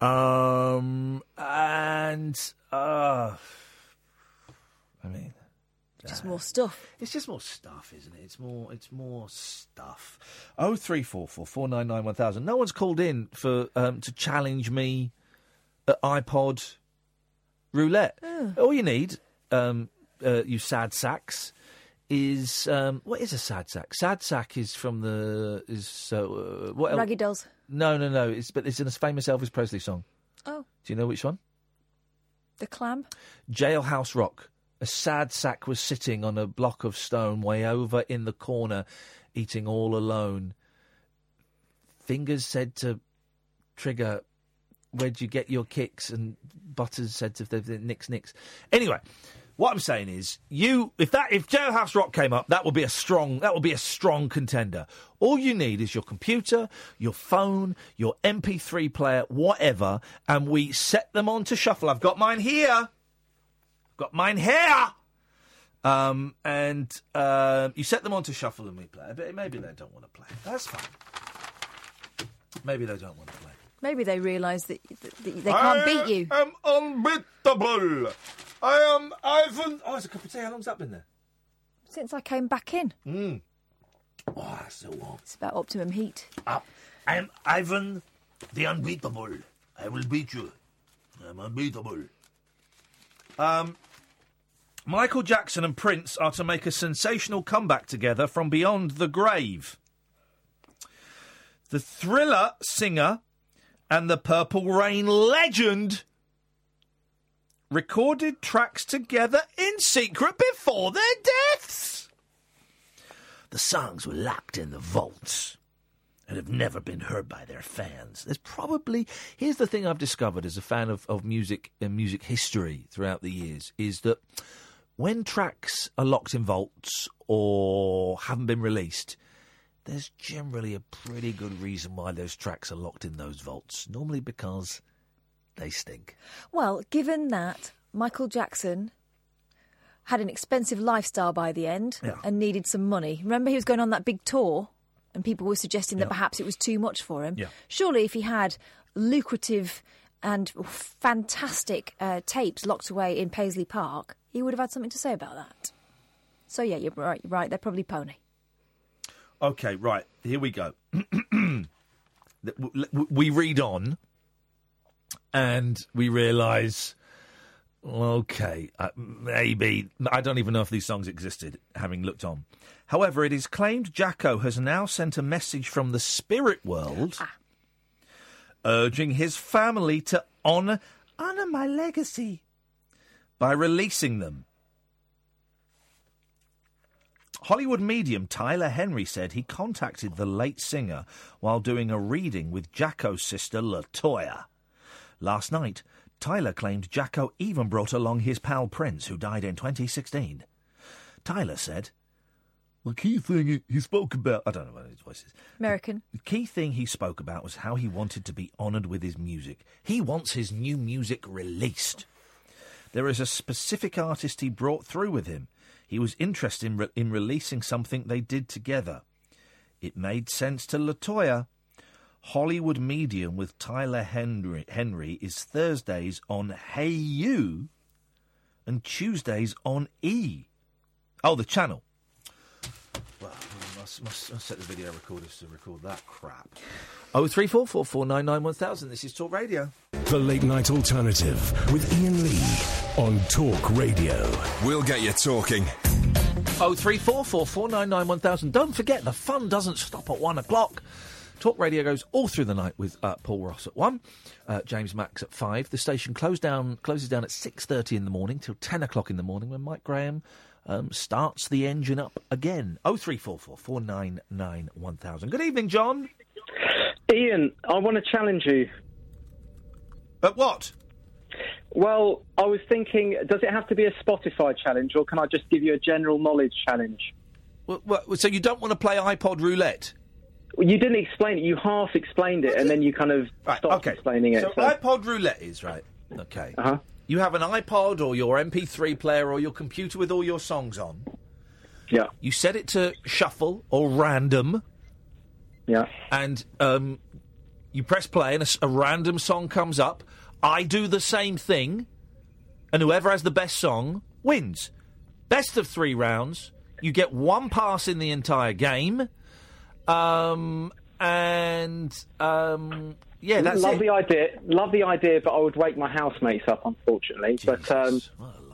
Um, and uh, I mean, Just more stuff. it's just more stuff, isn't it? It's more, it's more stuff. Oh three four four four nine nine one thousand. No one's called in for um, to challenge me at iPod roulette. Oh. All you need, um, uh, you sad sacks, is um, what is a sad sack? Sad sack is from the is so uh, what? Raggy Dolls. No, no, no. It's but it's in a famous Elvis Presley song. Oh, Do you know which one? the clam. Jailhouse Rock. A sad sack was sitting on a block of stone way over in the corner, eating all alone. Fingers said to Trigger, Where'd you get your kicks? And Butters said to the Nix Nix. Anyway, what I'm saying is, you if that if Jailhouse Rock came up, that would be a strong that would be a strong contender. All you need is your computer, your phone, your MP3 player, whatever, and we set them on to shuffle. I've got mine here. I've Got mine here. Um, and uh, you set them on to shuffle and we play. But maybe they don't want to play. That's fine. Maybe they don't want to play. Maybe they realise that, that, that they can't beat you. I am unbeatable. I am Ivan. Oh, it's a cup of tea. How long's that been there? Since I came back in. Mm. Oh, that's so warm. It's about optimum heat. Up. I am Ivan the Unbeatable. I will beat you. I'm unbeatable. Um, Michael Jackson and Prince are to make a sensational comeback together from beyond the grave. The thriller singer and the Purple Rain legend recorded tracks together in secret before their deaths. The songs were locked in the vaults and have never been heard by their fans. There's probably here's the thing I've discovered as a fan of, of music and music history throughout the years is that when tracks are locked in vaults or haven't been released, there's generally a pretty good reason why those tracks are locked in those vaults. Normally because they stink. Well, given that Michael Jackson had an expensive lifestyle by the end Yeah. and needed some money. Remember, he was going on that big tour, and people were suggesting that Yeah. perhaps it was too much for him. Yeah. Surely, if he had lucrative and fantastic uh, tapes locked away in Paisley Park, he would have had something to say about that. So yeah, you're right. You're right. They're probably pony. Okay, right. Here we go. *clears throat* Th- w- w- we read on and we realise, okay, uh, maybe. I don't even know if these songs existed, having looked on. However, it is claimed Jacko has now sent a message from the spirit world urging his family to honour, honour my legacy by releasing them. Hollywood medium Tyler Henry said he contacted the late singer while doing a reading with Jacko's sister Latoya. Last night, Tyler claimed Jacko even brought along his pal Prince, who died in 2016. Tyler said, The key thing he- spoke about. I don't know what his voice is. American. The key thing he spoke about was how he wanted to be honoured with his music. He wants his new music released. There is a specific artist he brought through with him. He was interested in, re- in releasing something they did together. It made sense to Latoya. Hollywood Medium with Tyler Henry, Henry is Thursdays on Hey You and Tuesdays on E. Oh, the channel. Well, I must, must, must set the video recorders to record that crap. Oh three four four four nine nine one thousand. This is Talk Radio. The Late Night Alternative with Ian Lee on Talk Radio. We'll get you talking. Oh three four four four nine nine one thousand. Don't forget the fun doesn't stop at one o'clock. Talk Radio goes all through the night with uh, Paul Ross at one, uh, James Max at five. The station closes down closes down at six thirty in the morning till ten o'clock in the morning when Mike Graham um, starts the engine up again. Oh three four four four nine nine one thousand. Good evening, John. Ian, I want to challenge you. At what? Well, I was thinking, does it have to be a Spotify challenge, or can I just give you a general knowledge challenge? Wh- wh- So you don't want to play iPod roulette? You didn't explain it. You half explained it, and then you kind of stopped explaining it. So, iPod roulette is right. Okay. Uh-huh. You have an iPod or your MP3 player or your computer with all your songs on. Yeah. You set it to shuffle or random. Yeah. And um, you press play, and a random song comes up. I do the same thing, and whoever has the best song wins. Best of three rounds. You get one pass in the entire game. Um, and um, yeah, that's love it. the idea. Love the idea, but I would wake my housemates up, unfortunately. But um,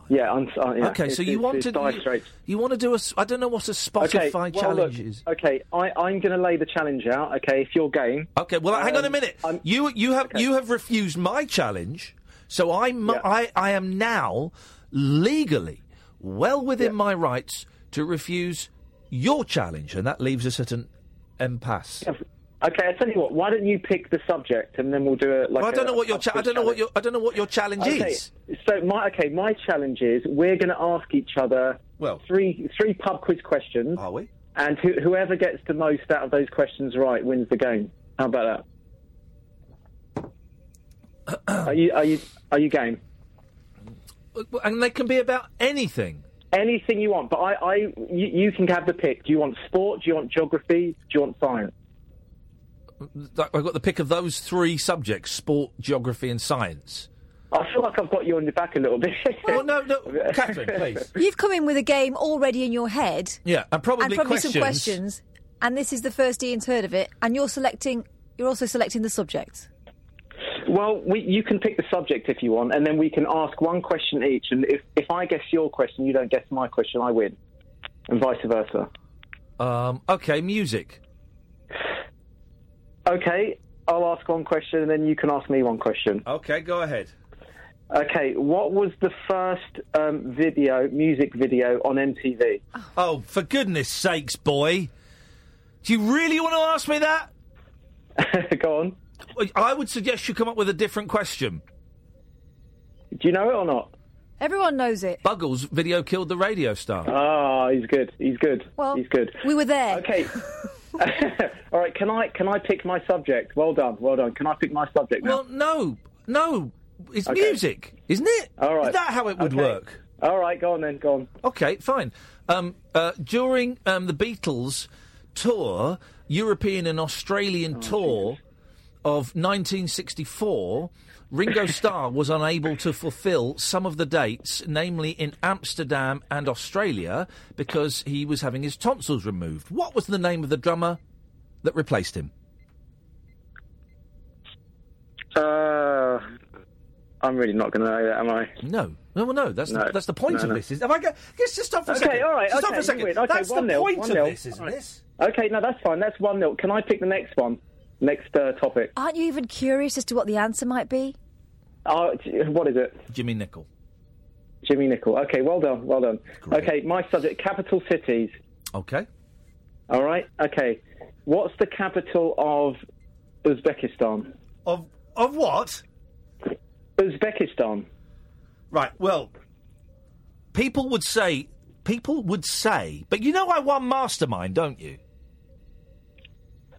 yeah, I'm, uh, yeah, Okay, so you want to you, you want to do a? I don't know what a Spotify Okay, well, challenge look, is. Okay, I, I'm going to lay the challenge out. Okay, if you're game. Okay, well, hang on a Um, minute. You you have you have refused my challenge, so I mu- I I am now legally well within my rights to refuse your challenge, and that leaves us at an impasse. Okay, I tell you what. Why don't you pick the subject, and then we'll do it like. Well, I don't a- know what your cha- I don't know what challenge. your I don't know what your challenge Okay, is. So my okay, my challenge is we're going to ask each other well three three pub quiz questions. Are we? And who whoever gets the most out of those questions right wins the game. How about that? *clears throat* are you are you are you game? And they can be about anything. Anything you want, but I, I you, you can have the pick. Do you want sport? Do you want geography? Do you want science? I've got the pick of those three subjects: sport, geography, and science. I feel like I've got you on your back a little bit. oh no, no, *laughs* Catherine, please. You've come in with a game already in your head, Yeah, and probably, and probably questions. some questions, and this is the first Ian's heard of it, and you're selecting. You're also selecting the subject. Well, we, you can pick the subject if you want, and then we can ask one question each. And if, if I guess your question, you don't guess my question, I win, and vice versa. Um, okay, music. Okay, I'll ask one question, and then you can ask me one question. Okay, go ahead. Okay, what was the first um, video, music video on MTV? Oh, for goodness sakes, boy! Do you really want to ask me that? *laughs* Go on. I would suggest you come up with a different question. Do you know it or not? Everyone knows it. Buggles video killed the radio star. Ah, he's good. He's good. Well, he's good. We were there. Okay. *laughs* All right. Can I can I pick my subject? Well done. Well done. Can I pick my subject now? Well, no, no, it's Okay. music, isn't it? All right. Is that how it would Okay. work? All right. Go on then. Go on. Okay, fine. Um, uh, during um, the Beatles tour, European and Australian Oh, tour of 1964, Ringo Starr was unable to fulfil some of the dates, namely in Amsterdam and Australia, because he was having his tonsils removed. What was the name of the drummer that replaced him? Uh, I'm really not going to know that, am I? No. No, well, no. That's No. the, that's the point No, of no. this. Is, have I got, just, just stop for a Okay, second. all right. Just okay, stop for a second. Okay, that's one the nil, point one of nil. this, isn't right. this? Okay, no, that's fine. That's one nil. Can I pick the next one? Next uh, topic. Aren't you even curious as to what the answer might be? Uh, what is it? Jimmy Nicol. Jimmy Nicol. Okay, well done, well done. Okay, my subject: capital cities. Okay. All right. Okay. What's the capital of Uzbekistan? Of of what? Uzbekistan. Right. Well, people would say, people would say, but you know I won Mastermind, don't you?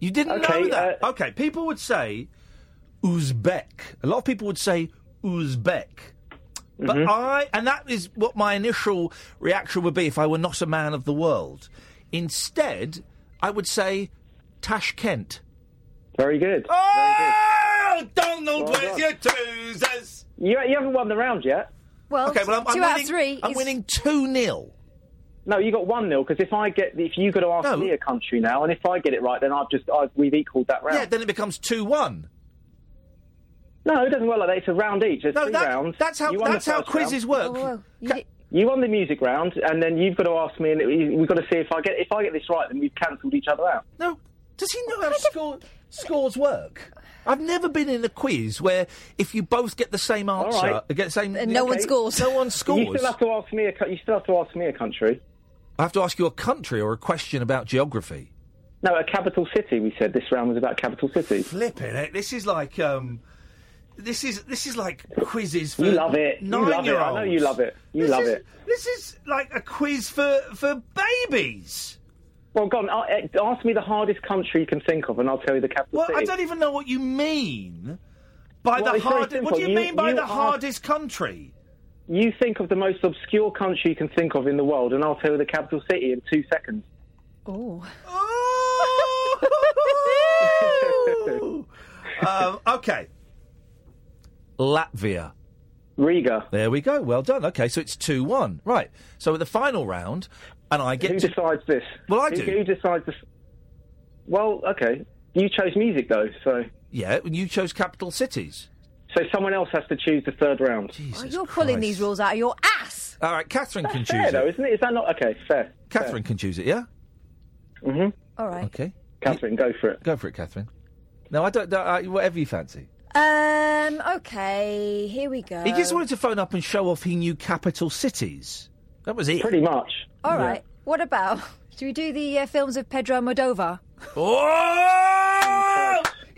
You didn't Okay, know that. okay. People would say Uzbek. A lot of people would say Uzbek. But Mhm. I, and that is what my initial reaction would be if I were not a man of the world. Instead, I would say Tashkent. Very good. Oh, Donald, Well where's done. your twos? You, you haven't won the round yet. Well, Okay, well, I'm- I'm two out of three. I'm is- winning two 0 No, you got one nil because if I get if you got to ask me a country now, and if I get it right, then I've just I've, we've equalled that round. Yeah, then it becomes two one. No, it doesn't work like that. It's a round each. There's No, three that- rounds. that's how- You that's how quizzes round. work. You You won the music round, and then you've got to ask me, and we've got to see if I get if I get this right, then we've cancelled each other out. No, does he know how score, scores work? I've never been in a quiz where if you both get the same answer, All right. get the same, And no one scores. No one scores. You still have to ask me. A, you still have to ask me a country. I have to ask you a country or a question about geography. No, a capital city. We said this round was about capital cities. Flipping it! This is like um, this is this is like quizzes for You love it. You love it. I know you love it. You This love is- it. This is like a quiz for for babies. Well, go on. uh, Ask me the hardest country you can think of, and I'll tell you the capital Well, city. I don't even know what you mean by Well, the hardest. What do you. You- mean by you the ask- hardest country? You think of the most obscure country you can think of in the world, and I'll tell you the capital city in two seconds. Oh. *laughs* um, okay. Latvia. Riga. There we go. Well done. Okay, so it's 2 1. Right. So the final round, and I get Who to. decides this? Well, I Who- do. Who decides this? Well, okay. You chose music though, so Yeah, you chose capital cities. So someone else has to choose the third round. Oh, you're pulling these rules out of your ass. All right, Catherine can fair choose though, it. isn't it? Is that not okay? Fair. Catherine can choose it, yeah? Mm-hmm. All right. Okay. Catherine, go for it. Go for it, Catherine. No, I don't. don't uh, whatever you fancy. Um. Okay. Here we go. He just wanted to phone up and show off he knew capital cities. That was it. Pretty much. All right. What about? *laughs* Do we do the uh, films of Pedro Almodovar? Oh!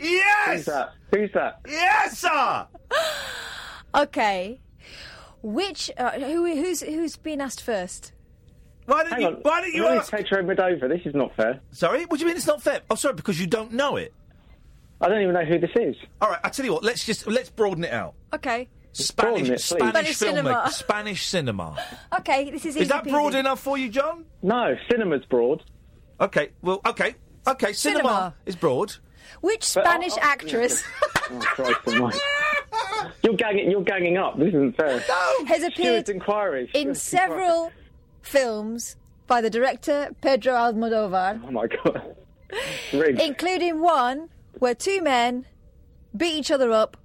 Yes! Who's that? Who's that? Yes, sir! *gasps* Okay. Which? Uh, who? Who's? Who's been asked first? Why don't Hang you? on. Why don't you Who is ask? Pedro Medova? This is not fair. Sorry, what do you mean it's not fair? Oh, sorry, because you don't know it. I don't even know who this is. All right, I tell you what. Let's just let's broaden it out. Okay. Spanish, it. Spanish, Spanish cinema. Spanish cinema. *laughs* Okay. This is. Is that peasy. broad enough for you, John? No, cinema's broad. Okay, well, okay, okay. Cinema, Cinema. is broad. Which Spanish oh, actress *laughs* Oh, Christ almighty. *laughs* You're ganging. You're ganging up. This isn't fair. has appeared Steward's inquiry. in Steward's several films by the director Pedro Almodovar. Oh my god. Including one where two men beat each other up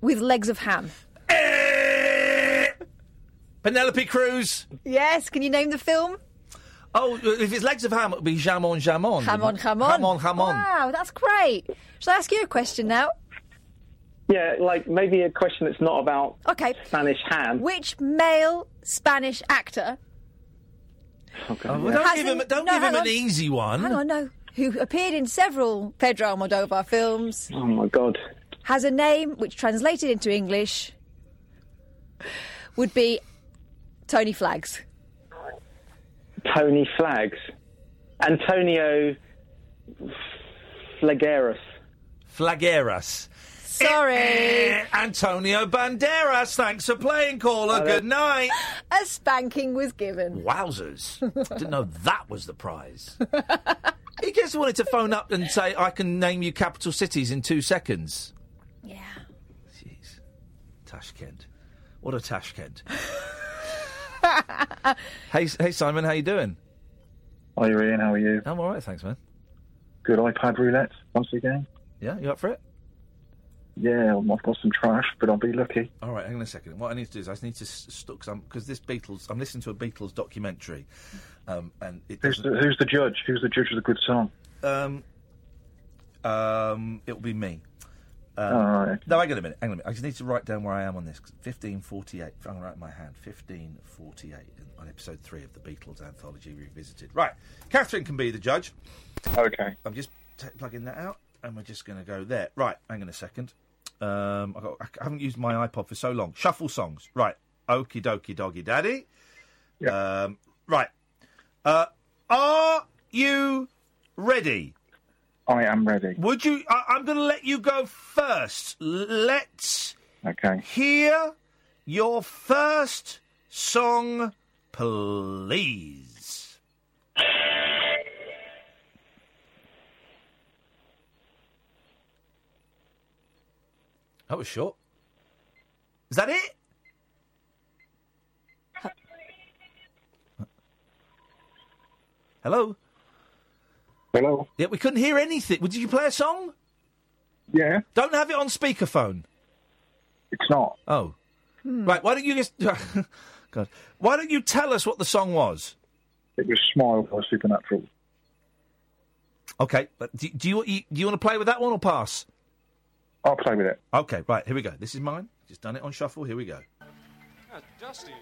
with legs of ham? Eh. Penelope Cruz. Yes. Can you name the film? Oh, uh, if it's legs of ham, it'll be jamon jamon. Hamon, hamon. Hamon, hamon. Wow, that's great. Shall I ask you a question now? Yeah, like maybe a question that's not about Okay. Spanish ham. Which male Spanish actor Oh, God, Oh, well, yeah. don't give him, don't no, give him hang an easy one. Hang on, no. Who appeared in several Pedro Almodovar films, Oh my god. has a name which translated into English would be Tony Flags. Tony Flags. Antonio Flageras. Flageras. Sorry. Eh, Antonio Banderas. Thanks for playing, caller. Good night. *laughs* A spanking was given. Wowzers. *laughs* Didn't know that was the prize. he just wanted to phone up and say, I can name you capital cities in two seconds. Yeah. Jeez. Tashkent. What a Tashkent. *laughs* *laughs* hey, hey, Simon, how you doing? Hi, Ian. How are you? I'm all right, thanks, man. Good iPad roulette once again. Yeah, you up for it? Yeah, I've got some trash, but I'll be lucky. All right, hang on a second. What I need to do is I need to stuck some because this Beatles. I'm listening to a Beatles documentary, um, and it Who's the, who's the judge? Who's the judge of the good song? Um, um, it'll be me. Um, Oh, right. No, hang on a minute. Hang on a minute. I just need to write down where I am on this. 1548. I'm going to write in my hand. 1548 on episode three of the Beatles anthology revisited. Right. Catherine can be the judge. Okay. I'm just t- plugging that out, and we're just going to go there. Right. Hang on a second. Um, I, got, I haven't used my iPod for so long. Shuffle songs. Right. Okie dokie doggy daddy. Um, right. Uh, are you ready? I am ready. Would you? I, I'm going to let you go first. Let's Okay. hear your first song, please. That was short. Is that it? Hello. Hello. Yeah, we couldn't hear anything. Did you play a song? Yeah. Don't have it on speakerphone. It's not. Oh. Hmm. Right, why don't you just. *laughs* God. Why don't you tell us what the song was? It was Smile by Supernatural. Okay, but do, do you do you want to play with that one or pass? I'll play with it. Okay, right, here we go. This is mine. Just done it on shuffle. Here we go. Dusty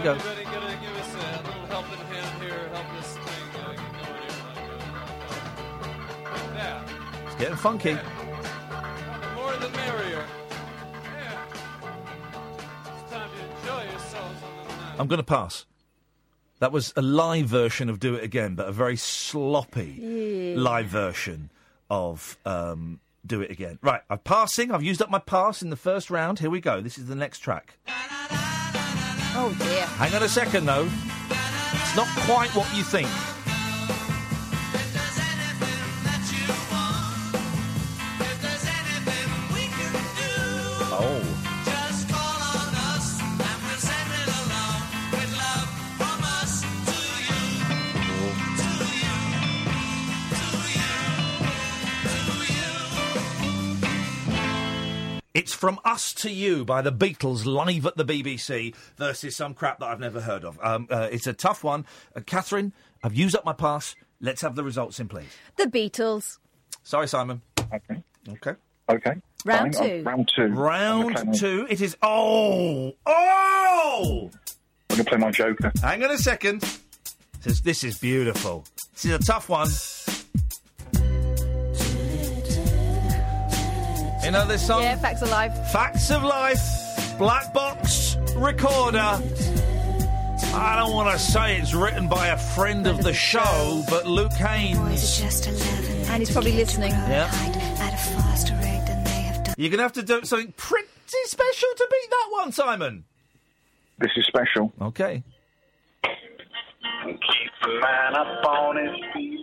get go. here. Getting funky. The more the merrier. Yeah. It's time to enjoy yourselves. I'm going to pass. That was a live version of Do It Again, but a very sloppy Yeah. live version of um, Do It Again. Right, I'm passing. I've used up my pass in the first round. Here we go. This is the next track. Oh dear. Hang on a second, though. It's not quite what you think. From Us to You by the Beatles live at the BBC versus some crap that I've never heard of. Um, uh, it's a tough one. Uh, Catherine, I've used up my pass. Let's have the results in, please. The Beatles. Sorry, Simon. Okay. Okay. Okay. Round Fine. two. Uh, round two. Round two. It is. Oh! Oh! I'm going to play my Joker. Hang on a second. This is, this is beautiful. This is a tough one. You know this song? Yeah, facts alive. Facts of Life, Black Box Recorder. I don't want to say it's written by a friend of the show, but Luke Haines. And he's probably listening. Yeah. You're going to have to do something pretty special to beat that one, Simon. This is special. Okay. Keep the man up on his feet.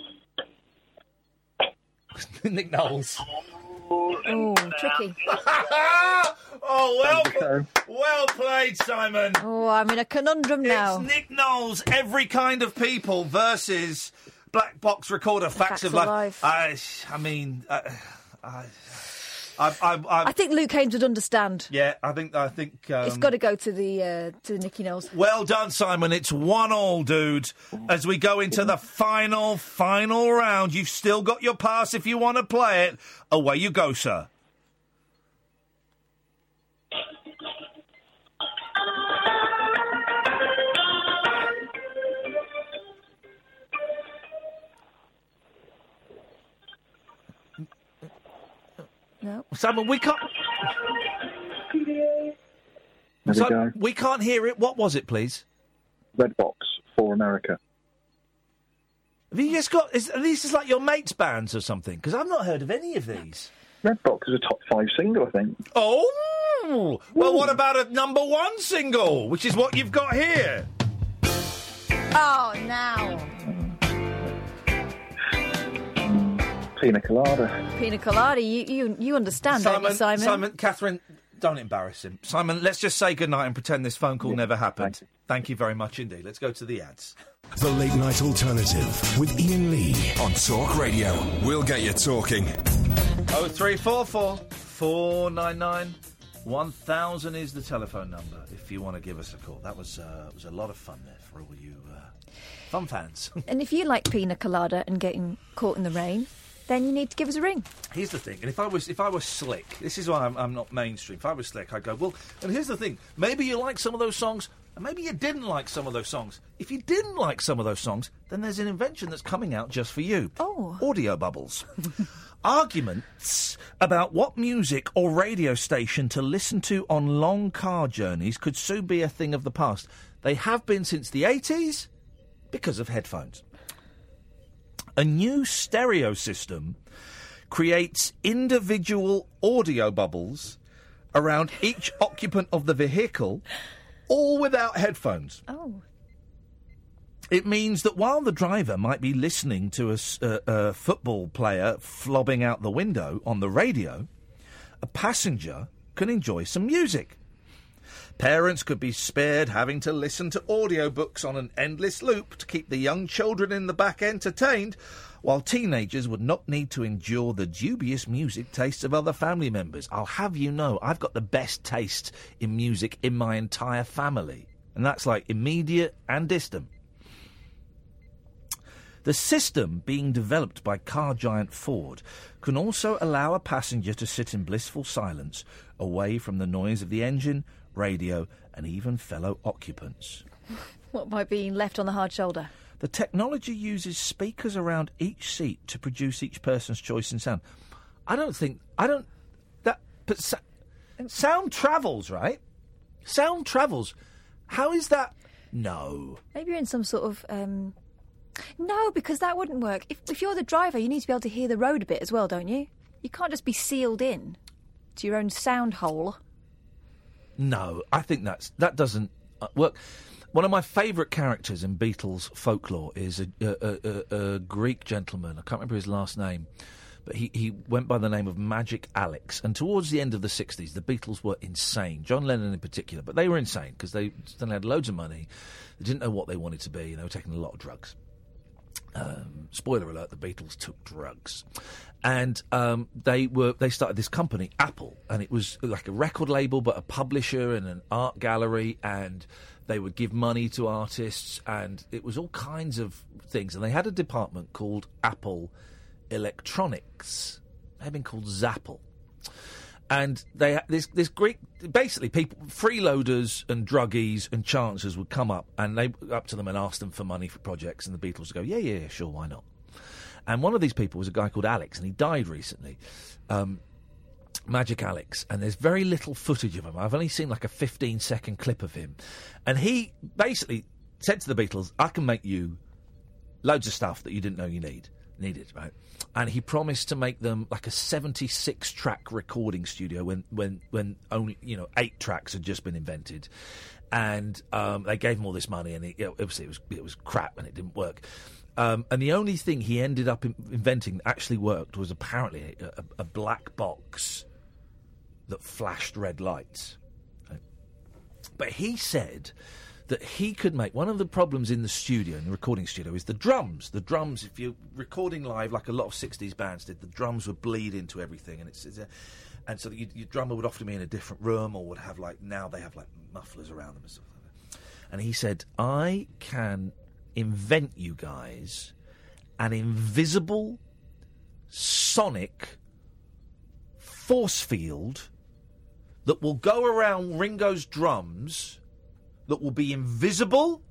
Nick Knowles. Oh, tricky. *laughs* oh, well, well played, Simon. Oh, I'm in a conundrum now. It's Nick Knowles, every kind of people versus Black Box Recorder, Facts, Facts of of Life. I, I mean, I, I, I, I, I, I think Luke Haines would understand. yeah, I think, I think. Um, it's got to go to the uh, to the Nicky Knowles. Well done, Simon. It's one all, dude. As we go into the final, final round, you've still got your pass if you want to play it. Away you go, sir. No. Simon, we can't. There we go. we can't hear it. What was it, please? Red Box for America. Have you just got? Is, are these just like your mates' bands or something? Because I've not heard of any of these. Red Box is a top five single, I think. Oh, well, what about a number one single, which is what you've got here? Oh, now. Pina Colada. Pina Colada, you, you, you understand, don't you, Simon? Simon, Catherine, don't embarrass him. Simon, let's just say goodnight and pretend this phone call never happened. Thank you. very much indeed. Let's go to the ads. The Late Night Alternative with Iain Lee. On Talk Radio. We'll get you talking. Oh three four four four nine nine one thousand is the telephone number if you want to give us a call. That was uh, was a lot of fun there for all you uh, fun fans. *laughs* And if you like Pina Colada and getting caught in the rain, then you need to give us a ring. Here's the thing, and if I was if I was slick, this is why I'm, I'm not mainstream. If I was slick, I'd go well. And here's the thing: maybe you like some of those songs, and maybe you didn't like some of those songs. If you didn't like some of those songs, then there's an invention that's coming out just for you. Oh, audio bubbles. *laughs* Arguments about what music or radio station to listen to on long car journeys could soon be a thing of the past. They have been since the 80s because of headphones. A new stereo system creates individual audio bubbles around each occupant of the vehicle, all without headphones. Oh. It means that while the driver might be listening to a uh, football player flobbing out the window on the radio, a passenger can enjoy some music. Parents could be spared having to listen to audiobooks on an endless loop to keep the young children in the back entertained, while teenagers would not need to endure the dubious music tastes of other family members. I'll have you know, I've got the best taste in music in my entire family, and that's like immediate and distant. The system being developed by car giant Ford can also allow a passenger to sit in blissful silence away from the noise of the engine, radio, and even fellow occupants. *laughs* What by being left on the hard shoulder? The technology uses speakers around each seat to produce each person's choice in sound. I don't think I don't that. But sa- sound travels, right? Sound travels. How is that? No. Maybe you're in some sort of. Um... No, because that wouldn't work. If, if you're the driver, you need to be able to hear the road a bit as well, don't you? You can't just be sealed in to your own sound hole. No, I think that's that doesn't uh, work. One of my favourite characters in Beatles folklore is a, a, a, a Greek gentleman. I can't remember his last name, but he, he went by the name of Magic Alex. And towards the end of the 60s, the Beatles were insane. John Lennon in particular, but they were insane because they suddenly had loads of money. They didn't know what they wanted to be, and they were taking a lot of drugs. Um, spoiler alert: the Beatles took drugs, and um, they were they started this company, Apple, and it was like a record label, but a publisher and an art gallery, and they would give money to artists, and it was all kinds of things. And they had a department called Apple Electronics. They had been called Zapple. And they this this Greek basically people freeloaders and druggies and chancers would come up and they up to them and ask them for money for projects and the Beatles would go yeah yeah, sure why not and one of these people was a guy called Alex and he died recently um, Magic Alex, and there's very little footage of him. I've only seen like a 15 second clip of him. And he basically said to the Beatles, I can make you loads of stuff that you didn't know you need needed, right? And he promised to make them like a 76 track recording studio when, when, when only, you know, eight tracks had just been invented. And um, they gave him all this money, and he, you know, obviously it was, it was crap and it didn't work. Um, and the only thing he ended up in- inventing that actually worked was apparently a, a, black box that flashed red lights. Right? But he said that he could make one of the problems in the studio, in the recording studio, is the drums. The drums, if you're recording live, like a lot of '60s bands did, the drums would bleed into everything, and it's, it's a, and so you, your drummer would often be in a different room, or would have like now they have like mufflers around them and stuff like that. And he said, I can invent you guys an invisible sonic force field that will go around Ringo's drums that will be invisible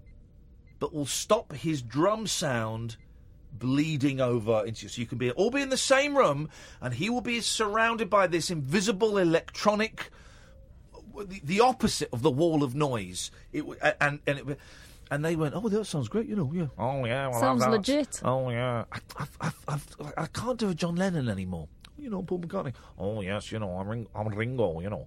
but will stop his drum sound bleeding over into you. so you can be all be in the same room and he will be surrounded by this invisible electronic the, the opposite of the wall of noise it and and it, and they went, "Oh, that sounds great," you know. Yeah. Oh yeah. Well, Sounds I've- legit. Oh yeah. I, I've, I've, I've, I can't do a John Lennon anymore. You know, Paul McCartney. Oh yes, you know, I'm Ring, I'm Ringo. You know.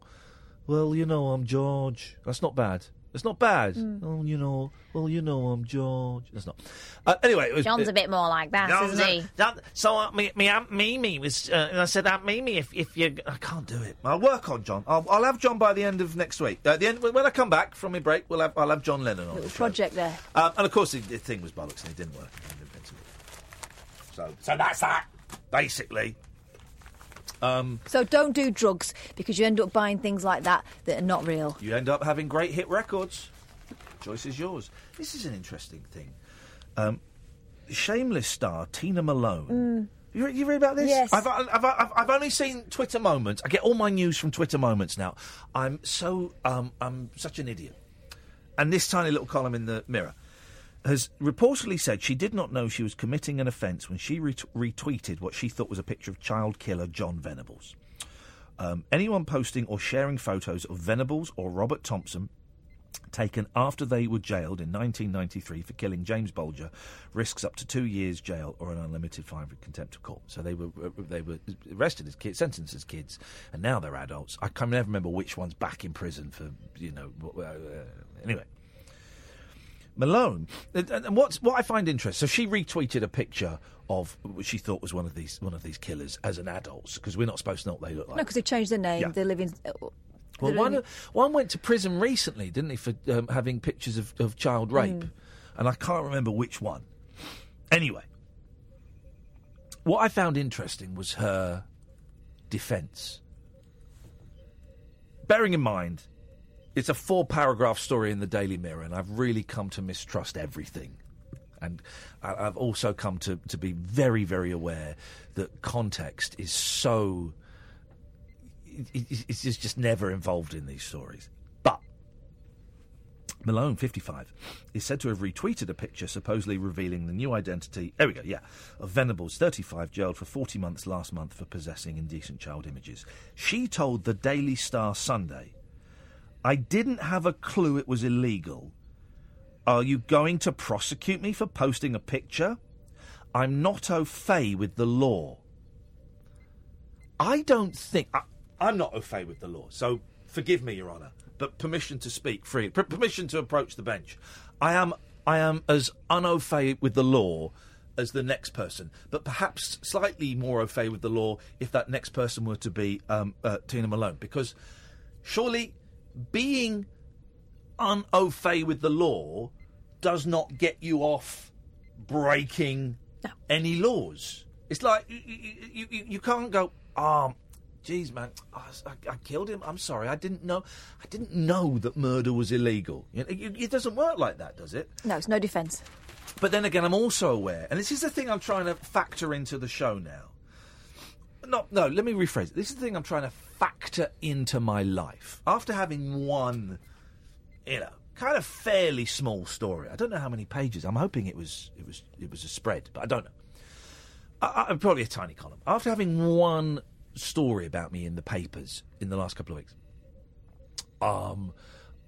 Well, you know, I'm George. That's not bad. It's not bad. Mm. Oh, you know. Well, you know, I'm George. That's not. Uh, anyway, it was. John's it- a bit more like that, isn't he? that- so uh, me, me Aunt Mimi was. Uh, I said, Aunt Mimi, if if you, I can't do it. I'll work on John. I'll, I'll have John by the end of next week. Uh, the end when I come back from my break, we'll have I'll have John Lennon on. Little the show. project there. Um, and of course, the, the thing was bollocks, and it didn't work. So, so that's that. Basically. Um, So don't do drugs because you end up buying things like that that are not real. you end up having great hit records. Choice is yours. This is an interesting thing. Um, Shameless star Tina Malone. Mm. You, you read about this? Yes. I've, I've, I've, I've only seen Twitter moments. I get all my news from Twitter moments now. I'm so um, I'm such an idiot. And this tiny little column in the Mirror has reportedly said she did not know she was committing an offence when she ret- retweeted what she thought was a picture of child killer John Venables. Um, anyone posting or sharing photos of Venables or Robert Thompson taken after they were jailed in 1993 for killing James Bulger risks up to two years jail or an unlimited fine for contempt of court. So they were uh, they were arrested as kids, sentenced as kids, and now they're adults. I can never remember which one's back in prison for you know. Uh, uh, anyway. Malone, and and what's what I find interesting. So she retweeted a picture of what she thought was one of these one of these killers as an adult because we're not supposed to know what they look like. No, because they changed their name. Yeah. They live in. Uh, Well, they're one, living- one went to prison recently, didn't he, for um, having pictures of, of child rape? Mm. And I can't remember which one. Anyway, what I found interesting was her defence. Bearing in mind, it's a four paragraph story in the Daily Mirror, and I've really come to mistrust everything. And I've also come to, to be very, very aware that context is so it, it, it's just, just never involved in these stories. But Malone, 55, is said to have retweeted a picture supposedly revealing the new identity, there we go, yeah, of Venables, 35, jailed for 40 months last month for possessing indecent child images. She told the Daily Star Sunday, I didn't have a clue it was illegal. Are you going to prosecute me for posting a picture? I'm not au fait with the law. I don't think. I, I'm not au fait with the law, so forgive me, Your Honour, but permission to speak freely, per- permission to approach the bench. I am, I am as un with the law as the next person, but perhaps slightly more au fait with the law if that next person were to be um, uh, Tina Malone, because surely being un au fait with the law does not get you off breaking any laws. It's like you, you, you, you can't go, oh, geez, man, I, I killed him. I'm sorry, I didn't know. I didn't know that murder was illegal. Know, it, it doesn't work like that, does it? No, it's no defence. But then again, I'm also aware, and this is the thing I'm trying to factor into the show now. No, no, let me rephrase. This is the thing I'm trying to factor into my life. After having one, you know, kind of fairly small story. I don't know how many pages. I'm hoping it was it was it was a spread, but I don't know. I, I, probably a tiny column. After having one story about me in the papers in the last couple of weeks, um,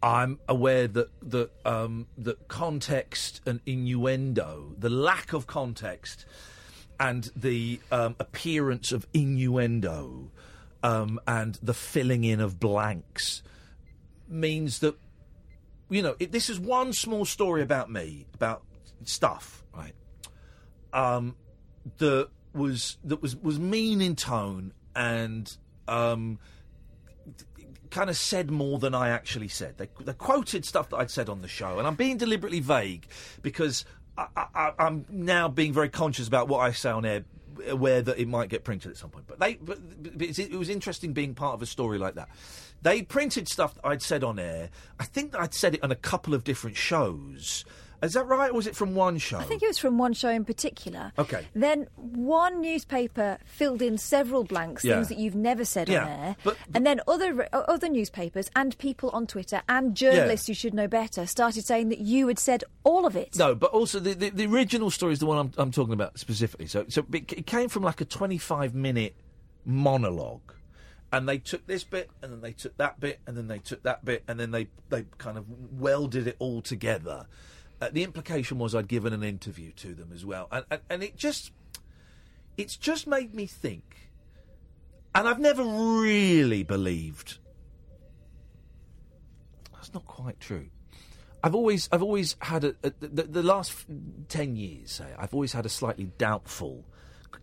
I'm aware that that um, that context and innuendo, the lack of context, and the um, appearance of innuendo, um, and the filling in of blanks, means that you know it, this is one small story about me about stuff, right? Um, that was that was was mean in tone and um, kind of said more than I actually said. They, they quoted stuff that I'd said on the show, and I'm being deliberately vague because I, I'm now being very conscious about what I say on air, aware that it might get printed at some point. But they, but, but it was interesting being part of a story like that. They printed stuff that I'd said on air. I think that I'd said it on a couple of different shows. Is that right? Or was it from one show? I think it was from one show in particular. Okay. Then one newspaper filled in several blanks, Yeah. things that you've never said Yeah, on air, but- and then other other newspapers and people on Twitter and journalists who should know better started saying that you had said all of it. No, but also the, the, the original story is the one I'm, I'm talking about specifically. So, so it, it came from like a 25 minute monologue, and they took this bit, and then they took that bit, and then they took that bit, and then they they kind of welded it all together. Uh, the implication was I'd given an interview to them as well, and, and and it just it's just made me think, and I've never really believed. That's not quite true. I've always, I've always had a, a the, the last ten years. Say, I've always had a slightly doubtful,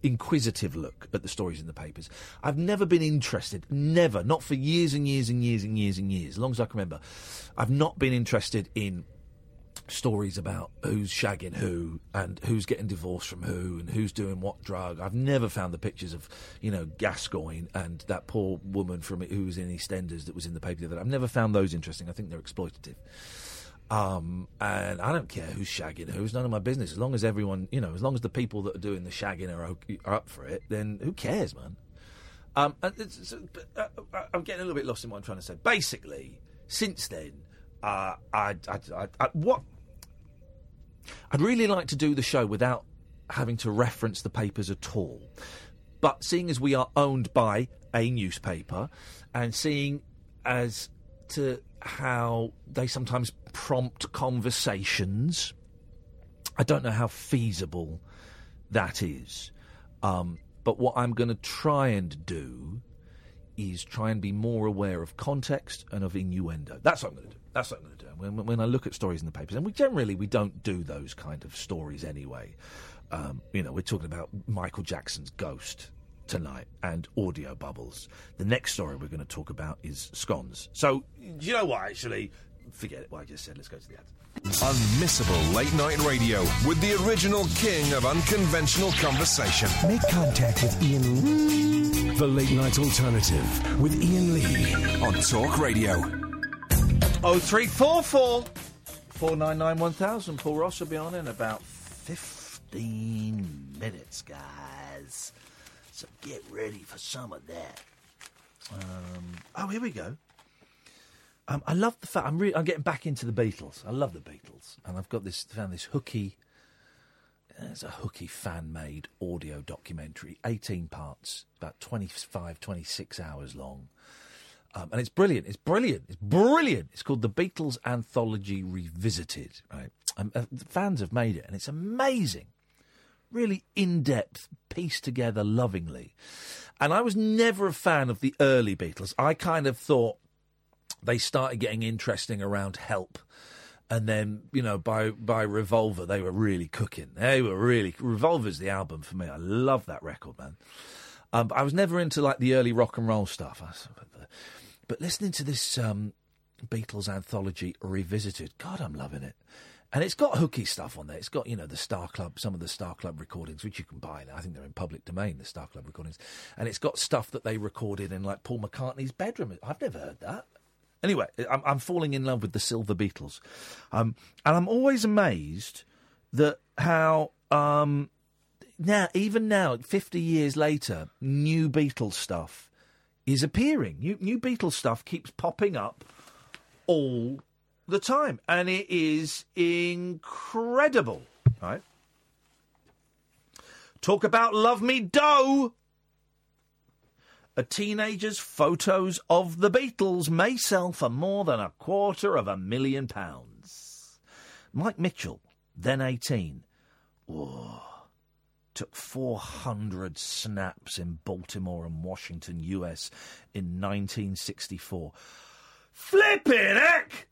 inquisitive look at the stories in the papers. I've never been interested, never, not for years and years and years and years and years, as long as I can remember. I've not been interested in stories about who's shagging who and who's getting divorced from who and who's doing what drug. I've never found the pictures of, you know, Gascoigne and that poor woman from who was in EastEnders that was in the paper the other day. I've never found those interesting. I think they're exploitative. Um, and I don't care who's shagging who. It's none of my business. As long as everyone, you know, as long as the people that are doing the shagging are, are up for it, then who cares, man? Um, and uh, uh, I'm getting a little bit lost in what I'm trying to say. Basically, since then, I, I, I, I, what I'd really like to do the show without having to reference the papers at all. But seeing as we are owned by a newspaper and seeing as to how they sometimes prompt conversations, I don't know how feasible that is. Um, but what I'm going to try and do is try and be more aware of context and of innuendo. That's what I'm going to do. That's what I'm going to do. When, when I look at stories in the papers, and we generally we don't do those kind of stories anyway. Um, you know, we're talking about Michael Jackson's ghost tonight and audio bubbles. The next story we're going to talk about is scones. So, do you know what? Actually, forget it. What I just said. Let's go to the ads. Unmissable late night radio with the original king of unconventional conversation. Make contact with Iain Lee. The Late Night Alternative with Iain Lee. On Talk Radio. Oh three four four four nine nine one thousand. Paul Ross will be on in about fifteen minutes, guys. So get ready for some of that. Um, oh, here we go. Um, I love the fact I'm re- I'm getting back into the Beatles. I love the Beatles, and I've got this found this hooky. It's a hooky fan made audio documentary, 18 parts, about 25, 26 hours long. Um, and it's brilliant. It's brilliant. It's brilliant. It's called The Beatles Anthology Revisited, right? Um, uh, fans have made it, and it's amazing. Really in depth, pieced together lovingly. And I was never a fan of the early Beatles. I kind of thought they started getting interesting around Help. And then, you know, by by Revolver, they were really cooking. They were really Revolver's the album for me. I love that record, man. Um, but I was never into like the early rock and roll stuff. I But listening to this um, Beatles anthology revisited, God, I'm loving it. And it's got hooky stuff on there. It's got, you know, the Star Club, some of the Star Club recordings, which you can buy now. I think they're in public domain, the Star Club recordings. And it's got stuff that they recorded in, like, Paul McCartney's bedroom. I've never heard that. Anyway, I'm, I'm falling in love with the Silver Beatles. Um, and I'm always amazed that how, um, now, even now, 50 years later, new Beatles stuff is appearing. New, new Beatles stuff keeps popping up all the time, and it is incredible, right? Talk about Love Me Do. A teenager's photos of the Beatles may sell for more than a quarter of a million pounds. Mike Mitchell, then 18, whoa, took 400 snaps in Baltimore and Washington, US in 1964. Flipping heck!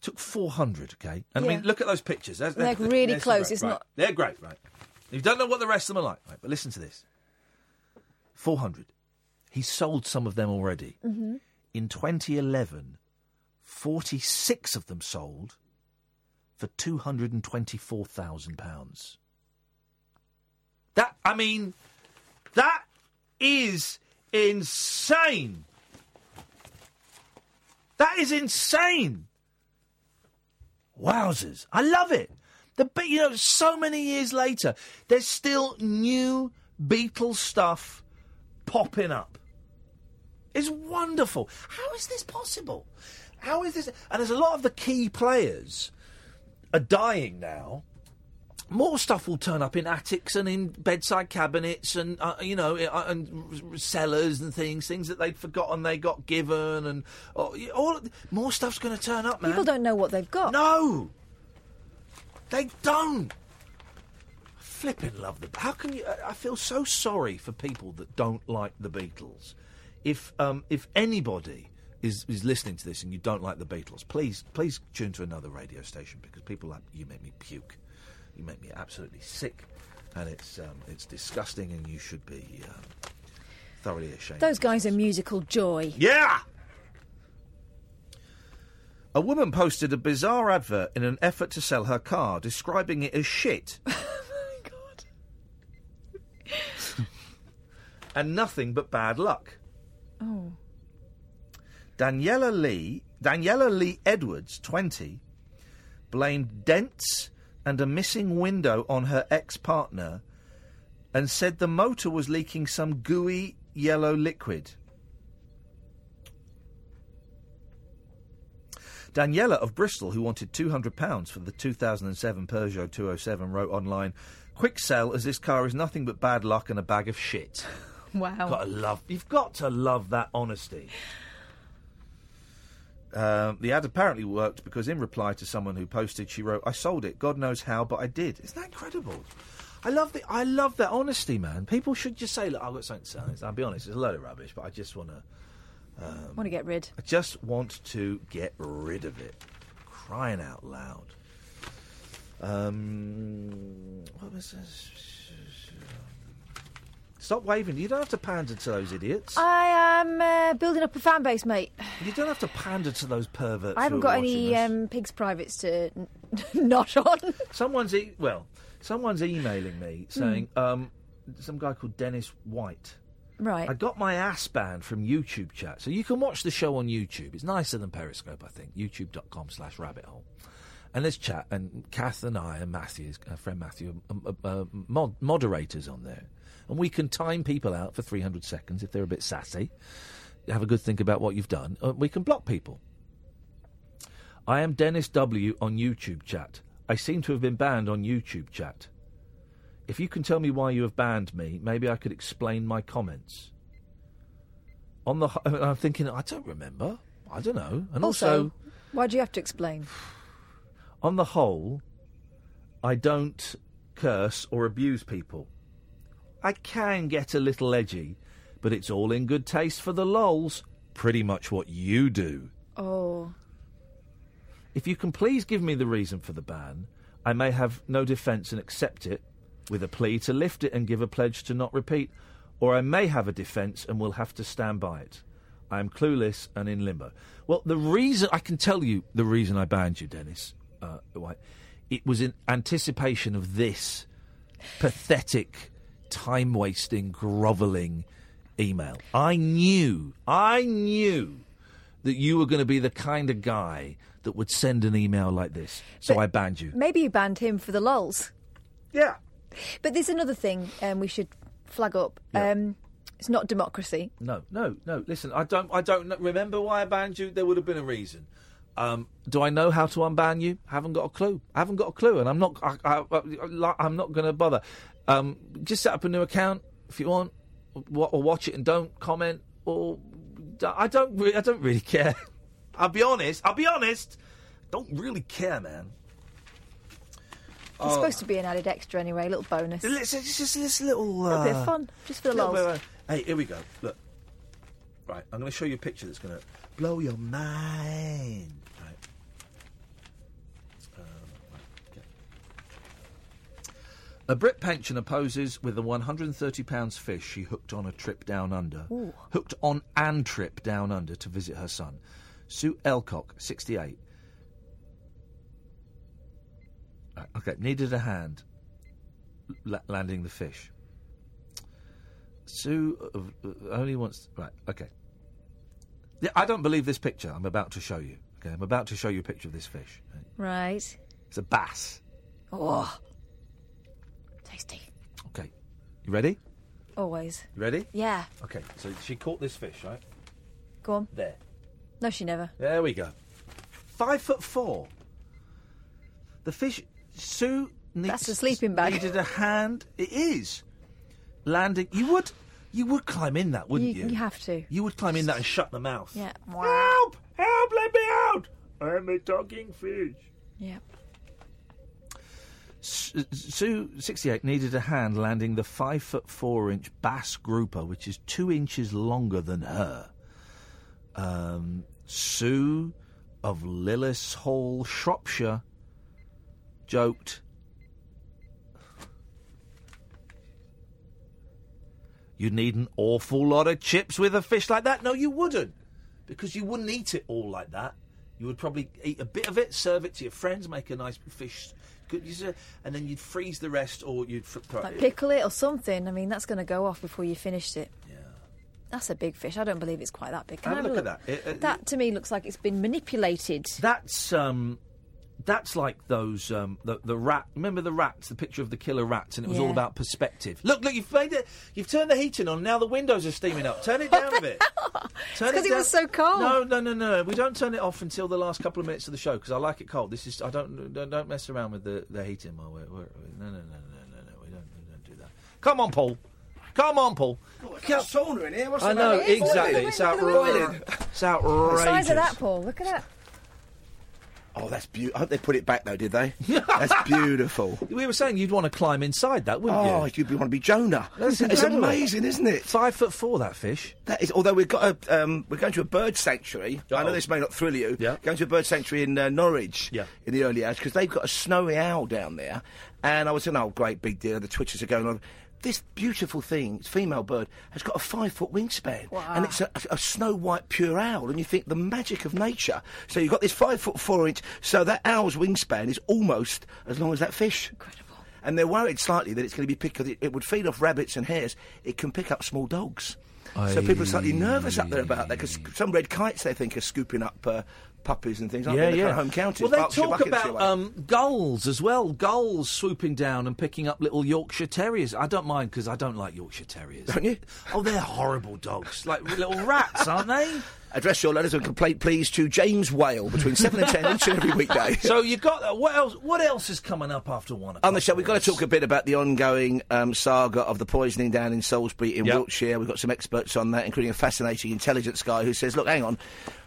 Took 400, okay? And I mean, look at those pictures. There's- They're there's- really some close, great- it's right. not- They're great, right? You don't know what the rest of them are like, right? But listen to this 400. He sold some of them already. Mm-hmm. In 2011, 46 of them sold for £224,000. That, I mean, that is insane. That is insane. Wowzers. I love it. The Be- you know, so many years later, there's still new Beatles stuff popping up. It's wonderful. How is this possible? How is this? And there's a lot of the key players are dying now. More stuff will turn up in attics and in bedside cabinets and uh, you know uh, and cellars and things, things that they'd forgotten they got given, and uh, all more stuff's going to turn up, man. People don't know what they've got. No, they don't. I flipping love the. How can you? I- I feel so sorry for people that don't like the Beatles. If um, if anybody is is listening to this and you don't like the Beatles, please please tune to another radio station because people like you make me puke. You make me absolutely sick, and it's um, it's disgusting, and you should be um, thoroughly ashamed. Those guys are musical joy. Yeah. A woman posted a bizarre advert in an effort to sell her car, describing it as shit. *laughs* *laughs* and nothing but bad luck. Oh. Daniela Lee, Daniela Lee Edwards, 20, blamed dents and a missing window on her ex-partner and said the motor was leaking some gooey yellow liquid. Daniela of Bristol, who wanted £200 for the 2007 Peugeot 207, wrote online, Quick sell, as this car is nothing but bad luck and a bag of shit. *laughs* Wow. Got to love, you've got to love that honesty. Um, the ad apparently worked because, in reply to someone who posted, she wrote, "I sold it. God knows how, but I did." Isn't that incredible? I love the I love that honesty, man. People should just say, "Look, I've got something to sell." I'll be honest, it's a load of rubbish, but I just want to. Um, Want to get rid? I just want to get rid of it. Crying out loud. Um, what was this? Stop waving. You don't have to pander to those idiots. I am uh, building up a fan base, mate. You don't have to pander to those perverts. I haven't got any um, pigs privates to *laughs* n- not on. Someone's e- well, someone's emailing me Hmm. saying um, some guy called Dennis White. Right. I got my ass banned from YouTube chat, so you can watch the show on YouTube. It's nicer than Periscope, I think. YouTube.com slash rabbit hole. And there's chat, and Kath and I and Matthew, our friend Matthew, are uh, uh, mod- moderators on there. And we can time people out for 300 seconds if they're a bit sassy. have a good think about what you've done, we can block people. I am Dennis W on YouTube chat. I seem to have been banned on YouTube chat. If you can tell me why you have banned me, maybe I could explain my comments. On the, *laughs* I'm thinking, I don't remember. I don't know. And also, why do you have to explain? *sighs* on the whole, I don't curse or abuse people. I can get a little edgy, but it's all in good taste for the lols. Pretty much what you do. Oh, If you can please give me the reason for the ban, I may have no defence and accept it, with a plea to lift it and give a pledge to not repeat, or I may have a defence and will have to stand by it. I am clueless and in limbo. Well, the reason I can tell you the reason I banned you, Dennis uh, White, it was in anticipation of this pathetic, time wasting, grovelling email. I knew, I knew that you were going to be the kind of guy that would send an email like this. So I banned you. maybe you banned him for the lulls. Yeah. But there's another thing um, we should flag up. Um, it's not democracy. No, no, no. Listen, I don't, I don't remember why I banned you. There would have been a reason. Um, do I know how to unban you? Haven't got a clue. I haven't got a clue, and I'm not. I, I'm not going to bother. Um, just set up a new account if you want, wa- or watch it and don't comment. Or I don't. Re- I don't really care. *laughs* I'll be honest. I'll be honest. Don't really care, man. It's supposed to be an added extra anyway, a little bonus. It's just, just this little. A little bit uh, of fun, just for the little lulls. bit of- Hey, here we go. Look. Right, I'm going to show you a picture that's going to blow your mind. Right. Uh, right, okay. A Brit pensioner poses with a £130 fish she hooked on a trip down under. Ooh. Hooked on an trip down under to visit her son. Sue Elcock, 68. Okay, needed a hand la- landing the fish. Sue uh, uh, only wants. Right, okay. Yeah, I don't believe this picture I'm about to show you. Okay, I'm about to show you a picture of this fish. Right. It's a bass. Oh, tasty. Okay, you ready? Always. You ready? Yeah. Okay, so she caught this fish, right? Go on. There. No, she never. There we go. Five foot four. The fish. Sue needs, That's a sleeping bag. Needed a hand. It is landing. You would, you would climb in that, wouldn't you? You have to. You would climb in that and shut the mouth. Yeah. Help! Help! Let me out! I'm a talking fish. Yeah. Sue, 68, needed a hand landing the 5 foot 4 inch bass grouper, which is 2 inches longer than her. Um, Sue of Lilleshall, Shropshire, joked. You'd need an awful lot of chips with a fish like that. No, you wouldn't. Because you wouldn't eat it all like that. You would probably eat a bit of it, serve it to your friends, make a nice fish, good, and then you'd freeze the rest, or you'd Like pickle it or something. I mean, that's going to go off before you finished it. Yeah. That's a big fish. I don't believe it's quite that big. Can Have I a look at that. It- uh, that to me looks like it's been manipulated. That's um, that's like those um, the the rat. Remember the rats? The picture of the killer rats, and it was all about perspective. Look, look, you've made it. You've turned the heating on. Now the windows are steaming up. Turn it *laughs* down a bit. Turn 'cause it down. was so cold. No, no, no, no. We don't turn it off until the last couple of minutes of the show because I like it cold. This is I don't don't, don't mess around with the, the heating while we're, we're no no no no no no we don't we don't do that. Come on, Paul. Come on, Paul. It's got sauna in here. What's I the know matter? exactly. It's outrageous. It's outrageous. The size of that, Paul. Look at that. Oh, that's beautiful. I hope they put it back though, did they? *laughs* that's beautiful. We were saying you'd want to climb inside that, wouldn't you? Oh, you? you'd want to be Jonah. That's it's incredible. amazing, isn't it? Five foot four, that fish. That is. Although we've got a, um, we're going to a bird sanctuary. I know this may not thrill you. Yeah. Going to a bird sanctuary in uh, Norwich. Yeah. In the early hours because they've got a snowy owl down there, and I was saying, oh, great big deal. The twitches are going on. This beautiful thing, it's female bird, has got a five foot wingspan, and it's a, a, a snow white pure owl. And you think the magic of nature. So you've got this five foot four inch. So that owl's wingspan is almost as long as that fish. Incredible. And they're worried slightly that it's going to be picked because it, it would feed off rabbits and hares. It can pick up small dogs. So people are slightly nervous up there about that because some red kites they think are scooping up uh, puppies and things, aren't yeah, they? The yeah. kind of home counties. Well, they Berkshire, talk about um, gulls as well. Gulls swooping down and picking up little Yorkshire Terriers. I don't mind because I don't like Yorkshire Terriers. Don't you? Oh, they're horrible dogs, like little rats, aren't they? *laughs* Address your letters and complaint, please, to James Whale between seven and ten each and every weekday. *laughs* So you've got uh, what else? What else is coming up after one? On the show, we've got to talk a bit about the ongoing um, saga of the poisoning down in Salisbury in Yep. Wiltshire. We've got some experts on that, including a fascinating intelligence guy who says, look, hang on.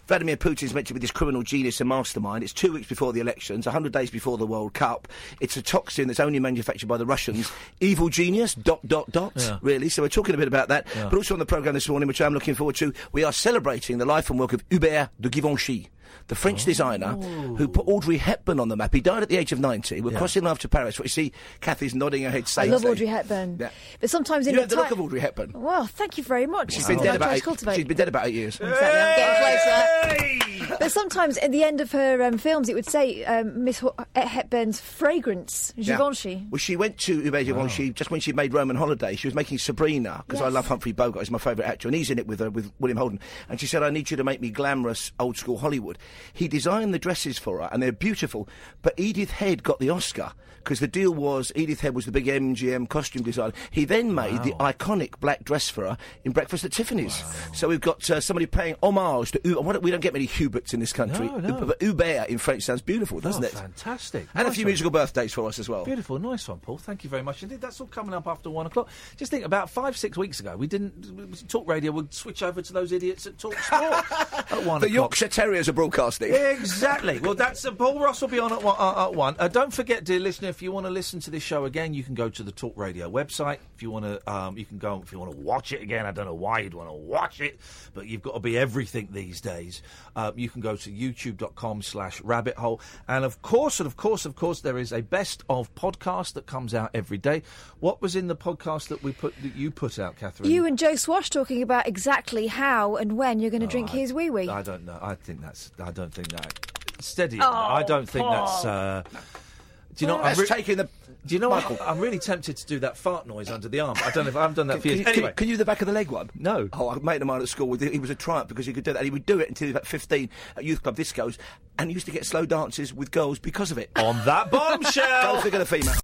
Vladimir Putin's meant to be this criminal genius and mastermind. It's two weeks before the elections, 100 days before the World Cup. It's a toxin that's only manufactured by the Russians. *laughs* Evil genius, dot, dot, dot, Yeah. really. So we're talking a bit about that. Yeah. But also on the programme this morning, which I'm looking forward to, we are celebrating the life and work of Hubert de Givenchy. The French Oh. designer who put Audrey Hepburn on the map. He died at the age of 90. We're Yeah. crossing love to Paris. What you see, Kathy's nodding her head saying. I saying. love Audrey Hepburn. Yeah. But sometimes in You a have the look ti- of Audrey Hepburn. Well, thank you very much. She's been dead like about eight, cultivate. she's been dead about eight years. Exactly, I'm getting closer. But sometimes at the end of her um, films, it would say um, Miss Ho- Hepburn's fragrance, Yeah. Givenchy. Well, she went to Hubert Givenchy just when she made Roman Holiday. She was making Sabrina because I love Humphrey Bogart. He's my favourite actor, and he's in it with her with William Holden. And she said, "I need you to make me glamorous, old school Hollywood." He designed the dresses for her, and they're beautiful. But Edith Head got the Oscar because the deal was Edith Head was the big MGM costume designer. He then made the iconic black dress for her in Breakfast at Tiffany's. So we've got uh, somebody paying homage to. We don't get many Huberts in this country, No, no. but Hubert in French sounds beautiful, doesn't Oh, it? Fantastic. And a few one. musical birthdays for us as well. Beautiful, nice one, Paul. Thank you very much indeed. That's all coming up after one o'clock. Just think, about five, six weeks ago, we didn't talk radio. We'd switch over to those idiots at Talk Sport *laughs* at one The o'clock. Yorkshire Terriers are broadcasting. Exactly. Well, that's uh, Paul Ross will be on at one. Uh, at one. Uh, don't forget, dear listener, if you want to listen to this show again, you can go to the Talk Radio website. If you want to, um, you can go. If you want to watch it again, I don't know why you'd want to watch it, but you've got to be everything these days. Um, you can go to YouTube.com/slash Rabbit Hole, and of course, and of course, of course, there is a best of podcast that comes out every day. What was in the podcast that we put that you put out, Catherine? You and Joe Swash talking about exactly how and when you're going to drink Oh, I- his wee wee. I don't know. I think that's. I don't think that. Steady. Oh, I don't think that's. Uh, do you know? That's I'm taking the. Do you know? I'm really tempted to do that fart noise under the arm. I don't know if I haven't done that for Can years. you, can, Anyway, can you do the back of the leg one? No. Oh, a mate of mine at school, with- he was a triumph because he could do that. He would do it until he was about 15 at youth club discos and he used to get slow dances with girls because of it. On that *laughs* bombshell! Go figure the female.